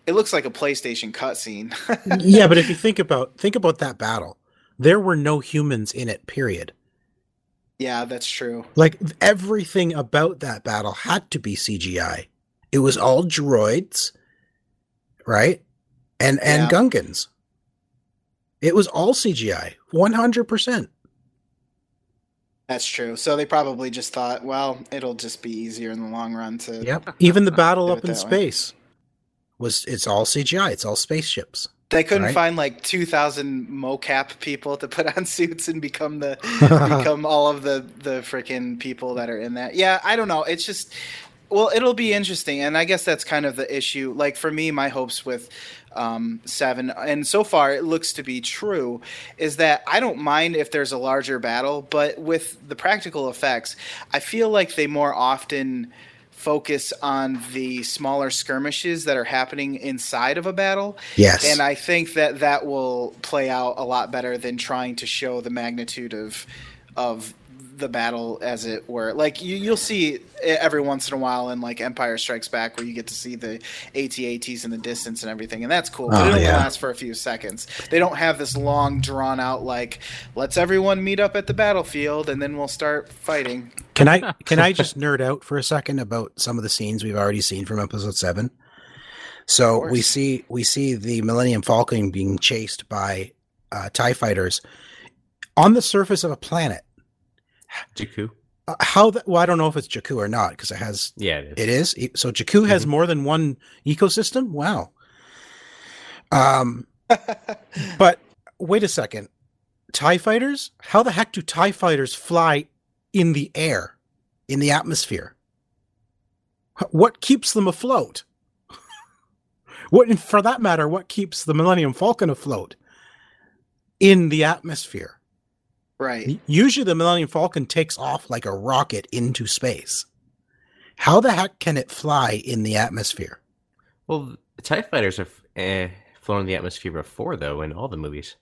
Speaker 2: it looks like a PlayStation cutscene. *laughs*
Speaker 4: yeah, but if you think about think about that battle, there were no humans in it, period.
Speaker 2: yeah, that's true.
Speaker 4: Like everything about that battle had to be CGI. It was all droids, right? And and
Speaker 2: Yeah.
Speaker 4: Gungans. It was all CGI, one hundred percent.
Speaker 2: That's true. So they probably just thought, well, it'll just be easier in the long run to.
Speaker 4: Yep. *laughs* Even the battle up in
Speaker 2: that way.
Speaker 4: space was it's all CGI. It's all spaceships.
Speaker 2: They couldn't
Speaker 4: Right.
Speaker 2: find like two thousand mocap people to put *laughs* on suits and become the *laughs* become all of the the freaking people that are in that. Yeah, I don't know. It's just well, it'll be interesting, and I guess that's kind of the issue. Like for me, my hopes with um, seven, and so far it looks to be true, is that I don't mind if there's a larger battle, but with the practical effects, I feel like they more often focus on the smaller skirmishes that are happening inside of a battle.
Speaker 4: Yes.
Speaker 2: And I think that that will play out a lot better than trying to show the magnitude of of the battle as it were. Like you, you'll see every once in a while in like Empire Strikes Back where you get to see the AT-ATs in the distance and everything, and that's cool. But
Speaker 4: Oh,
Speaker 2: it only
Speaker 4: yeah.
Speaker 2: lasts for a few seconds. They don't have this long, drawn out like let's everyone meet up at the battlefield and then we'll start fighting.
Speaker 4: Can I *laughs* can I just nerd out for a second about some of the scenes we've already seen from episode seven? So we see we see the Millennium Falcon being chased by uh, Tie fighters on the surface of a planet.
Speaker 3: Jakku.
Speaker 4: Uh, how that? Well, I don't know if it's Jakku or not because it has
Speaker 3: Yeah, it is.
Speaker 4: it is. So Jakku has more than one ecosystem. Wow. Um, *laughs* but wait a second. Tie fighters? How the heck do Tie fighters fly in the air, in the atmosphere? What keeps them afloat? *laughs* what, for that matter, what keeps the Millennium Falcon afloat in the atmosphere?
Speaker 2: Right.
Speaker 4: Usually, the Millennium Falcon takes off like a rocket into space. How the heck can it fly in the atmosphere?
Speaker 3: Well, the TIE fighters have eh, flown in the atmosphere before, though, in all the movies.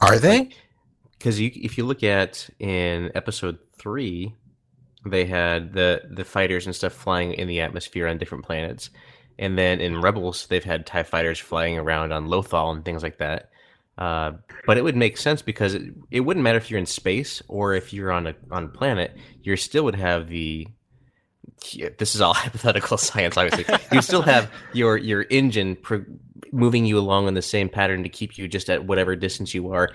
Speaker 4: Are they?
Speaker 3: Because you, if you look at in episode three, they had the the fighters and stuff flying in the atmosphere on different planets, and then in Rebels they've had Tie fighters flying around on Lothal and things like that. Uh, but it would make sense because it, it wouldn't matter if you're in space or if you're on a on a planet, you still would have the. This is all *laughs* hypothetical science, obviously. *laughs* you still have your your engine pro- moving you along in the same pattern to keep you just at whatever distance you are,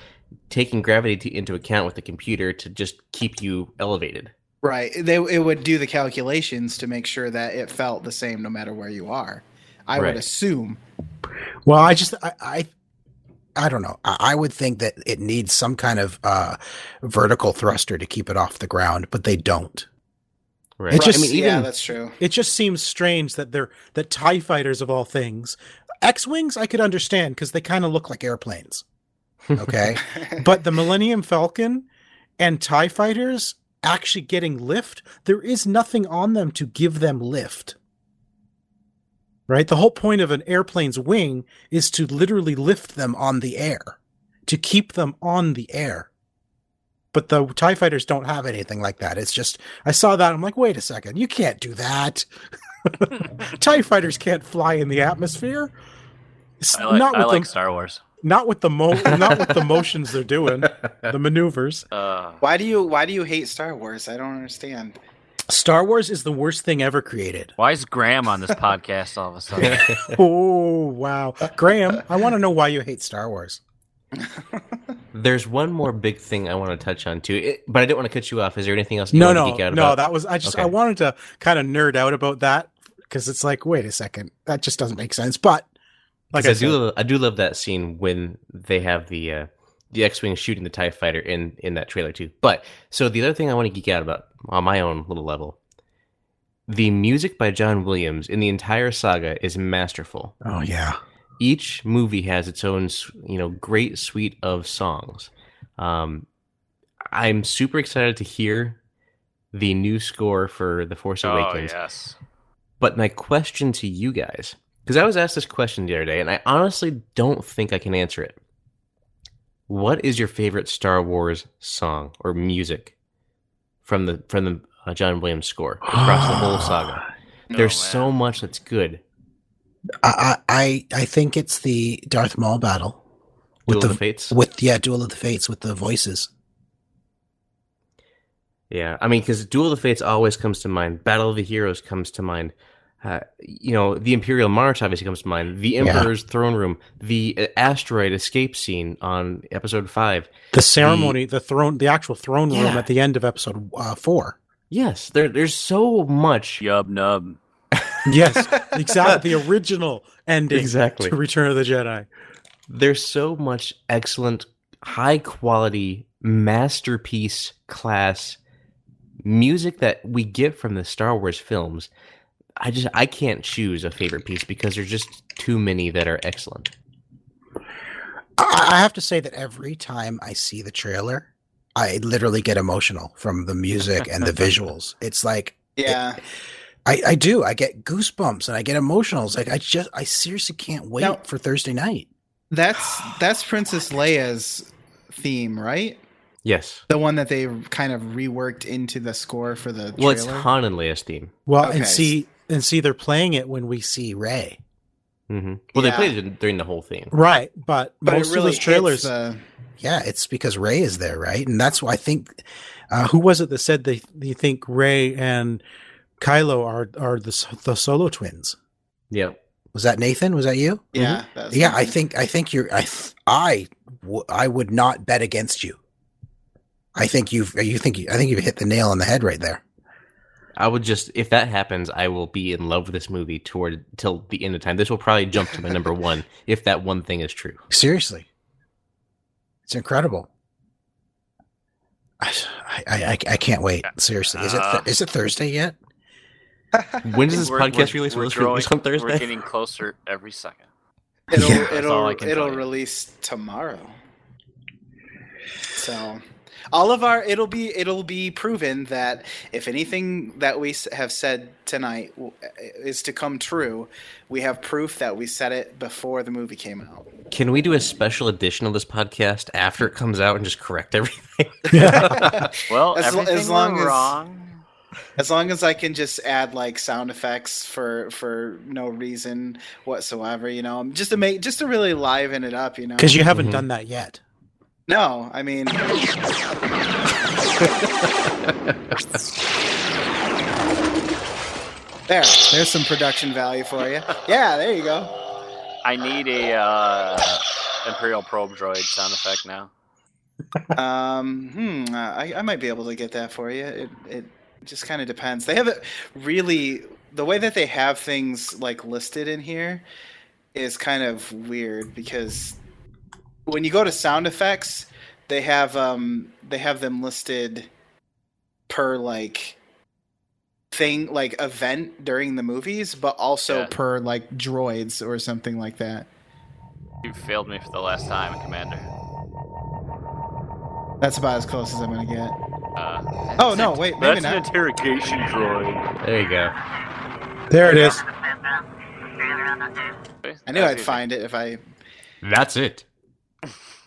Speaker 3: taking gravity to, into account with the computer to just keep you elevated.
Speaker 2: Right. They it would do the calculations to make sure that it felt the same no matter where you are. I
Speaker 3: Right.
Speaker 2: would assume.
Speaker 4: Well, I just I I, I don't know. I, I would think that it needs some kind of uh, vertical thruster to keep it off the ground, but they don't.
Speaker 3: Right.
Speaker 4: It just-
Speaker 3: I mean, even
Speaker 2: yeah, that's true.
Speaker 4: It just seems strange that they're that Tie fighters of all things, X wings I could understand because they kind of look like airplanes. Okay, *laughs* but the Millennium Falcon and Tie fighters actually getting lift, there is nothing on them to give them lift. Right? The whole point of an airplane's wing is to literally lift them on the air, to keep them on the air. But the TIE fighters don't have anything like that. It's just, I saw that. I'm like, wait a second. You can't do that. *laughs* TIE fighters can't fly in the atmosphere. It's
Speaker 1: I like,
Speaker 4: not
Speaker 1: I
Speaker 4: with
Speaker 1: like
Speaker 4: the,
Speaker 1: Star Wars.
Speaker 4: not with the mo- not with the *laughs* motions they're doing, the maneuvers.
Speaker 1: Uh,
Speaker 2: why do you why do you hate Star Wars? I don't understand.
Speaker 4: Star Wars is the worst thing ever created.
Speaker 1: why is Graham on this *laughs* podcast all of a sudden? *laughs*
Speaker 4: Oh wow, Graham, I want to know why you hate Star Wars. *laughs*
Speaker 3: There's one more big thing I want to touch on too, it, but I didn't want to cut you off. Is there anything else you
Speaker 4: No,
Speaker 3: want
Speaker 4: no,
Speaker 3: geek out
Speaker 4: no.
Speaker 3: about?
Speaker 4: That was I just I wanted to kind of nerd out about that because it's like, wait a second, that just doesn't make sense. But like I,
Speaker 3: I,
Speaker 4: said,
Speaker 3: do, love, I do love that scene when they have the uh, the X-wing shooting the Tie Fighter in in that trailer too. But so the other thing I want to geek out about on my own little level, the music by John Williams in the entire saga is masterful.
Speaker 4: oh yeah,
Speaker 3: Each movie has its own you know great suite of songs. Um, I'm super excited to hear the new score for The Force Awakens.
Speaker 1: oh
Speaker 3: Awakens.
Speaker 1: yes.
Speaker 3: But my question to you guys, because I was asked this question the other day, and I honestly don't think I can answer it. What is your favorite Star Wars song or music from the from the uh, John Williams score across the whole saga? *sighs* There's
Speaker 1: Oh,
Speaker 3: so much that's good.
Speaker 4: I I I think it's the Darth Maul battle with
Speaker 3: Duel
Speaker 4: the,
Speaker 3: of the Fates.
Speaker 4: with yeah, Duel of the Fates with the voices.
Speaker 3: Yeah, I mean, because Duel of the Fates always comes to mind. Battle of the Heroes comes to mind. Uh, you know, the Imperial March obviously comes to mind. The
Speaker 4: Yeah.
Speaker 3: Emperor's Throne Room, the uh, asteroid escape scene on Episode Five.
Speaker 4: The ceremony, the throne, the actual throne room
Speaker 3: Yeah.
Speaker 4: at the end of episode uh, four.
Speaker 3: Yes, there, there's so much.
Speaker 1: Yub nub. *laughs*
Speaker 4: Yes, exactly. the *laughs* original ending
Speaker 3: Exactly.
Speaker 4: to Return of the Jedi.
Speaker 3: There's so much excellent, high quality, masterpiece class music that we get from the Star Wars films. I just I can't choose a favorite piece because there's just too many that are excellent.
Speaker 4: I, I have to say that every time I see the trailer, I literally get emotional from the music and the *laughs* visuals. It's like
Speaker 2: Yeah.
Speaker 4: I, I do. I get goosebumps and I get emotional. It's like I just I seriously can't wait
Speaker 2: Now-
Speaker 4: for Thursday night.
Speaker 2: That's *sighs* oh that's Princess Leia's theme, right?
Speaker 3: Yes.
Speaker 2: The one that they kind of reworked into the score for the
Speaker 3: Well, it's
Speaker 2: trailer.
Speaker 3: Han and Leia's theme.
Speaker 4: Well,
Speaker 2: Okay.
Speaker 4: and see and see they're playing it when we see Rey.
Speaker 3: hmm Well, they played it during the whole thing.
Speaker 4: Right, but,
Speaker 2: but
Speaker 4: most
Speaker 2: really
Speaker 4: of those trailers
Speaker 2: hits the,
Speaker 4: Yeah, it's because Rey is there, right? And that's why I think uh, who was it that said they they think Rey and Kylo are are the the solo twins?
Speaker 3: Yeah,
Speaker 4: Was that Nathan? Was that you?
Speaker 2: yeah. that's-
Speaker 4: Yeah, I think I think you're I th- I w- I would not bet against you. I think you've you think you, I think you've hit the nail on the head right there.
Speaker 3: I would just if that happens, I will be in love with this movie toward till the end of time. This will probably jump to my number *laughs* one if that one thing is true.
Speaker 4: Seriously, it's incredible. I I, I, I can't wait. Seriously, is it
Speaker 1: Uh,
Speaker 4: th- is it Thursday yet? *laughs*
Speaker 3: When does this
Speaker 1: We're-
Speaker 3: podcast
Speaker 1: we're-
Speaker 3: release?
Speaker 1: We're,
Speaker 3: Will this
Speaker 1: growing,
Speaker 3: release on
Speaker 1: we're getting closer every second.
Speaker 2: It'll
Speaker 4: Yeah.
Speaker 2: It'll
Speaker 1: all
Speaker 2: it'll release tomorrow. So all of our it'll be it'll be proven that if anything that we have said tonight is to come true, we have proof that we said it before the movie came out.
Speaker 3: Can we do a special edition of this podcast after it comes out and just correct everything? *laughs* *laughs*
Speaker 1: Well,
Speaker 2: As
Speaker 1: everything
Speaker 2: as long as-
Speaker 1: wrong.
Speaker 2: As long as I can just add like sound effects for for no reason whatsoever, you know, just to make just to really liven it up, you know.
Speaker 4: Because you haven't
Speaker 3: Mhm.
Speaker 4: done that yet.
Speaker 2: No, I mean. there, there's some production value for you. Yeah, there you go.
Speaker 1: I need a uh, Imperial probe droid sound effect now.
Speaker 2: Um, hmm, I, I might be able to get that for you. It, it just kind of depends. They haven't really the way that they have things like listed in here is kind of weird because when you go to sound effects, they have um they have them listed per like thing like event during the movies, but also
Speaker 1: Yeah.
Speaker 2: per like droids or something like that.
Speaker 1: You failed me for the last time, Commander.
Speaker 2: That's about as close as I'm gonna get.
Speaker 1: Uh,
Speaker 2: Oh no, wait, maybe
Speaker 1: that's an interrogation droid.
Speaker 3: There you go.
Speaker 4: There it is.
Speaker 2: I knew I'd find it if I
Speaker 3: That's it.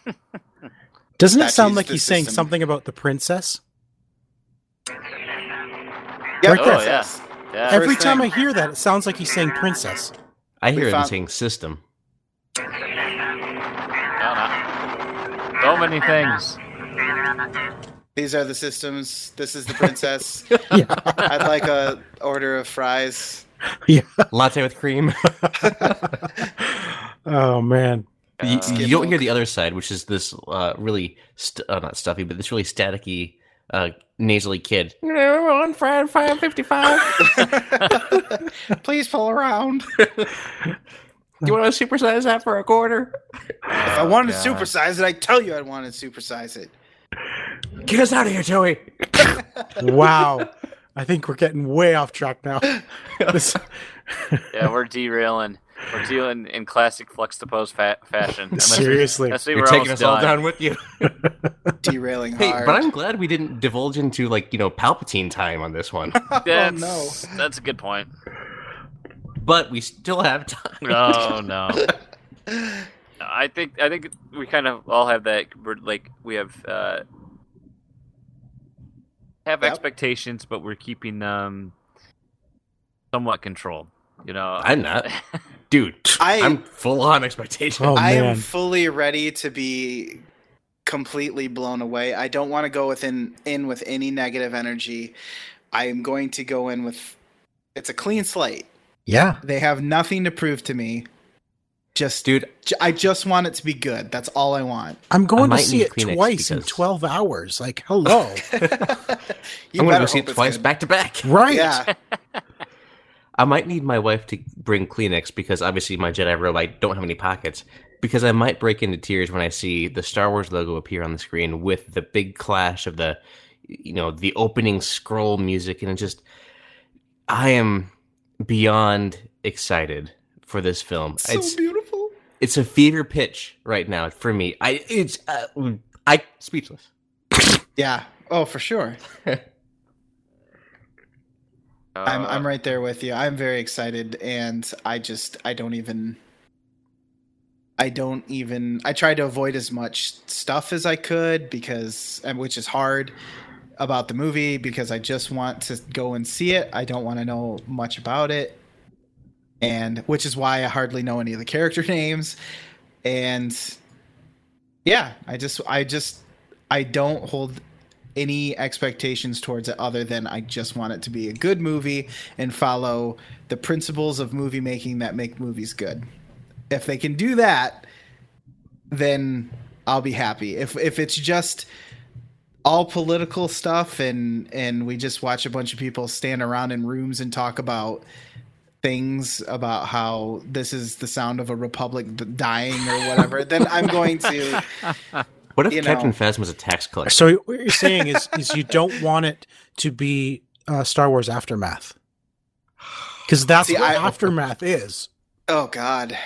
Speaker 3: *laughs*
Speaker 4: Doesn't it sound like
Speaker 2: the
Speaker 4: he's saying something about the princess?
Speaker 2: Yep,
Speaker 4: Right.
Speaker 1: Oh yeah, yeah.
Speaker 2: Every-
Speaker 4: Every
Speaker 2: First
Speaker 4: time
Speaker 2: thing.
Speaker 4: I hear that, it sounds like he's saying princess.
Speaker 3: I
Speaker 2: We
Speaker 3: hear him saying system.
Speaker 1: So many things.
Speaker 2: These are the systems. This is the princess. *laughs*
Speaker 4: Yeah.
Speaker 2: I'd like a order of fries.
Speaker 4: yeah.
Speaker 3: Latte with cream. *laughs*
Speaker 4: Oh man.
Speaker 3: You, you don't hear the other side, which is this uh, really st- uh, not stuffy, but this really staticky, uh, nasally kid. On Friday, five fifty-five. *laughs*
Speaker 2: Please pull around.
Speaker 3: Do *laughs* you want to supersize that for a quarter?
Speaker 2: If I wanted to supersize it, I'd tell you I wanted to supersize it.
Speaker 3: Get us out of here, Joey. *laughs*
Speaker 4: Wow. I think we're getting way off track now. This-
Speaker 1: Yeah, we're derailing. We're dealing in classic flex to pose fa- fashion. *laughs* Unless we-
Speaker 4: seriously.
Speaker 1: Unless we
Speaker 3: You're taking
Speaker 1: almost
Speaker 3: us all down with you. *laughs*
Speaker 2: Derailing
Speaker 3: Hey,
Speaker 2: hard.
Speaker 3: but I'm glad we didn't divulge into like you know Palpatine time on this one. *laughs*
Speaker 1: That's,
Speaker 2: no.
Speaker 1: that's a good point.
Speaker 3: but we still have time.
Speaker 1: Oh no. I think I think we kind of all have that. We're like we have uh, have
Speaker 2: Yep.
Speaker 1: expectations, but we're keeping them somewhat controlled. You know,
Speaker 3: I'm not, *laughs* dude.
Speaker 2: I-
Speaker 3: I'm full on expectation.
Speaker 4: oh
Speaker 2: I am fully ready to be completely blown away. I don't want to go within in with any negative energy. I am going to go in with it's a clean slate.
Speaker 4: Yeah.
Speaker 2: They have nothing to prove to me. Just
Speaker 3: Dude,
Speaker 2: j- I just want it to be good. That's all I want.
Speaker 4: I'm going to see it
Speaker 3: Kleenex
Speaker 4: twice in 12 hours. Like, hello. *laughs*
Speaker 2: You
Speaker 3: I'm gonna see it twice
Speaker 2: good.
Speaker 3: back to back.
Speaker 4: right.
Speaker 2: Yeah. *laughs*
Speaker 3: I might need my wife to bring Kleenex because obviously my Jedi robe I don't have any pockets. Because I might break into tears when I see the Star Wars logo appear on the screen with the big clash of the, you know, the opening scroll music, and it just, I am beyond excited for this film.
Speaker 2: so
Speaker 3: it's
Speaker 2: beautiful.
Speaker 3: it's a fever pitch right now for me. I it's uh, I speechless.
Speaker 2: Yeah. Oh, for sure. *laughs* I'm
Speaker 1: Uh,
Speaker 2: I'm right there with you. I'm very excited and I just I don't even I don't even I tried to avoid as much stuff as I could because and which is hard about the movie because I just want to go and see it. I don't want to know much about it. And which is why I hardly know any of the character *laughs* names. And yeah, I just I just I don't hold any expectations towards it other than I just want it to be a good movie and follow the principles of movie making that make movies good. If they can do that, then I'll be happy. If if it's just all political stuff and and we just watch a bunch of people stand around in rooms and talk about things about how this is the sound of a republic dying or whatever, then I'm going to *laughs*
Speaker 3: What if
Speaker 2: You
Speaker 3: Captain
Speaker 2: know.
Speaker 3: Phasma's a tax collector?
Speaker 4: So what you're saying is, is you don't want it to be uh, Star Wars Aftermath. Because that's
Speaker 2: See,
Speaker 4: what
Speaker 2: I-
Speaker 4: Aftermath is.
Speaker 2: Oh God,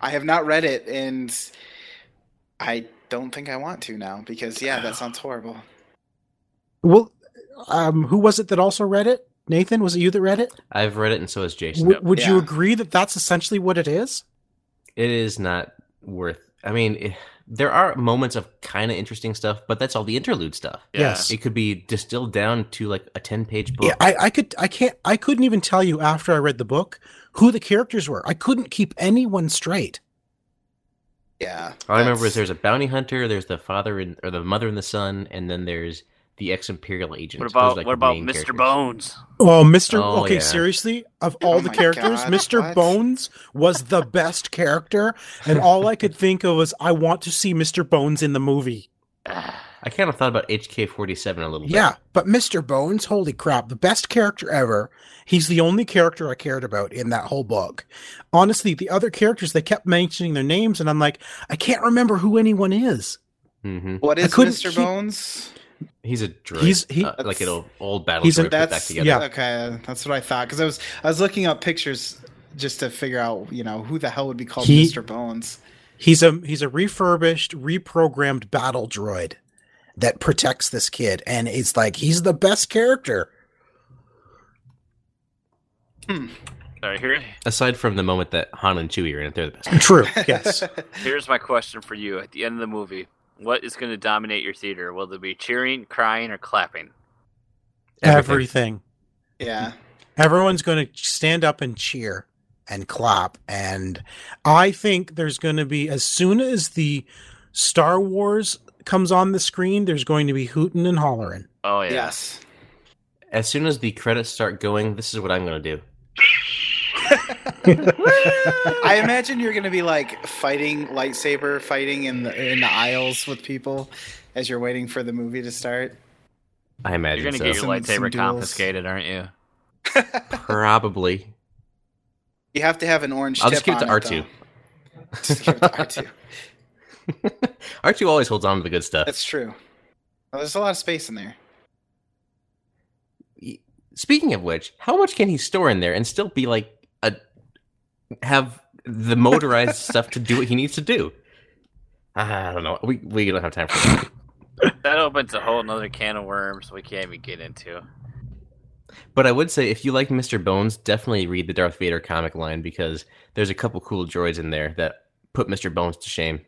Speaker 2: I have not read it, and I don't think I want to now because yeah, that sounds horrible.
Speaker 4: Well, um, who was it that also read it? Nathan, was it you that read it?
Speaker 3: I've read it, and so has Jason.
Speaker 4: W- would you agree that that's essentially what it is?
Speaker 3: It is not worth. I mean, eh, there are moments of kind of interesting stuff, but that's all the interlude stuff.
Speaker 4: Yes.
Speaker 3: It could be distilled down to like a ten-page book.
Speaker 4: Yeah, I, I could, I can't, I couldn't even tell you after I read the book who the characters were. I couldn't keep anyone straight.
Speaker 2: Yeah,
Speaker 3: All I remember is there's a bounty hunter, there's the father and or the mother and the son, and then there's the ex-imperial agent.
Speaker 1: What about
Speaker 3: like,
Speaker 1: what about Mr.
Speaker 3: characters.
Speaker 1: Bones?
Speaker 4: Oh, Mr.
Speaker 3: Oh,
Speaker 4: okay,
Speaker 3: yeah.
Speaker 4: seriously, of all
Speaker 2: Oh
Speaker 4: the characters,
Speaker 2: God,
Speaker 4: Mr.
Speaker 2: what?
Speaker 4: Bones was the best character, and all I could think of was, I want to see Mr. Bones in the movie. *sighs*
Speaker 3: I kind of thought about HK47 a little bit.
Speaker 4: Yeah, but Mr. Bones, holy crap, the best character ever. He's the only character I cared about in that whole book. Honestly, the other characters, they kept mentioning their names, and I'm like, I can't remember who anyone is.
Speaker 3: hmm
Speaker 2: What
Speaker 4: I
Speaker 2: is
Speaker 4: couldn't
Speaker 2: Mr.
Speaker 4: keep-
Speaker 2: Bones?
Speaker 3: He's a droid.
Speaker 4: He's- he-
Speaker 3: uh, like an old, old battle
Speaker 4: He's a-
Speaker 3: droid put back
Speaker 2: That's
Speaker 3: together.
Speaker 4: yeah.
Speaker 2: Okay, that's what I thought because I was I was looking up pictures just to figure out you know who the hell would be called
Speaker 4: He-
Speaker 2: Mr. Bones.
Speaker 4: He's a he's a refurbished, reprogrammed battle droid that protects this kid, and it's like he's the best character.
Speaker 1: All right, here,
Speaker 3: Aside from the moment that Han and Chewie are in it, they're the best.
Speaker 4: True. Yes. *laughs*
Speaker 1: here's my question for you. At the end of the movie, what is going to dominate your theater? Will there be cheering, crying, or clapping?
Speaker 3: Everything.
Speaker 4: Everything.
Speaker 2: Yeah,
Speaker 4: Everyone's going to stand up and cheer and clap. And I think there's going to be, as soon as the Star Wars comes on the screen, there's going to be hooting and hollering.
Speaker 1: Oh yeah.
Speaker 2: yes.
Speaker 3: As soon as the credits start going, this is what I'm going to do.
Speaker 2: I imagine you're gonna be like fighting lightsaber fighting in the in the aisles with people as you're waiting for the movie to start.
Speaker 3: I imagine
Speaker 1: You're going to
Speaker 3: so.
Speaker 1: get your
Speaker 2: Some- some
Speaker 1: lightsaber
Speaker 2: duels.
Speaker 1: confiscated, aren't you?
Speaker 3: Probably.
Speaker 2: You have to have an orange.
Speaker 3: I'll just give it to R2.
Speaker 2: Just give it to R2. *laughs* *laughs*
Speaker 3: R2 always holds on to the good stuff.
Speaker 2: That's true. Well, there's a lot of space in there.
Speaker 3: Speaking of which, how much can he store in there and still be like a have the motorized stuff to do what he needs to do? I don't know. We we don't have time for that. *laughs*
Speaker 1: That opens a whole another can of worms we can't even get into.
Speaker 3: But I would say if you like Mr. Bones, definitely read the Darth Vader comic line because there's a couple cool droids in there that put Mr. Bones to shame.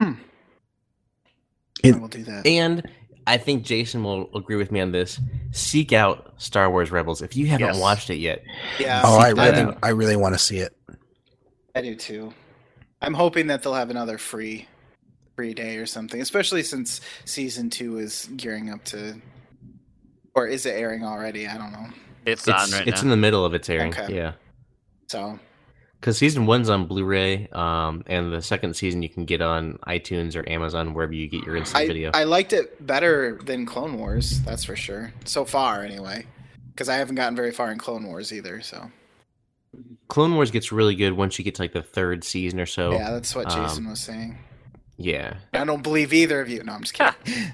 Speaker 3: Hmm.
Speaker 2: I
Speaker 4: It-
Speaker 2: will do that.
Speaker 3: And I think Jason will agree with me on this. Seek out Star Wars Rebels if you haven't
Speaker 2: Yes.
Speaker 3: watched it yet.
Speaker 2: Yeah.
Speaker 4: Oh, I really. I really want to see it.
Speaker 2: I do too. I'm hoping that they'll have another free free day or something, especially since season two is gearing up to or is it airing already? I don't know.
Speaker 1: It's,
Speaker 3: It's,
Speaker 1: on right
Speaker 3: it's
Speaker 1: now.
Speaker 3: in the middle of its airing.
Speaker 2: Okay.
Speaker 3: Yeah.
Speaker 2: So
Speaker 3: Because season one's on Blu-ray, um, and the second season you can get on iTunes or Amazon, wherever you get your instant
Speaker 2: I,
Speaker 3: video.
Speaker 2: I liked it better than Clone Wars, that's for sure. So far anyway. Because I haven't gotten very far in Clone Wars either, so
Speaker 3: Clone Wars gets really good once you get to like the third season or so.
Speaker 2: yeah, that's what
Speaker 3: um,
Speaker 2: Jason was saying.
Speaker 3: Yeah.
Speaker 2: I don't believe either of you. No, I'm just kidding.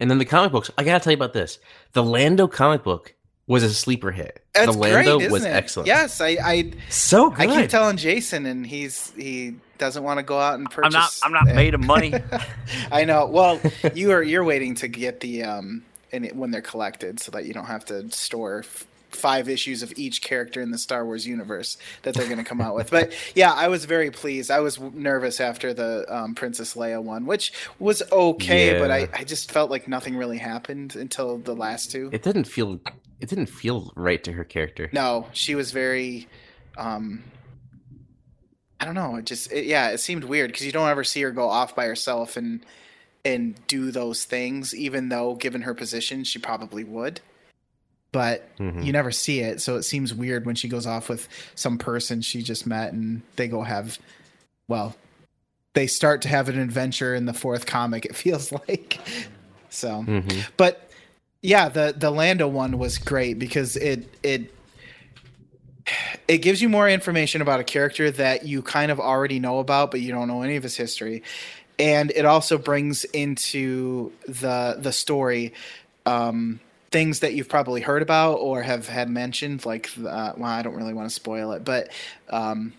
Speaker 3: And then the comic books. I gotta tell you about this. The Lando comic book was a sleeper hit.
Speaker 2: That's
Speaker 3: the Lando
Speaker 2: great,
Speaker 3: was
Speaker 2: isn't it?
Speaker 3: excellent.
Speaker 2: Yes, I, I
Speaker 3: So good.
Speaker 2: I keep telling Jason, and he's he doesn't want to go out and purchase.
Speaker 1: I'm
Speaker 2: purchase.
Speaker 1: not. I'm not made of money. *laughs*
Speaker 2: I know. Well, you are you're waiting to get the um and it, when they're collected, so that you don't have to store f- five issues of each character in the Star Wars universe that they're going to come out with. But *laughs* yeah, I was very pleased. I was w- nervous after the um, Princess Leia one, which was okay, but I, I just felt like nothing really happened until the last two.
Speaker 3: It didn't feel. It didn't feel right to her character.
Speaker 2: No, she was very. Um, I don't know. It just it, yeah, it seemed weird because you don't ever see her go off by herself and and do those things, even though given her position, she probably would. But
Speaker 3: Mhm.
Speaker 2: you never see it, so it seems weird when she goes off with some person she just met and they go have, well, they start to have an adventure in the fourth comic. It *laughs* feels like so
Speaker 3: Mhm.
Speaker 2: but yeah the the lando one was great because it it it gives you more information about a character that you kind of already know about but you don't know any of his history. And it also brings into the the story um things that you've probably heard about or have had mentioned like uh, well i don't really want to spoil it but um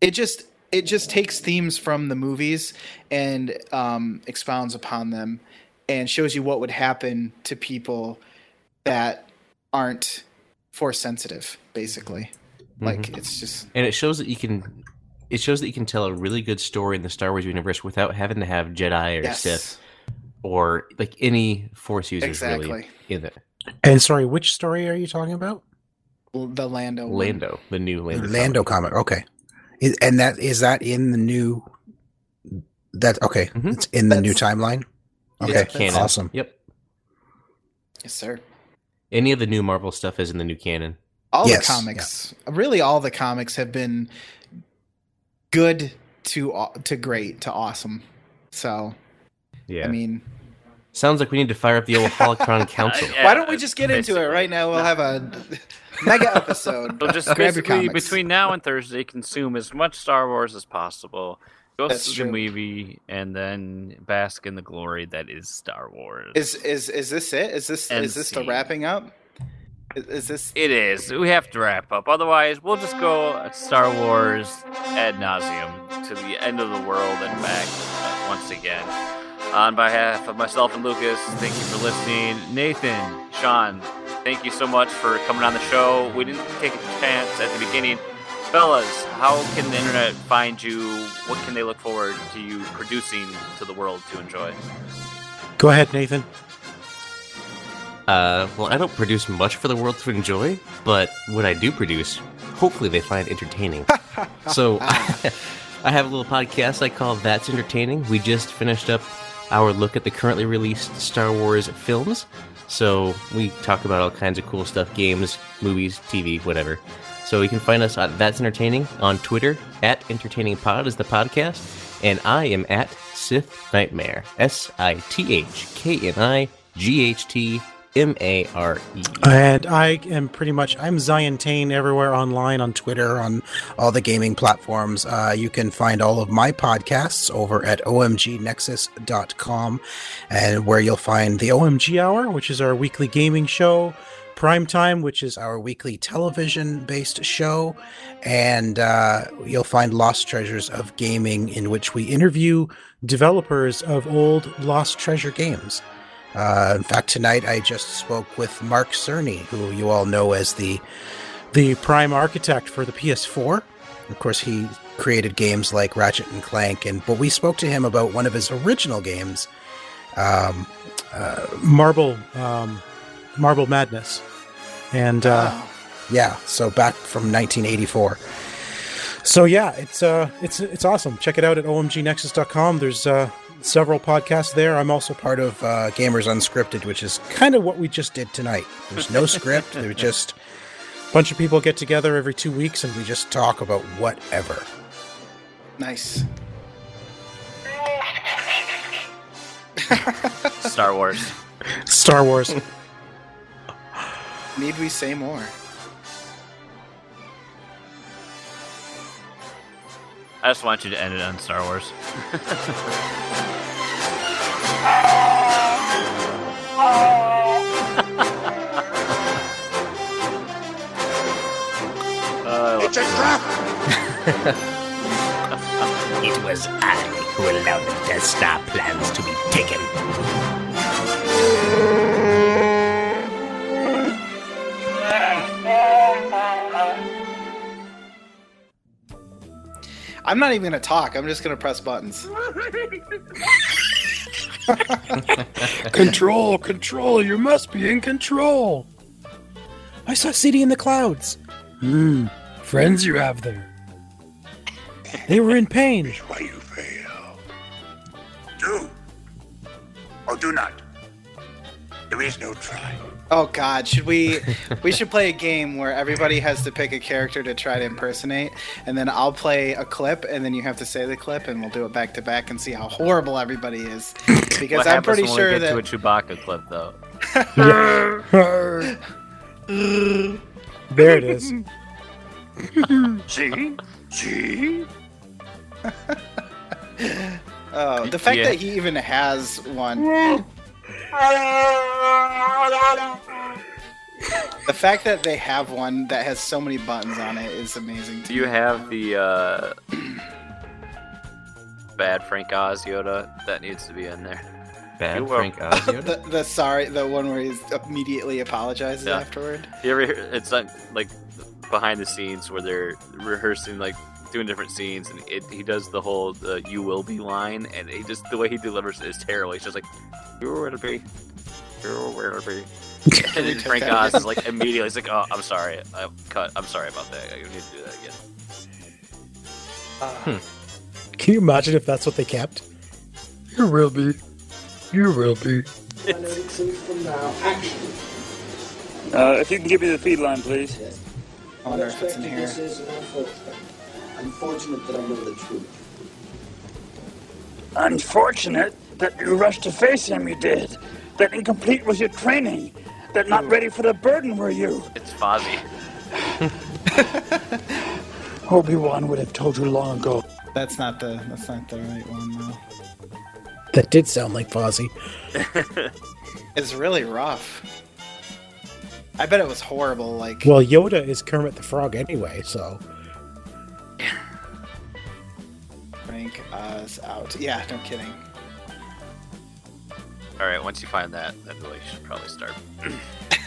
Speaker 2: it just it just takes themes from the movies and um, expounds upon them and shows you what would happen to people that aren't force sensitive basically like it's just
Speaker 3: and it shows that you can. It shows that you can tell a really good story in the Star Wars universe without having to have Jedi or
Speaker 2: yes
Speaker 3: Sith or like any Force users really
Speaker 2: Exactly.
Speaker 3: in it.
Speaker 4: And sorry, which story are you talking about?
Speaker 2: the lando one.
Speaker 3: Lando, the new Lando.
Speaker 4: Lando comic. Okay. Is, and that is that in the new that okay.
Speaker 3: Mhm.
Speaker 4: It's in the new timeline.
Speaker 3: It's
Speaker 4: Okay.
Speaker 3: canon.
Speaker 4: Awesome.
Speaker 3: Yep.
Speaker 2: yes sir
Speaker 3: Any of the new Marvel stuff is in the new canon.
Speaker 2: all
Speaker 4: Yes,
Speaker 2: the comics really all the comics have been good to to great to awesome So
Speaker 3: Yeah.
Speaker 2: I mean,
Speaker 3: Sounds like we need to fire up the old *laughs* Holocron Council.
Speaker 1: Yeah,
Speaker 2: why don't we just get into it right now? We'll have a *laughs* mega episode.
Speaker 1: So just
Speaker 2: Grab your
Speaker 1: basically
Speaker 2: comics.
Speaker 1: between now and Thursday, consume as much Star Wars as possible. Go
Speaker 2: true.
Speaker 1: the movie and then bask in the glory that is Star Wars.
Speaker 2: Is is is this it? Is this is this the wrapping up? Is, is this
Speaker 1: It is. We have to wrap up. Otherwise, we'll just go Star Wars ad nauseum to the end of the world and back once again. On behalf of myself and Lucas, thank you for listening. Nathan, Sean, thank you so much for coming on the show. We didn't take a chance at the beginning. Fellas, how can the internet find you? What can they look forward to you producing to the world to enjoy?
Speaker 4: Go ahead, Nathan.
Speaker 3: Uh, well, I don't produce much for the world to enjoy, but what I do produce, hopefully they find entertaining. *laughs* so, *laughs* I have a little podcast I call That's Entertaining. We just finished up our look at the currently released Star Wars films. So, we talk about all kinds of cool stuff games, movies, TV, whatever. So, you can find us at That's Entertaining on Twitter, at EntertainingPod is the podcast, and I am at Sith Knightmare. S I T H K N I G H T M A R E.
Speaker 4: And I am pretty much I'm Zion Tane everywhere online on Twitter on all the gaming platforms. Uh, you can find all of my podcasts over at omgnexus.com and where you'll find the OMG Hour, which is our weekly gaming show, Primetime, which is our weekly television based show, and uh, you'll find Lost Treasures of Gaming, in which we interview developers of old Lost Treasure games. Uh, in fact, tonight I just spoke with Mark Cerny, who you all know as the the prime architect for the PS4. Of course, he created games like Ratchet and Clank, and but we spoke to him about one of his original games, um, uh, Marble um, Marble Madness, and uh,
Speaker 2: Wow.
Speaker 4: yeah, so back from 1984. So yeah, it's uh, it's it's awesome. Check it out at omgnexus.com. There's uh, several podcasts there. I'm also part of uh, Gamers Unscripted, which is kind of what we just did tonight. There's no *laughs* script. There's just a bunch of people get together every two weeks and we just talk about whatever.
Speaker 2: nice.
Speaker 1: Star Wars.
Speaker 4: Star Wars. *laughs*
Speaker 2: Need we say more?
Speaker 1: I just want you to end it on Star Wars.
Speaker 5: It's a trap! *laughs*
Speaker 9: It was I who allowed the Death Star plans to be taken.
Speaker 2: I'm not even gonna talk. I'm just gonna press buttons. *laughs*
Speaker 4: control, control. You must be in control. I saw CD in the clouds. Hmm. Friends you have there. They were in pain.
Speaker 5: Why you fail? Do or do not. There is no try.
Speaker 2: Oh God, should we? *laughs* we should play a game where everybody has to pick a character to try to impersonate, and then I'll play a clip, and then you have to say the clip, and we'll do it back to back and see how horrible everybody is. *coughs* Because
Speaker 1: what
Speaker 2: I'm
Speaker 1: happens
Speaker 2: pretty
Speaker 1: when
Speaker 2: sure
Speaker 1: we get
Speaker 2: that
Speaker 1: to a Chewbacca clip, though? *laughs*
Speaker 4: There it is. *laughs*
Speaker 5: See? See?
Speaker 2: oh, the fact
Speaker 1: Yeah.
Speaker 2: that he even has one. The fact that they have one that has so many buttons on it is amazing.
Speaker 1: Do you
Speaker 2: me.
Speaker 1: have the uh, *clears throat* bad Frank Oz Yoda that needs to be in there?
Speaker 3: Bad
Speaker 1: You are-
Speaker 3: Frank Oz. *laughs* Yoda?
Speaker 2: the, the sorry, the one where he immediately apologizes
Speaker 1: Yeah.
Speaker 2: afterward?
Speaker 1: You ever hear, it's like, like behind the scenes where they're rehearsing like doing different scenes and it, he does the whole the you will be line and he just the way he delivers it is terrible he's just like you will be you will be *laughs* and then Frank Oz is like immediately he's like oh I'm sorry I cut I'm sorry about that I need to do that again *laughs*
Speaker 4: Can you imagine if that's what they kept? You will be. You will be.
Speaker 10: Uh, if you can give me the feed line, please.
Speaker 2: I wonder if it's in here.
Speaker 11: Unfortunate that I know the truth.
Speaker 10: Unfortunate that you rushed to face him, you did. That incomplete was your training. That not ready for the burden were you.
Speaker 1: It's Fozzie. *laughs*
Speaker 10: Obi-Wan would have told you long ago.
Speaker 2: That's not the that's not the right one though.
Speaker 4: That did sound like Fozzie. *laughs*
Speaker 2: It's really rough. I bet it was horrible. Like
Speaker 4: Well, Yoda is Kermit the Frog anyway, so
Speaker 2: rank us out. Yeah, no kidding.
Speaker 1: All right, once you find that, then we should probably start. *laughs*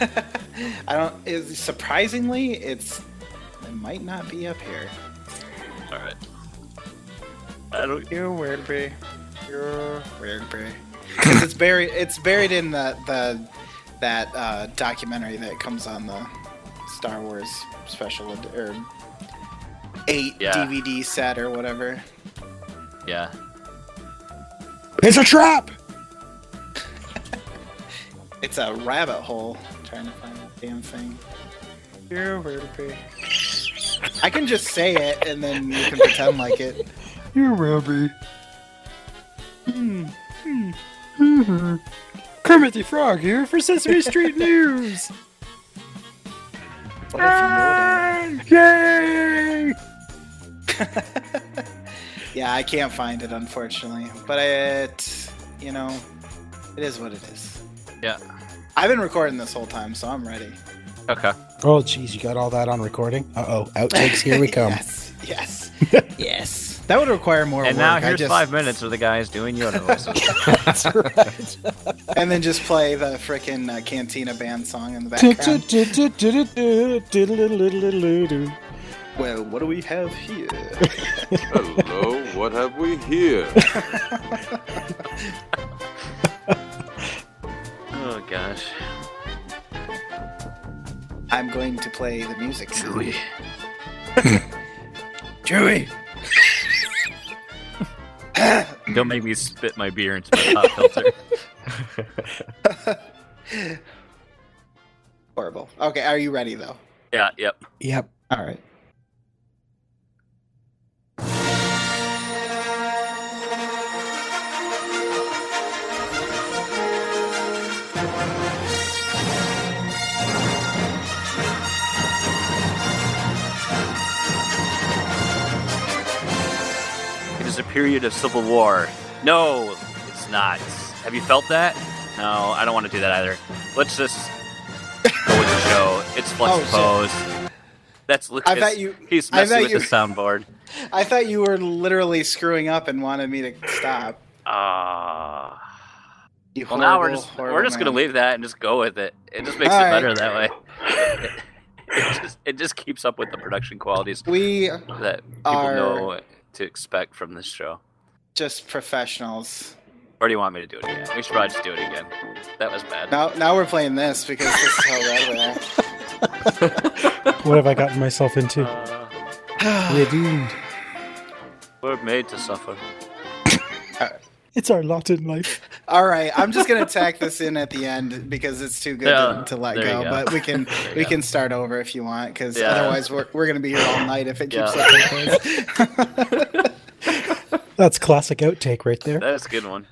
Speaker 2: I don't. Is surprisingly, it's it might not be up here.
Speaker 1: All right. I don't.
Speaker 2: You weird be. You're weird be. 'Cause it's buried. It's buried in the the that uh, documentary that comes on the Star Wars special or eight
Speaker 1: Yeah.
Speaker 2: DVD set or whatever.
Speaker 1: Yeah.
Speaker 4: it's a trap. *laughs*
Speaker 2: It's a rabbit hole. trying to find that damn thing. You're weird be. I can just say it and then you can pretend like it.
Speaker 4: You will be. Kermit the Frog here for Sesame Street *laughs* News.
Speaker 2: What
Speaker 4: Yay! *laughs*
Speaker 2: Yeah, I can't find it unfortunately, but it, you know, it is what it is.
Speaker 1: Yeah.
Speaker 2: I've been recording this whole time, so I'm ready.
Speaker 1: Okay.
Speaker 4: Oh, jeez, you got all that on recording? Uh oh, outtakes, here we *laughs* come.
Speaker 2: yes, yes, yes. That would require more
Speaker 1: And
Speaker 2: work.
Speaker 1: now here's
Speaker 2: just-
Speaker 1: five minutes of the guys doing Yoda voices. *laughs*
Speaker 4: That's right.
Speaker 2: and then just play the frickin' uh, Cantina band song in the background. Well, what do we have here?
Speaker 11: Hello, what have we here? *laughs*
Speaker 1: oh gosh.
Speaker 2: I'm going to play the music.
Speaker 1: Chewie. *laughs*
Speaker 2: Chewie. *laughs*
Speaker 1: Don't make me spit my beer into my pop filter.
Speaker 2: Horrible. Okay, are you ready though?
Speaker 1: Yeah. Yep.
Speaker 4: Yep.
Speaker 2: All right.
Speaker 1: Is a period of civil war. No, it's not. Have you felt that? No, I don't want to do that either. Let's just go with the show. It's Flex
Speaker 2: Oh.
Speaker 1: Pose. That's Lucas.
Speaker 2: I bet you-
Speaker 1: He's messing with
Speaker 2: you-
Speaker 1: the soundboard.
Speaker 2: I thought you were literally screwing up and wanted me to stop.
Speaker 1: Ah.
Speaker 2: You
Speaker 1: well, now we're just we're just gonna leave that and just go with it. It just makes
Speaker 2: All
Speaker 1: it
Speaker 2: right.
Speaker 1: better that way. *laughs* it just it just keeps up with the production qualities
Speaker 2: We
Speaker 1: that people
Speaker 2: are-
Speaker 1: know to expect from this show.
Speaker 2: just professionals.
Speaker 1: Or do you want me to do it again? We should probably just do it again. That was bad.
Speaker 2: Now, now we're playing this because this is how bad we are. *laughs*
Speaker 4: What have I gotten myself into?
Speaker 1: Uh,
Speaker 4: We're doomed.
Speaker 1: we're made to suffer.
Speaker 4: It's our lot in life. *laughs*
Speaker 2: All right, I'm just gonna tack this in at the end because it's too good
Speaker 1: Yeah,
Speaker 2: to, to let go.
Speaker 1: go.
Speaker 2: But we can *laughs* we
Speaker 1: go.
Speaker 2: can start over if you want because
Speaker 1: Yeah.
Speaker 2: otherwise we're, we're gonna be here all night if it keeps
Speaker 1: Yeah.
Speaker 2: up like this. *laughs*
Speaker 4: That's classic outtake right there.
Speaker 1: That's a good one.